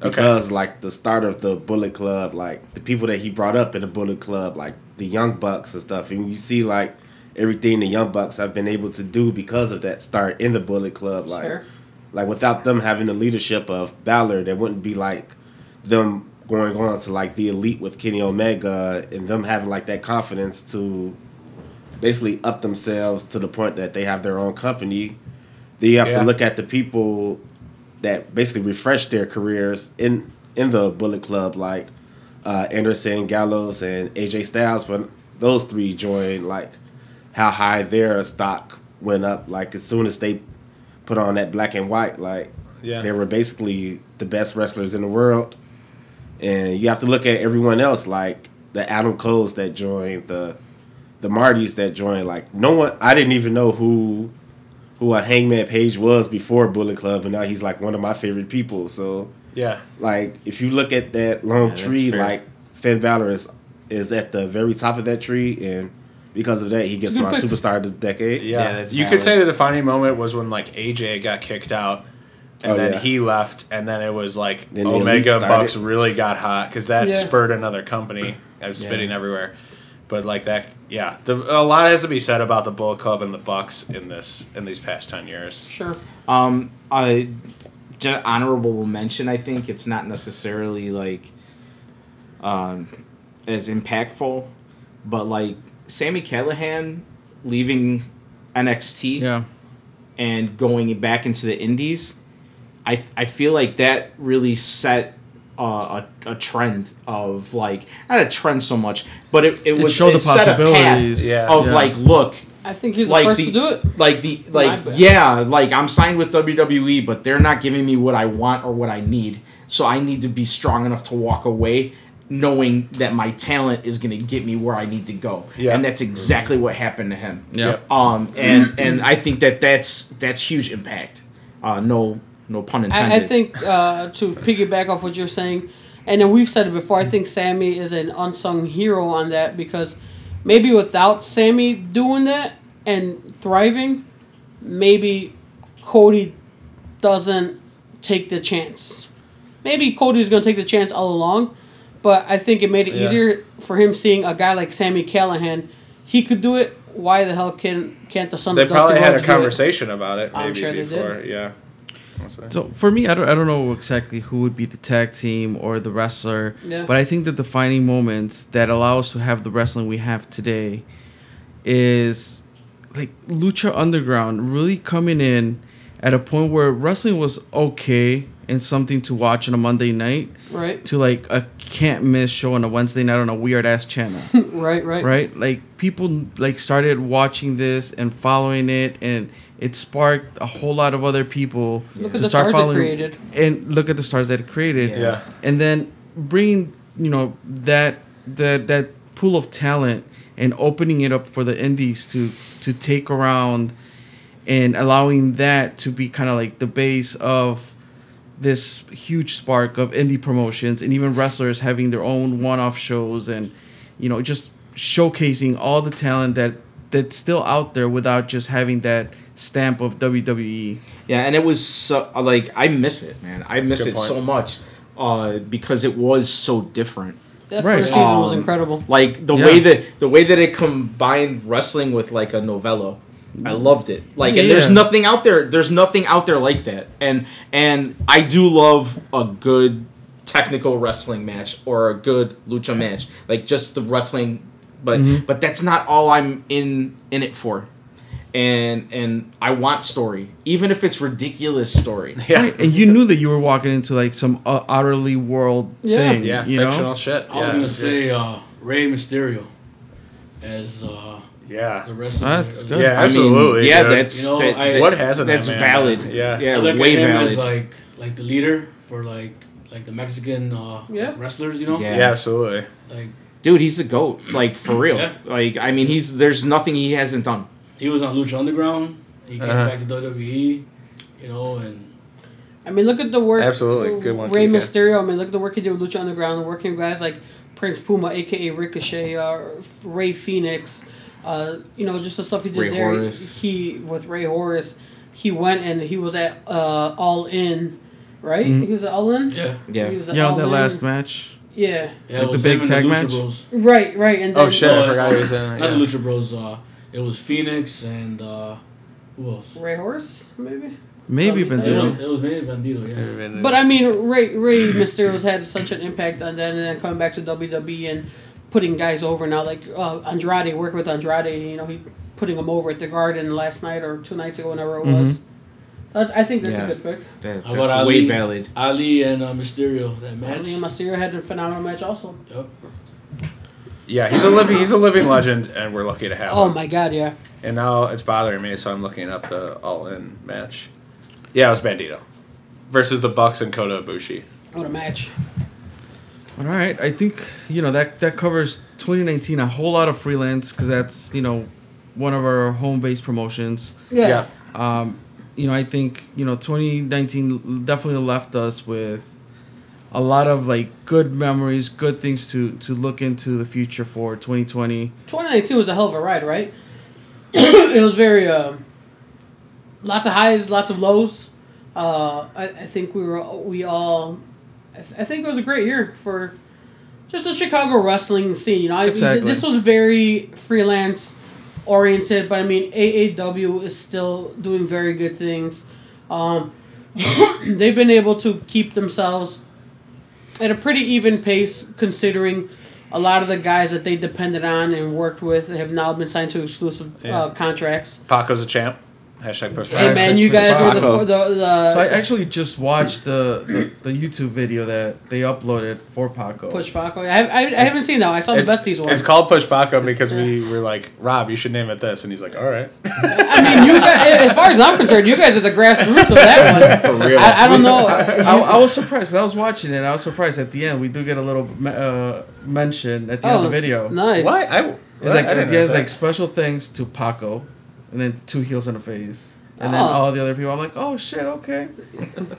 because like the start of the Bullet Club, like the people that he brought up in the Bullet Club, like the Young Bucks and stuff, and you see like everything the Young Bucks have been able to do because of that start in the Bullet Club, like. Fair. Like without them having the leadership of Balor, there wouldn't be like them going on to like the elite with Kenny Omega and them having like that confidence to basically up themselves to the point that they have their own company. Then you have Yeah. to look at the people that basically refreshed their careers in in the Bullet Club, like uh, Anderson, Gallows, and AJ Styles. When those three joined, like how high their stock went up. Like as soon as they put on that black and white, like Yeah. they were basically the best wrestlers in the world. And you have to look at everyone else, like the Adam Coles that joined, the the Martys that joined. Like no one, I didn't even know who who a Hangman Page was before Bullet Club, and now he's like one of my favorite people. So Yeah. like if you look at that long that's tree, like Finn Balor is is at the very top of that tree, and because of that, he gets my *laughs* superstar of the decade. Yeah, Yeah, that's you could say the defining moment was when like AJ got kicked out, and Oh, then yeah. he left, and then it was like Then Omega. Bucks really got hot because that Yeah. spurred another company. I was spitting everywhere, but like that, yeah, the, a lot has to be said about the Bullet Club and the Bucks in this in these past ten years. Sure. Um, I just honorable mention. I think it's not necessarily like um, as impactful, but like Sami Callihan leaving NXT Yeah. and going back into the Indies, I I feel like that really set. Uh, a, a trend of like not a trend so much, but it, it was showed the it set a path possibilities. Yeah. of Yeah. like look I think he's the like first the, to do it. like the like yeah like i'm signed with wwe but they're not giving me what i want or what i need so i need to be strong enough to walk away knowing that my talent is going to get me where i need to go Yeah. and that's exactly what happened to him Yeah. Um and and i think that that's that's huge impact uh no no pun intended I, I think uh, to piggyback off what you're saying, and then we've said it before. I think Sami is an unsung hero on that because maybe without Sami doing that and thriving, maybe Cody doesn't take the chance. Maybe Cody's gonna take the chance all along, but I think it made it Yeah. easier for him seeing a guy like Sami Callihan. He could do it. Why the hell can can't the son They of Dusty probably had a Rhodes do it? conversation about it I'm maybe sure they before. did. Yeah. So for me, I don't, I don't know exactly who would be the tag team or the wrestler, Yeah. but I think the defining moments that allow us to have the wrestling we have today is like Lucha Underground really coming in at a point where wrestling was okay and something to watch on a Monday night Right. to like a can't miss show on a Wednesday night on a weird ass channel. *laughs* Right. Right. right? Like people like started watching this and following it, and it sparked a whole lot of other people Look at the stars it created. And look at the stars that it created. Yeah. And then bringing you know that that that pool of talent and opening it up for the indies to to take around and allowing that to be kind of like the base of this huge spark of indie promotions and even wrestlers having their own one-off shows and you know just showcasing all the talent that that's still out there without just having that stamp of. WWE. Yeah, and it was so like I miss it, man. I miss Good it point. so much uh, because it was so different. That Right. first season was Um, incredible. Like the Yeah. way that the way that it combined wrestling with like a novella. I loved it. Like and there's nothing out there there's nothing out there like that. And and I do love a good technical wrestling match or a good lucha match. Like just the wrestling but Mm-hmm. but that's not all I'm in in it for. And and I want story, even if it's ridiculous story. Yeah. And you knew that you were walking into like some uh, utterly world Yeah. thing. Yeah, you fictional know. shit. I was yeah. gonna say uh, Rey Mysterio as uh, Yeah. the rest wrestler. That's good. Yeah, I mean, absolutely. yeah, dude. that's You know, that- I- What hasn't that's that man valid. done? Yeah. yeah, I look way at him valid. as like like the leader for like like the Mexican uh, Yeah. wrestlers. You know, Yeah. Yeah, absolutely. like Dude, he's a goat. Like for *clears throat* real. Yeah. Like I mean, he's there's nothing he hasn't done. He was on Lucha Underground. He came Uh-huh. back to WWE. You know, and I mean, look at the work. Absolutely. Good one, Rey Mysterio. I mean, look at the work he did with Lucha Underground, working with guys like Prince Puma, aka Ricochet, uh, Rey Fenix. Uh, you know, just the stuff he did Ray there. Horace. He with Rey Horus, he went and he was at uh, All In, right? Mhm. He was at All In. yeah, Yeah. He was at Yeah, All that In. last match. Yeah. yeah, Like the big him and tag the match? Bros. Right. Right. And then, Oh shit! No, I forgot he was in. it, Not Yeah. the Lucha Bros. Uh, it was Fenix and uh, who else? Rey Horus, maybe. Maybe Something like It that. Bandito. was, it was maybe Bandito. Yeah. But I mean, Ray Rey Mysterio's had such an impact on that, and then coming back to WWE and putting guys over now, like uh, Andrade, working with Andrade, you know, he putting him over at the Garden last night or two nights ago, whenever it was. Uh, I think that's Yeah. a good pick. That, How that's about way Ali? valid. Ali and uh, Mysterio that match. Ali and Mysterio had a phenomenal match also. Yep. Yeah, he's a living he's a living legend, and we're lucky to have Oh him. my god, yeah. And now it's bothering me, so I'm looking up the All In match. Yeah, it was Bandito versus the Bucks and Kota Ibushi. What a match. All right, I think you know that that covers 2019 a whole lot of freelance because that's you know one of our home base promotions. Yeah. Um, you know, I think you know 2019 definitely left us with a lot of like good memories, good things to to look into the future for 2020. 2019 was a hell of a ride, right? *coughs* it was very uh, lots of highs, lots of lows. Uh, I, I think we were we all. I, th- I think it was a great year for just the Chicago wrestling scene. You know, I, Exactly. this was very freelance oriented, but I mean AAW is still doing very good things. Um, *coughs* they've been able to keep themselves at a pretty even pace considering a lot of the guys that they depended on and worked with have now been signed to exclusive Yeah. uh, contracts. Paco's a champ. Hashtag push Hey man, you guys were the the, the So I actually just watched the, the, the YouTube video that they uploaded for Paco. push Paco. I, I, I haven't seen that. one. I saw the besties one. it's called Push Paco because we were like, Rob, you should name it this, and he's like, all right. I mean, you guys, as far as I'm concerned, you guys are the grassroots of that one. *laughs* For real. I, I don't know. I, I was surprised. I was watching it. and I was surprised at the end. We do get a little uh, mention at the end of the video. Oh, Nice. Why? I, It's like I at didn't the end, it's know like special thanks to Paco, and then two heels in the face, and then Oh. all the other people. I'm like, oh shit, okay.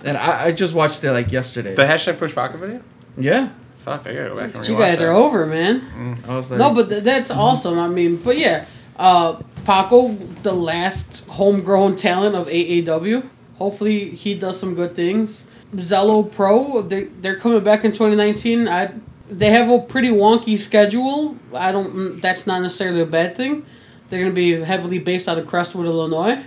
and I, I just watched it like yesterday. the hashtag Push Paco video. yeah, Fuck, I gotta go back and you guys that. are over, man. I was like, No, but th- that's awesome. I mean, but yeah, uh, Paco, the last homegrown talent of AAW. Hopefully, he does some good things. Zelo Pro, they're, they're coming back in 2019. I they have a pretty wonky schedule. I don't. mm, That's not necessarily a bad thing. They're going to be heavily based out of Crestwood, Illinois.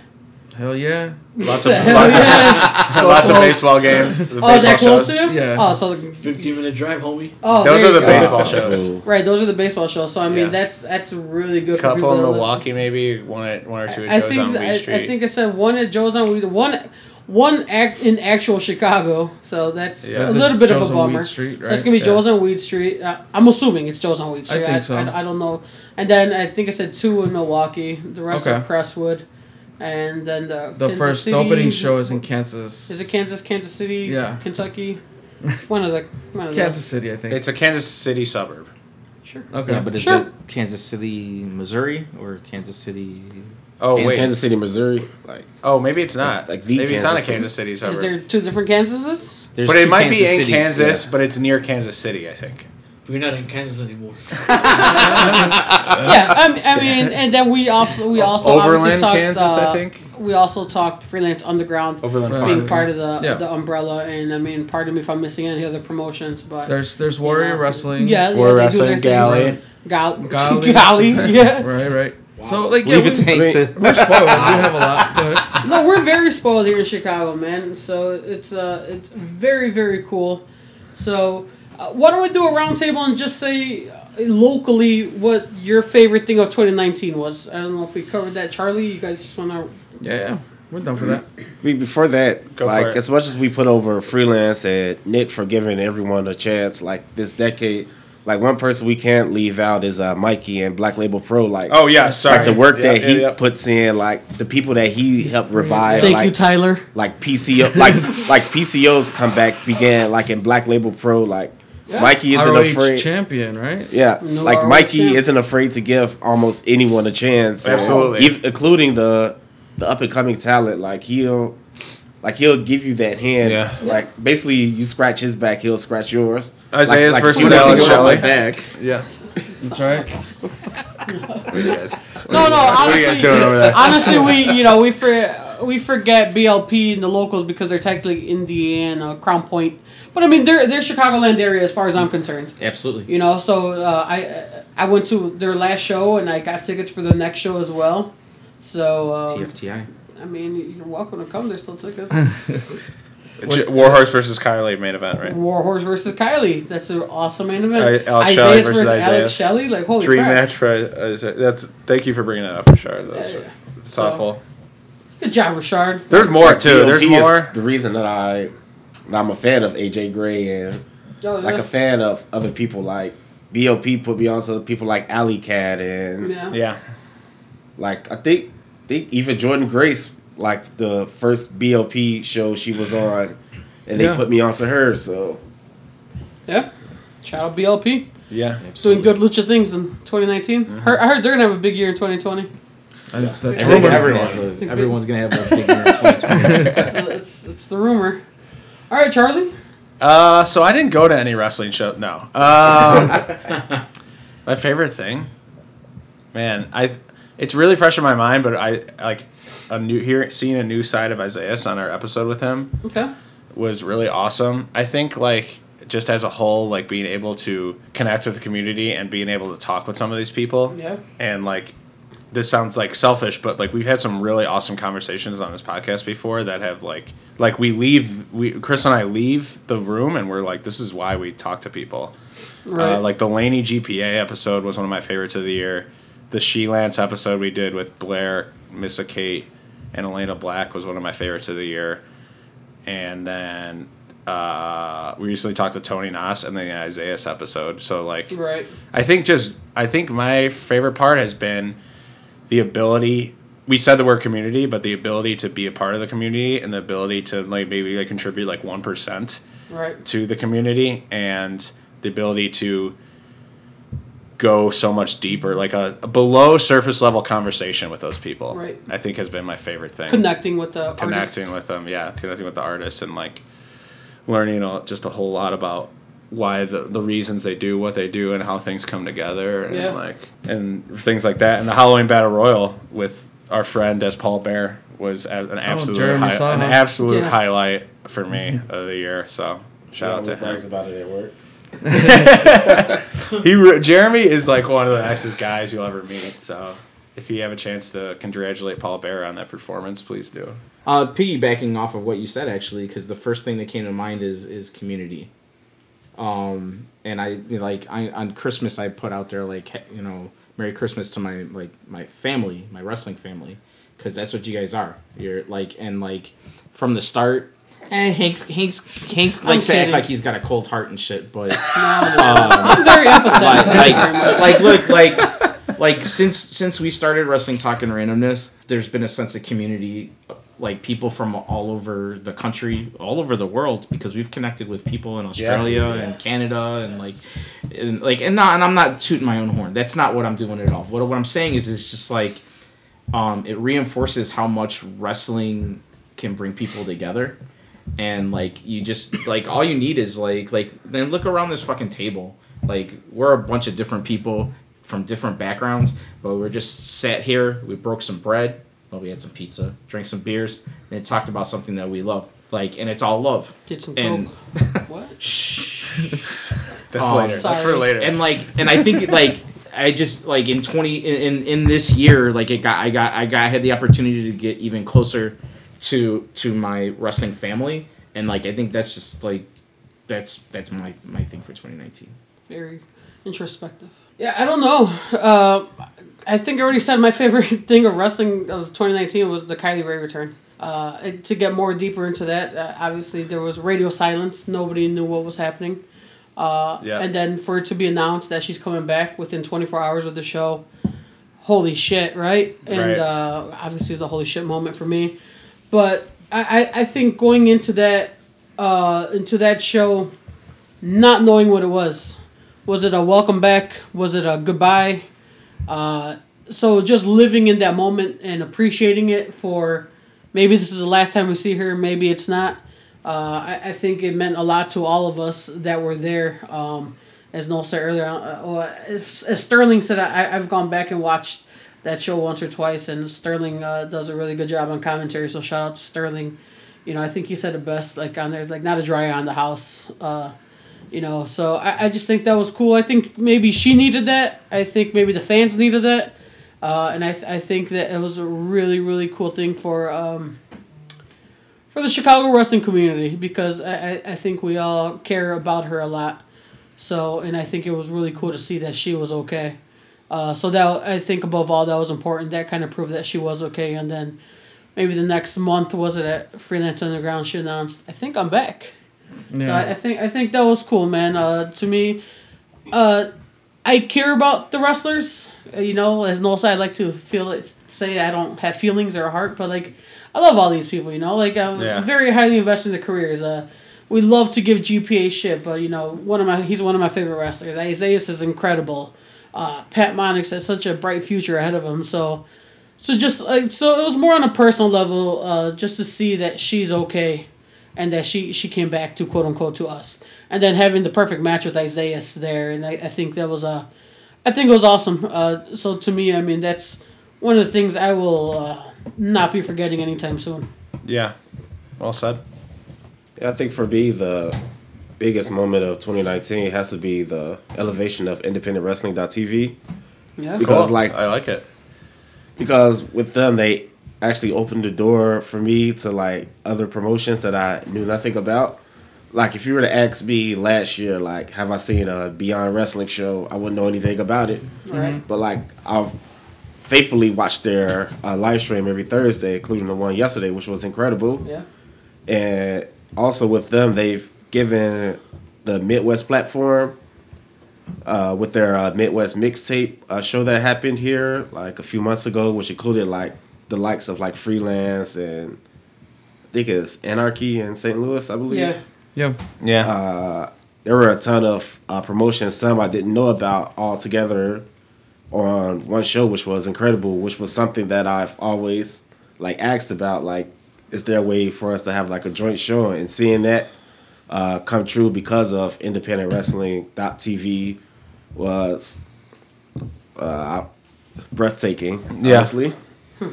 Hell yeah. Lots of Hell lots, yeah. *laughs* of, lots of baseball games. The Oh, is that close shows. to? Yeah. Oh, so the, 15 minute drive, homie. oh, Those are the go. baseball shows. Right, those are the baseball shows. So I mean, Yeah. that's that's really good. for couple people in to live- Milwaukee, maybe one at one or two at I Joe's think on Weed I, Street. I think I said one at Joe's on Weed, one one act in actual Chicago. So that's Yeah. a little bit Joe's of a bummer. Street, So right? it's gonna be Yeah. Joe's on Weed Street. Uh, I'm assuming it's Joe's on Weed Street. I think so. I, I, don't know. And then I think I said two in Milwaukee. The rest are Okay. Crestwood, and then the The Kansas first City- opening show is in Kansas. Is it Kansas, Kansas City, Yeah. Kentucky? *laughs* One of the one It's of Kansas City, I think. it's a Kansas City suburb. sure. okay. Yeah, but is Sure. it Kansas City, Missouri, or Kansas City? Oh Kansas- wait. Kansas City, Missouri. Like Oh, maybe it's not. Like the maybe it's not a Kansas City. City suburb. Is there two different Kansases? There's but it two might be in Kansas Cities, Kansas, yeah. but it's near Kansas City, I think. We're not in Kansas anymore. *laughs* *laughs* yeah, I mean, I mean, and then we also we also obviously Overland, talked. Kansas, uh, I think. We also talked freelance underground Overland Right. Park. being part of the Yeah. the umbrella, and I mean, pardon me if I'm missing any other promotions, but There's there's Warrior know, Wrestling. yeah, yeah, Warrior they do Wrestling, their thing. Galley. Gal- *laughs* Galley. Galley, yeah. Right, right. So like yeah, Leave we, it to Hank wait. to. we're spoiled. we *laughs* have a lot. Go. No, we're very spoiled here in Chicago, man. So it's uh, it's very very cool. So uh, why don't we do a roundtable and just say uh, locally what your favorite thing of 2019 was? I don't know if we covered that, Charlie. You guys just want to Yeah, yeah. We're done for that. *clears throat* Be- before that, Go like as much as we put over freelance and Nick for giving everyone a chance, like this decade, like one person we can't leave out is uh, Mikey and Black Label Pro. Like Oh yeah, sorry. like the work Yeah, that yeah, he yeah. puts in, like the people that he helped revive. thank like, you, Tyler. like PCO, like like PCO's comeback began like in Black Label Pro. Like Mikey isn't ROH afraid. champion, right? Yeah, No like ROH Mikey champ. isn't afraid to give almost anyone a chance. Absolutely. ev- including the the up and coming talent. Like he'll, like he'll give you that hand. Yeah. Like basically, you scratch his back, he'll scratch yours. Isaiah's like, versus you know, Alex you know, Shelley. my back. Yeah. That's right. What are you guys? No, no. What are you guys Honestly, doing over there? honestly, we *laughs* you know we for we forget BLP and the locals because they're technically Indiana, Crown Point. But I mean, they're they're Chicagoland area as far as I'm concerned. Absolutely. You know, so uh, I I went to their last show and I got tickets for the next show as well. So um, TFTI. I mean, you're welcome to come. There's still tickets. *laughs* Warhorse versus Kylie main event, right? Warhorse versus Kylie. That's an awesome main event. I- Alex Shelley Isaiah's versus Isaiah. Alex Shelley. Like holy Dream crap! match for uh, Isaiah. That's thank you for bringing that up, Richard. That's Yeah, yeah. thoughtful. Good job, Richard. There's more Like, too. There's more. The reason that I, I'm a fan of AJ Gray and Oh, like a fan of other people like BOP put me on to people like Allie Kat and yeah. Yeah. like I think think even Jordynne Grace like the first BOP show she was on and they Yeah. put me onto her so Yeah. Shout out BLP. Yeah. Doing good lucha things in 2019. Mm-hmm. Heard, I heard they're gonna have a big year in 2020. And that's I think rumor. everyone, everyone's gonna have a big year in *laughs* 2020. it's, it's, it's the rumor. All right, Charlie. Uh, so I didn't go to any wrestling show. No. Um, *laughs* my favorite thing, man, I it's really fresh in my mind, but I like a new here seeing a new side of Isaiah on our episode with him Okay. was really awesome. I think like just as a whole, like being able to connect with the community and being able to talk with some of these people, Yeah. and like this sounds like selfish, but like we've had some really awesome conversations on this podcast before that have like like we leave we Chris and I leave the room and we're like this is why we talk to people. Right. Uh, like the Laynie GPA episode was one of my favorites of the year. The She Lance episode we did with Blair, Missa Kate, and Elayna Black was one of my favorites of the year. And then uh, we recently talked to Tony Nas and the Isaiah's episode. So like right. I think just I think my favorite part has been the ability. We said the word community, but the ability to be a part of the community and the ability to like maybe like contribute like one percent Right. to the community and the ability to go so much deeper, like a, a below surface level conversation with those people. Right. I think has been my favorite thing Connecting with the connecting artist. with them yeah connecting with the artists and like learning a, just a whole lot about why the, the reasons they do what they do and how things come together and Yeah. like and things like that and the halloween battle royal with our friend as paul bear was an oh, absolute Jeremy hi- an absolute Yeah. highlight for me mm-hmm. of the year so shout out to brags him about it at work. *laughs* he re- jeremy is like one of the nicest guys you'll ever meet so if you have a chance to congratulate Paul Bear on that performance, please do. Uh, piggybacking off of what you said, actually, because the first thing that came to mind is is community. Um, and I like I on Christmas I put out there like you know Merry Christmas to my like my family, my wrestling family, because that's what you guys are. You're like and like from the start. Eh, Hank's Hank's Hank likes to act like he's got a cold heart and shit, but I'm very empathetic. like, Thank you very much. like, like look like like since since we started wrestling talk and randomness there's been a sense of community like people from all over the country all over the world because we've connected with people in australia and canada and like and like and not and i'm not tooting my own horn. That's not what i'm doing at all. What, what i'm saying is it's just like um it reinforces how much wrestling can bring people together and like you just like all you need is like like then look around this fucking table like we're a bunch of different people from different backgrounds but we're just sat here we broke some bread well we had some pizza drank some beers and talked about something that we love like and it's all love Get some and coke. *laughs* What? That's Oh, later. That's for later. and like and i think like i just like in 20 in, in in this year like it got i got i got I had the opportunity to get even closer to to my wrestling family and like i think that's just like that's that's my my thing for 2019 Very introspective. Yeah, I don't know. Uh, I think I already said my *laughs* favorite thing of wrestling of 2019 was the Kylie Rae return. Uh, and to get more deeper into that, uh, obviously there was radio silence. Nobody knew what was happening. Uh, Yeah. And then for it to be announced that she's coming back within 24 hours of the show, holy shit, right? And Right. Uh, obviously it's a holy shit moment for me. But I, I, think going into that uh, into that show, not knowing what it was, was it a welcome back? Was it a goodbye? Uh, so just living in that moment and appreciating it for maybe this is the last time we see her, maybe it's not. Uh, I, I think it meant a lot to all of us that were there. Um, as Noel said earlier, uh, as, as Sterling said, I, I've gone back and watched that show once or twice, and Sterling uh, does a really good job on commentary. So shout out to Sterling. You know, I think he said it best, like on there, like not a dry eye on the house. Uh, you know, so I, I just think that was cool. I think maybe she needed that. I think maybe the fans needed that. Uh, and I, th- I think that it was a really, really cool thing for um, for the Chicago wrestling community because I, I, I think we all care about her a lot. So, and I think it was really cool to see that she was okay. Uh, so that I think above all that was important. That kind of proved that she was okay. And then maybe the next month was it at Freelance Underground? She announced, "I think I'm back." Yeah. So I, I think I think that was cool, man. Uh, to me, uh, I care about the wrestlers. Uh, you know, as Noel said, I like to feel it. Say I don't have feelings or a heart, but like I love all these people. You know, like I'm Yeah. very highly invested in their careers. Uh, we love to give GPA shit, but you know, one of my he's one of my favorite wrestlers. Isaiah is incredible. Uh, Pat Monix has such a bright future ahead of him. So, so just like so, it was more on a personal level, uh, just to see that she's okay, and that she she came back to quote unquote to us, and then having the perfect match with Isaiah there, and I, I think that was a, I think it was awesome. Uh, so to me, I mean that's one of the things I will uh, not be forgetting anytime soon. yeah. Well said. Yeah, I think for me, the biggest moment of 2019 has to be the elevation of independentwrestling.tv. Yeah. Because, Cool. like, I like it. because with them, they actually opened the door for me to like other promotions that I knew nothing about. Like, if you were to ask me last year, like, have I seen a Beyond Wrestling show? I wouldn't know anything about it. Right. But like, I've faithfully watched their uh, live stream every Thursday, including the one yesterday, which was incredible. Yeah. and also with them they've given the midwest platform uh, with their uh, midwest mixtape uh, show that happened here like a few months ago which included like the likes of like freelance and i think it's anarchy in st louis i believe Yeah. Yeah. Yeah. there were a ton of uh, promotions some i didn't know about all together on one show which was incredible which was something that i've always like asked about like is there a way for us to have like a joint show and seeing that uh, come true because of independent wrestling.tv was uh, breathtaking Yeah. honestly *laughs*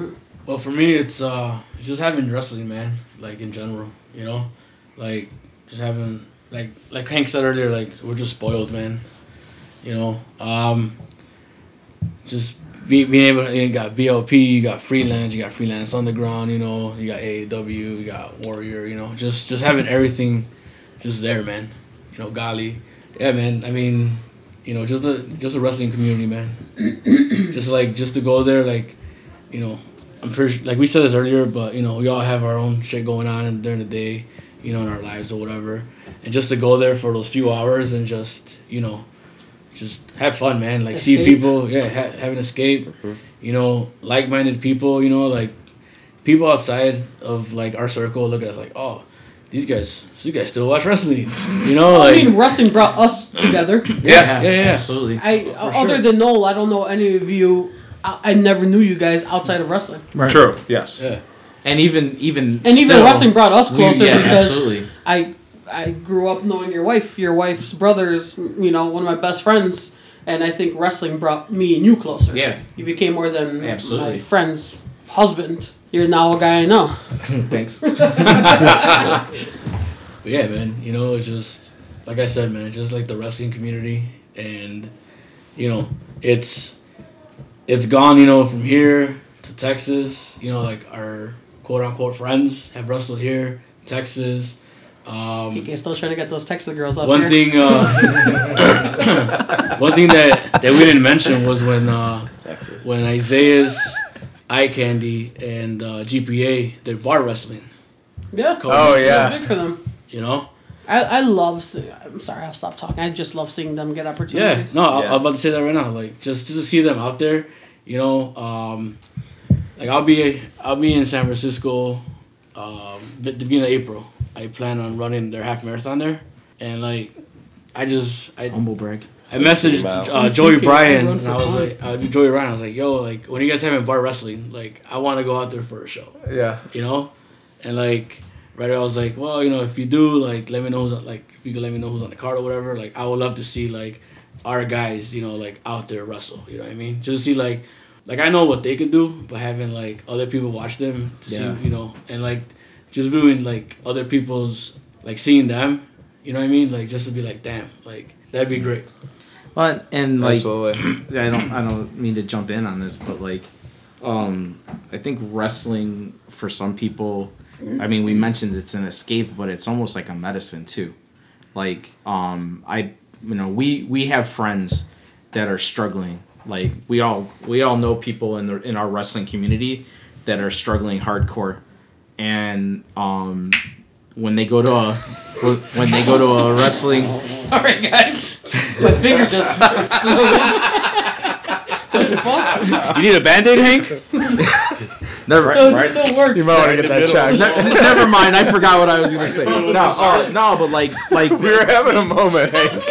Well, for me, it's uh, just having wrestling, man. Like in general, you know, like just having like like Hank said earlier, like we're just spoiled, man. You know, um, just be, being able to, you got VLP, you got freelance, you got freelance underground, you know, you got AAW, you got Warrior, you know, just just having everything just there, man. You know, golly, Yeah, man. I mean, you know, just the just a wrestling community, man. *clears throat* just like just to go there, like, you know, I'm pretty like we said this earlier, but you know, we all have our own shit going on during the day, you know, in our lives or whatever, and just to go there for those few hours and just you know, just have fun, man. Like see people, yeah, ha- have an escape. Mm-hmm. You know, like-minded people. You know, like people outside of like our circle look at us like, oh, these guys, these guys still watch wrestling. You know, I mean, wrestling brought us together. *coughs* yeah, yeah, yeah. Absolutely. I For uh, other sure. than Noel, I don't know any of you. I, I never knew you guys outside of wrestling, True. Yes. yeah. And even even and even wrestling brought us we- closer yeah, because absolutely. I I grew up knowing your wife. Your wife's brother's, you know, one of my best friends, and I think wrestling brought me and you closer. Yeah. you became more than Absolutely. my friend's husband. You're now a guy I know. *laughs* Thanks. *laughs* But yeah, man, you know, it's just like I said, man, just like the wrestling community, and you know, it's it's gone, you know, from here to Texas. You know, like our quote unquote friends have wrestled here, Texas. Um, can still try to get those Texas girls up one here. thing, uh, *laughs* *coughs* one thing that that we didn't mention was when uh, Texas. when Isaiah's Eye Candy and uh, GPA did bar wrestling. yeah. Oh, It's yeah. big for them. You know. I, I love. See- I'm sorry, I'll stop talking. I just love seeing them get opportunities. Yeah, no, I- Yeah. I'm about to say that right now. Like, just just to see them out there, you know, um, like I'll be I'll be in San Francisco, um, the beginning of April. I plan on running their half marathon there, and like, I just I Humble brag. I messaged uh, Joey Okay, Bryan and I was like, uh, Joey Ryan, I was like, yo, like when you guys having bar wrestling, like I want to go out there for a show Yeah. you know, and like right away I was like, well, you know, if you do, like, let me know who's on, like if you could let me know who's on the card or whatever. Like, I would love to see like our guys, you know, like out there wrestle. You know what I mean? Just to see like, like I know what they could do, but having like other people watch them, to Yeah. see, you know, and like just viewing like other people's like seeing them. You know what I mean? Like just to be like, damn, like that'd be great. Well, and like Absolutely. *clears throat* I don't I don't mean to jump in on this, but like um I think wrestling for some people I mean we mentioned it's an escape, but it's almost like a medicine too. Like um I you know, we we have friends that are struggling. Like we all we all know people in the in our wrestling community that are struggling hardcore. And um when they go to a when they go to a wrestling *laughs* Sorry, guys. My finger just exploded. what the fuck? You need a band aid, Hank? *laughs* never Still, right. still works. You might want to get that checked. Ne- Never mind. I forgot what I was gonna say. *laughs* No, oh, no, but like, like We were having a moment, Hank.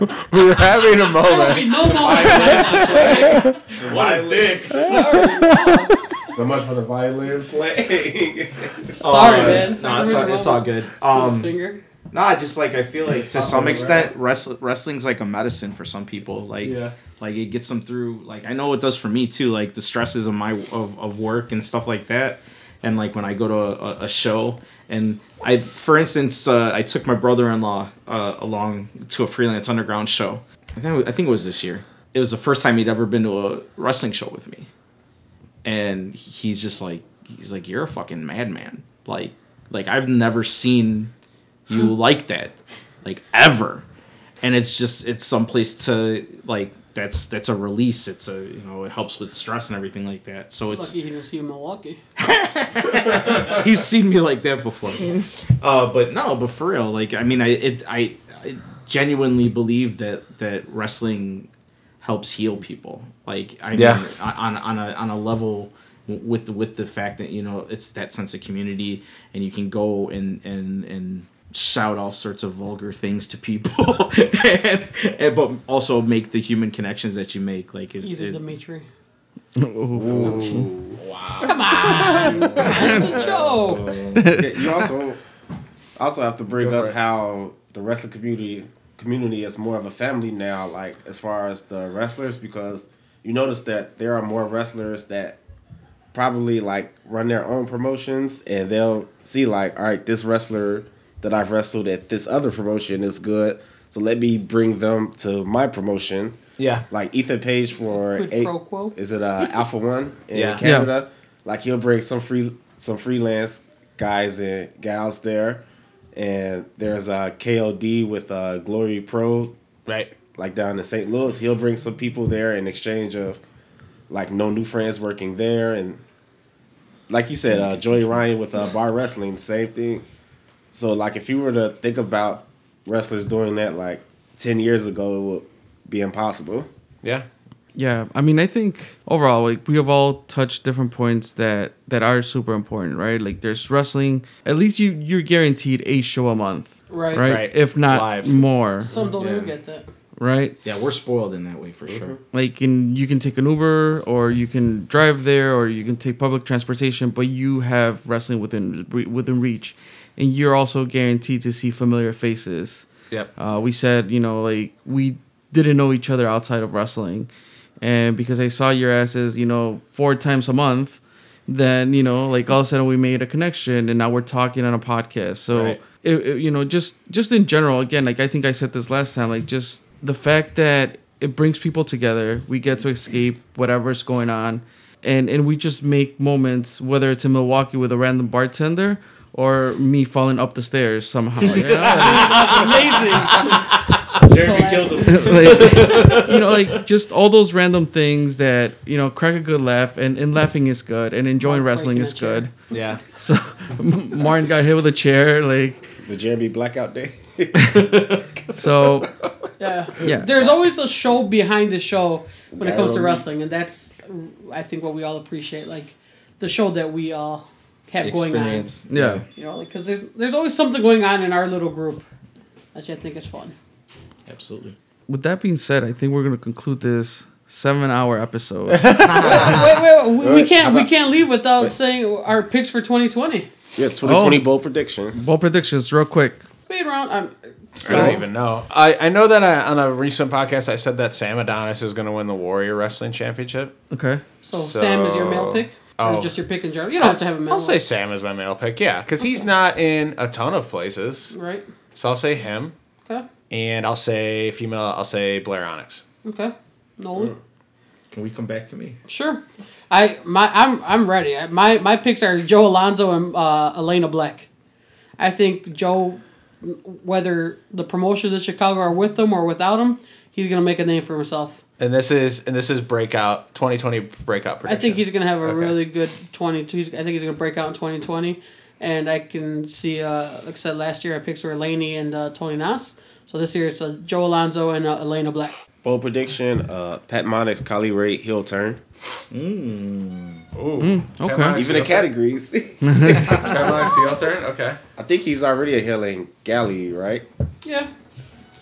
*laughs* We were having a There will be moment. no more right? What a dick. Sorry, So much for the violins playing. sorry, Uh, man. No, it's, all, it's all good. Um, finger. No, just like I feel like to some extent, wrestling wrestling's like a medicine for some people. Like, Yeah. like it gets them through. Like I know it does for me too. Like the stresses of my of, of work and stuff like that. And like when I go to a, a, show, and I, for instance, uh, I took my brother-in-law uh, along to a freelance underground show. I think I think it was this year. It was the first time he'd ever been to a wrestling show with me. and he's just like he's like you're a fucking madman like like i've never seen you like that like ever and it's just it's someplace to like that's that's a release it's a you know it helps with stress and everything like that so it's Lucky he didn't see you in Milwaukee. *laughs* he's seen me like that before. Uh, but no, but for real, like I mean, I it I, I genuinely believe that that wrestling helps heal people. Like I Yeah. mean, on on a on a level with the, with the fact that you know it's that sense of community and you can go and and and shout all sorts of vulgar things to people *laughs* and, and but also make the human connections that you make like it, Easy, it- Dimitri. wow. *laughs* Come on! It's a joke! you also also have to bring Go for up it. how the wrestling community community is more of a family now, like as far as the wrestlers, because you notice that there are more wrestlers that probably like run their own promotions and they'll see like, all right, this wrestler that I've wrestled at this other promotion is good, so let me bring them to my promotion. Yeah. Like Ethan Page for Quid eight, pro is it uh, Alpha One in Yeah. Canada? Like he'll bring some free some freelance guys and gals there, and there's uh, KOD with uh, Glory Pro Right. like down in St. Louis. He'll bring some people there in exchange of like no new friends working there, and like you said, uh, Joey Ryan with uh, bar wrestling, same thing. So like if you were to think about wrestlers doing that like ten years ago, it would be impossible. Yeah. Yeah, I mean, I think overall, like we have all touched different points that that are super important, right? Like there's wrestling. At least you you're guaranteed a show a month, Right. right? Right. If not Live. more, Some don't Yeah. even get that. right? Yeah, we're spoiled in that way for Mm-hmm. sure. Like, and you can take an Uber, or you can drive there, or you can take public transportation, but you have wrestling within within reach, and you're also guaranteed to see familiar faces. Yep. Uh, we said, you know, like we didn't know each other outside of wrestling, and because I saw your asses, you know, four times a month, then you know, like all of a sudden we made a connection, and now we're talking on a podcast. So, Right. it, it- you know, just just in general, again, like I think I said this last time, like just the fact that it brings people together, we get to escape whatever's going on, and and we just make moments, whether it's in Milwaukee with a random bartender. Or me falling up the stairs somehow. *laughs* You know? Jeremy killed him. like, you know, like just all those random things that you know crack a good laugh, and, and laughing is good, and enjoying Mark wrestling is good. Yeah. So *laughs* Martin got hit with a chair, like The Jeremy Blackout Day. *laughs* so. Yeah. Yeah. There's always a show behind the show when it comes to Gyro. wrestling, and that's I think what we all appreciate, like the show that we all have going on. Yeah. You know, because there's there's always something going on in our little group, that I think is fun. Absolutely. With that being said, I think we're gonna conclude this seven-hour episode. *laughs* wait, wait, wait, we, we can't how we can't leave without Wait. saying our picks for 2020. Yeah, 2020 Oh. bowl predictions. Bowl predictions, real quick. Speed round. I'm. I don't even know. I, I know that I, on a recent podcast I said that Sam Adonis is going to win the Warrior Wrestling Championship. Okay. So, Sam is your male pick, Oh. or just your pick in general? You don't have to have a male. I'll say Sam is my male pick, yeah, because he's not in a ton of places. right. So I'll say him, Okay. and I'll say female. I'll say Blair Onyx. Okay. Nolan. Can we come back to me? Sure. I my I'm I'm ready. I- My my picks are Joe Alonzo and uh, Elayna Black. I think Joe, whether the promotions in Chicago are with him or without him, he's gonna make a name for himself. And this is and this is breakout 2020 breakout prediction. I think he's gonna have a Okay. really good twenty. He's, I think he's gonna break out in twenty twenty, and I can see. Uh, like I said last year, I picked were Laynie and uh, Tony Nas. So this year it's uh, Joe Alonzo and uh, Elayna Black. Bold prediction: uh, Pat Monix, Kylie Rae, heel turn. Ooh. okay. Even in categories. *laughs* *laughs* Onyx heel turn. Okay. I think he's already a heel in Galli, right? Yeah.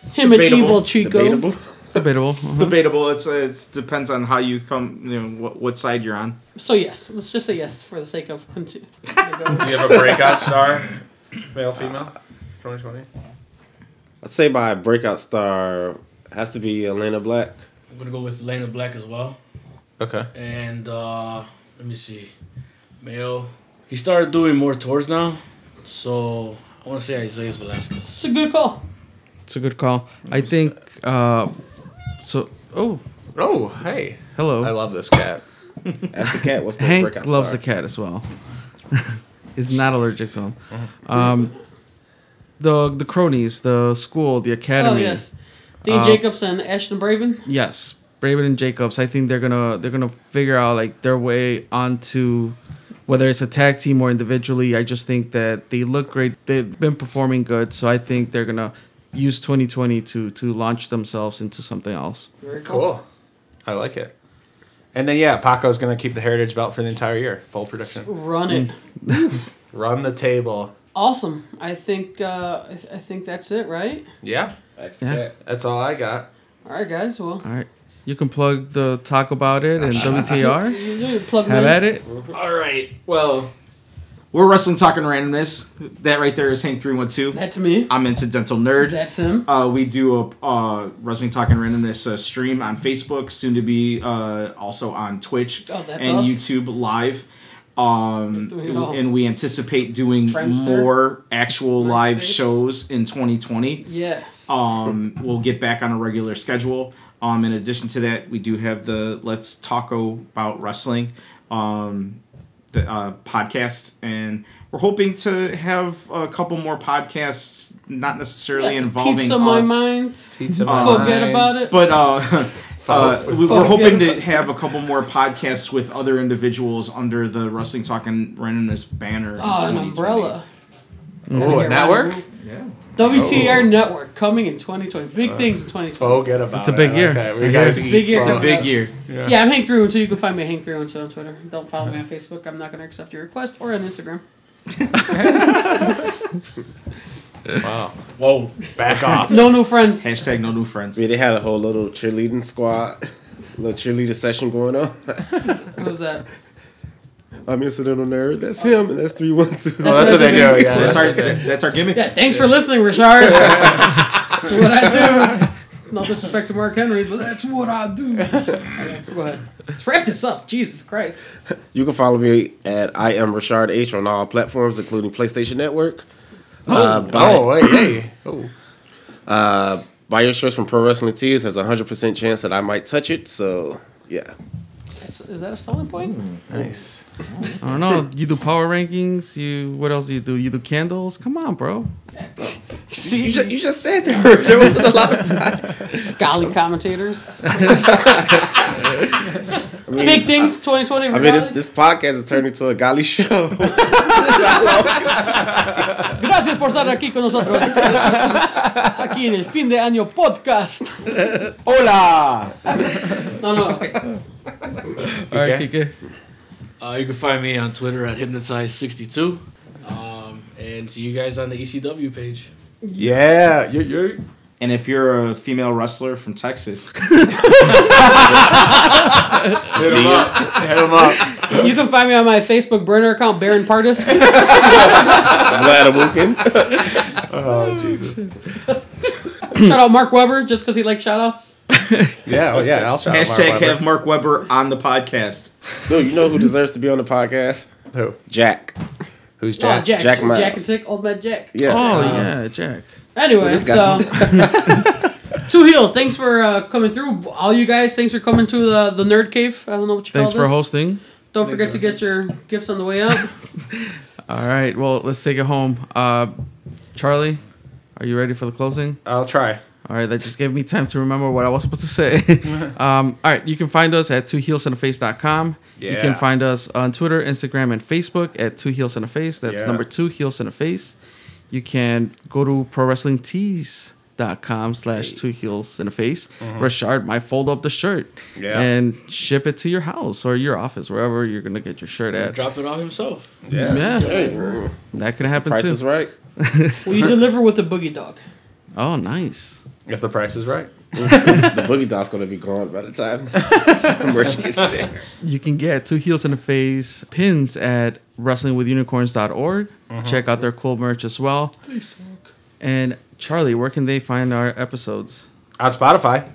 It's Him and. Evil Chico. Debatable. Debatable. It's Uh-huh. debatable. It's it depends on how you come. You know what, what side you're on. So yes, let's just say yes for the sake of continue. *laughs* Do you have a breakout star, male, female, 2020? I'd say my breakout star has to be Elayna Black. I'm gonna go with Lena Black as well. Okay. And uh, let me see, male. He started doing more tours now, so I want to say Isaiah Velasquez. It's a good call. It's a good call. I think. Uh, so. Oh, Oh, hey. hello. I love this cat. *laughs* That's the cat. What's the Hank breakout loves star? the cat as well. *laughs* He's not allergic to him. Um, the the cronies, the school, the academy. Oh academy. yes, Dean Uh, Jacobs and Ashton Braven. Yes, Braven and Jacobs. I think they're gonna they're gonna figure out like their way onto whether it's a tag team or individually. I just think that they look great. They've been performing good, so I think they're gonna use 2020 to to launch themselves into something else. Very cool. Cool. I like it. And then yeah, Paco's gonna keep the heritage belt for the entire year. Bold prediction. Run it. *laughs* Run the table. Awesome. I think uh, I, th- I think that's it, right? Yeah, That's the Yeah. that's all I got. All right, guys. Well, All right, you can plug the talk about it and *laughs* WTR. you, you plug Have at it. All right. Well, we're wrestling talking randomness. That right there is Hank three one two. That's me. I'm incidental nerd. That's him. Uh, we do a uh, wrestling talking randomness uh, stream on Facebook, soon to be uh, also on Twitch Oh, and us. YouTube live. Um, Doing it all. and we anticipate doing Friendster. more actual live shows in 2020. Yes. Um, we'll get back on a regular schedule. Um, in addition to that, we do have the Let's Talk About Wrestling um, the uh, podcast, and we're hoping to have a couple more podcasts, not necessarily Yeah, involving Pizza my us, mind. Pizza Forget about it. but uh, *laughs* uh, we, we're Forget hoping to have a couple more podcasts with other individuals under the Wrestling Talk and Randomness banner. in Oh, an umbrella. Oh, a network? Yeah. WTR Oh. Network coming in 2020. Big uh, things in 2020. Forget about it. It's a it. big year. Okay, we Big guys year. Big year. from- It's Big year. Yeah. I'm Hank Through Until you can find me at Hank Through Until on Twitter. Don't follow me on Facebook. I'm not going to accept your request or on Instagram. *laughs* Wow. Whoa. Back off. No new friends. Hashtag no new friends. Yeah, they had a whole little cheerleading squad, little cheerleader session going on. What was that? *laughs* I'm incidental nerd. That's him, and that's three one two. Oh, that's what they do. Yeah, That's that's our that's our gimmick. Yeah, thanks for listening, Richard. *laughs* that's what I do. No disrespect to Mark Henry, but that's what I do. Go ahead. Let's wrap this up. Jesus Christ. You can follow me at I am Rashard H on all platforms, including PlayStation Network. Uh, buy, Oh, wait, hey. Oh. uh, buy your shirts from Pro Wrestling Tees. There's a hundred percent chance that I might touch it. So yeah, That's, is that a selling point? Hmm, nice. I don't know. You do power rankings. You what else do you do? You do candles. Come on, bro. you just, you just said there, were- there wasn't a lot of time. Galli commentators. *laughs* I mean, Big things 2020. I mean, this this podcast has turned into a Galli show. *laughs* Gracias por estar aquí con nosotros. Aquí en el fin de año podcast. Hola. No, no, okay. *laughs* All right, Kike. Uh, you can find me on Twitter at hypnotize62. Um, and see you guys on the ECW page. Yeah. Yeah, yeah. And if you're a female wrestler from Texas, *laughs* Hit him up. Hit him up. You can find me on my Facebook burner account, Baron Pardis. *laughs* Vlad Awoken. Oh, Jesus. *clears throat* Shout out Mark Weber just because he likes shout outs. *laughs* Yeah, oh, yeah. I'll shout out Mark hashtag Weber. have Mark Weber on the podcast. No, you know who deserves to be on the podcast? Who? Jack. Who's Oh, Jack? Jack. Jack Jack, Miles. and Sick, Old Man Jack. Yeah. Oh Uh, yeah, Jack. Anyway, This so *laughs* *laughs* two heels. Thanks for uh, coming through, all you guys. Thanks for coming to the the Nerd Cave. I don't know what you Thanks call this. Thanks for this. hosting. Don't forget to get your gifts on the way out. All right. Well, let's take it home. Uh, Charlie, are you ready for the closing? I'll try. All right, that just gave me time to remember what I was supposed to say. *laughs* um, all right, you can find us at twoheelsandaface.com. You Yeah. can find us on Twitter, Instagram, and Facebook at Two Heels and a Face. That's Yeah. number two Heels and a Face. You can go to prowrestlingtees.com slash two heels and a face. Rashard might fold up the shirt Mm-hmm. Yeah. and ship it to your house or your office, wherever you're going to get your shirt at. Drop it off himself. Yeah. Yeah, Hey, that could happen price too. is right. We deliver with a boogie dog. Oh, nice. If the price is right. *laughs* The boogie dog's gonna be gone by the time *laughs* merch gets there. You can get two heels in the face pins at wrestlingwithunicorns.org. Mm-hmm. Check out their cool merch as well. And Charlie, where can they find our episodes? On Spotify.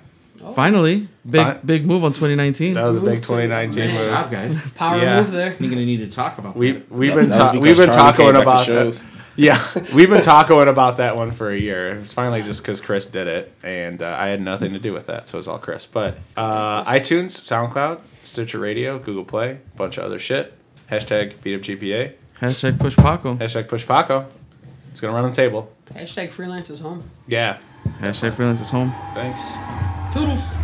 Finally, big Fine. big move on 2019. That was a big 2019 Nice move. job, guys. *laughs* Power Yeah. move there. You're gonna need to talk about We that. we've been ta- we've been Charlie talking came back to about shows. that. *laughs* Yeah, we've been talking about that one for a year. It's finally just because Chris did it, and uh, I had nothing to do with that, so it's all Chris. But uh, iTunes, SoundCloud, Stitcher Radio, Google Play, bunch of other shit. Hashtag BeatUpGPA. Hashtag push Paco. Hashtag Push Paco. It's gonna run the table. Hashtag freelance is home. Yeah. Hashtag freelance is home. Thanks. Toodles.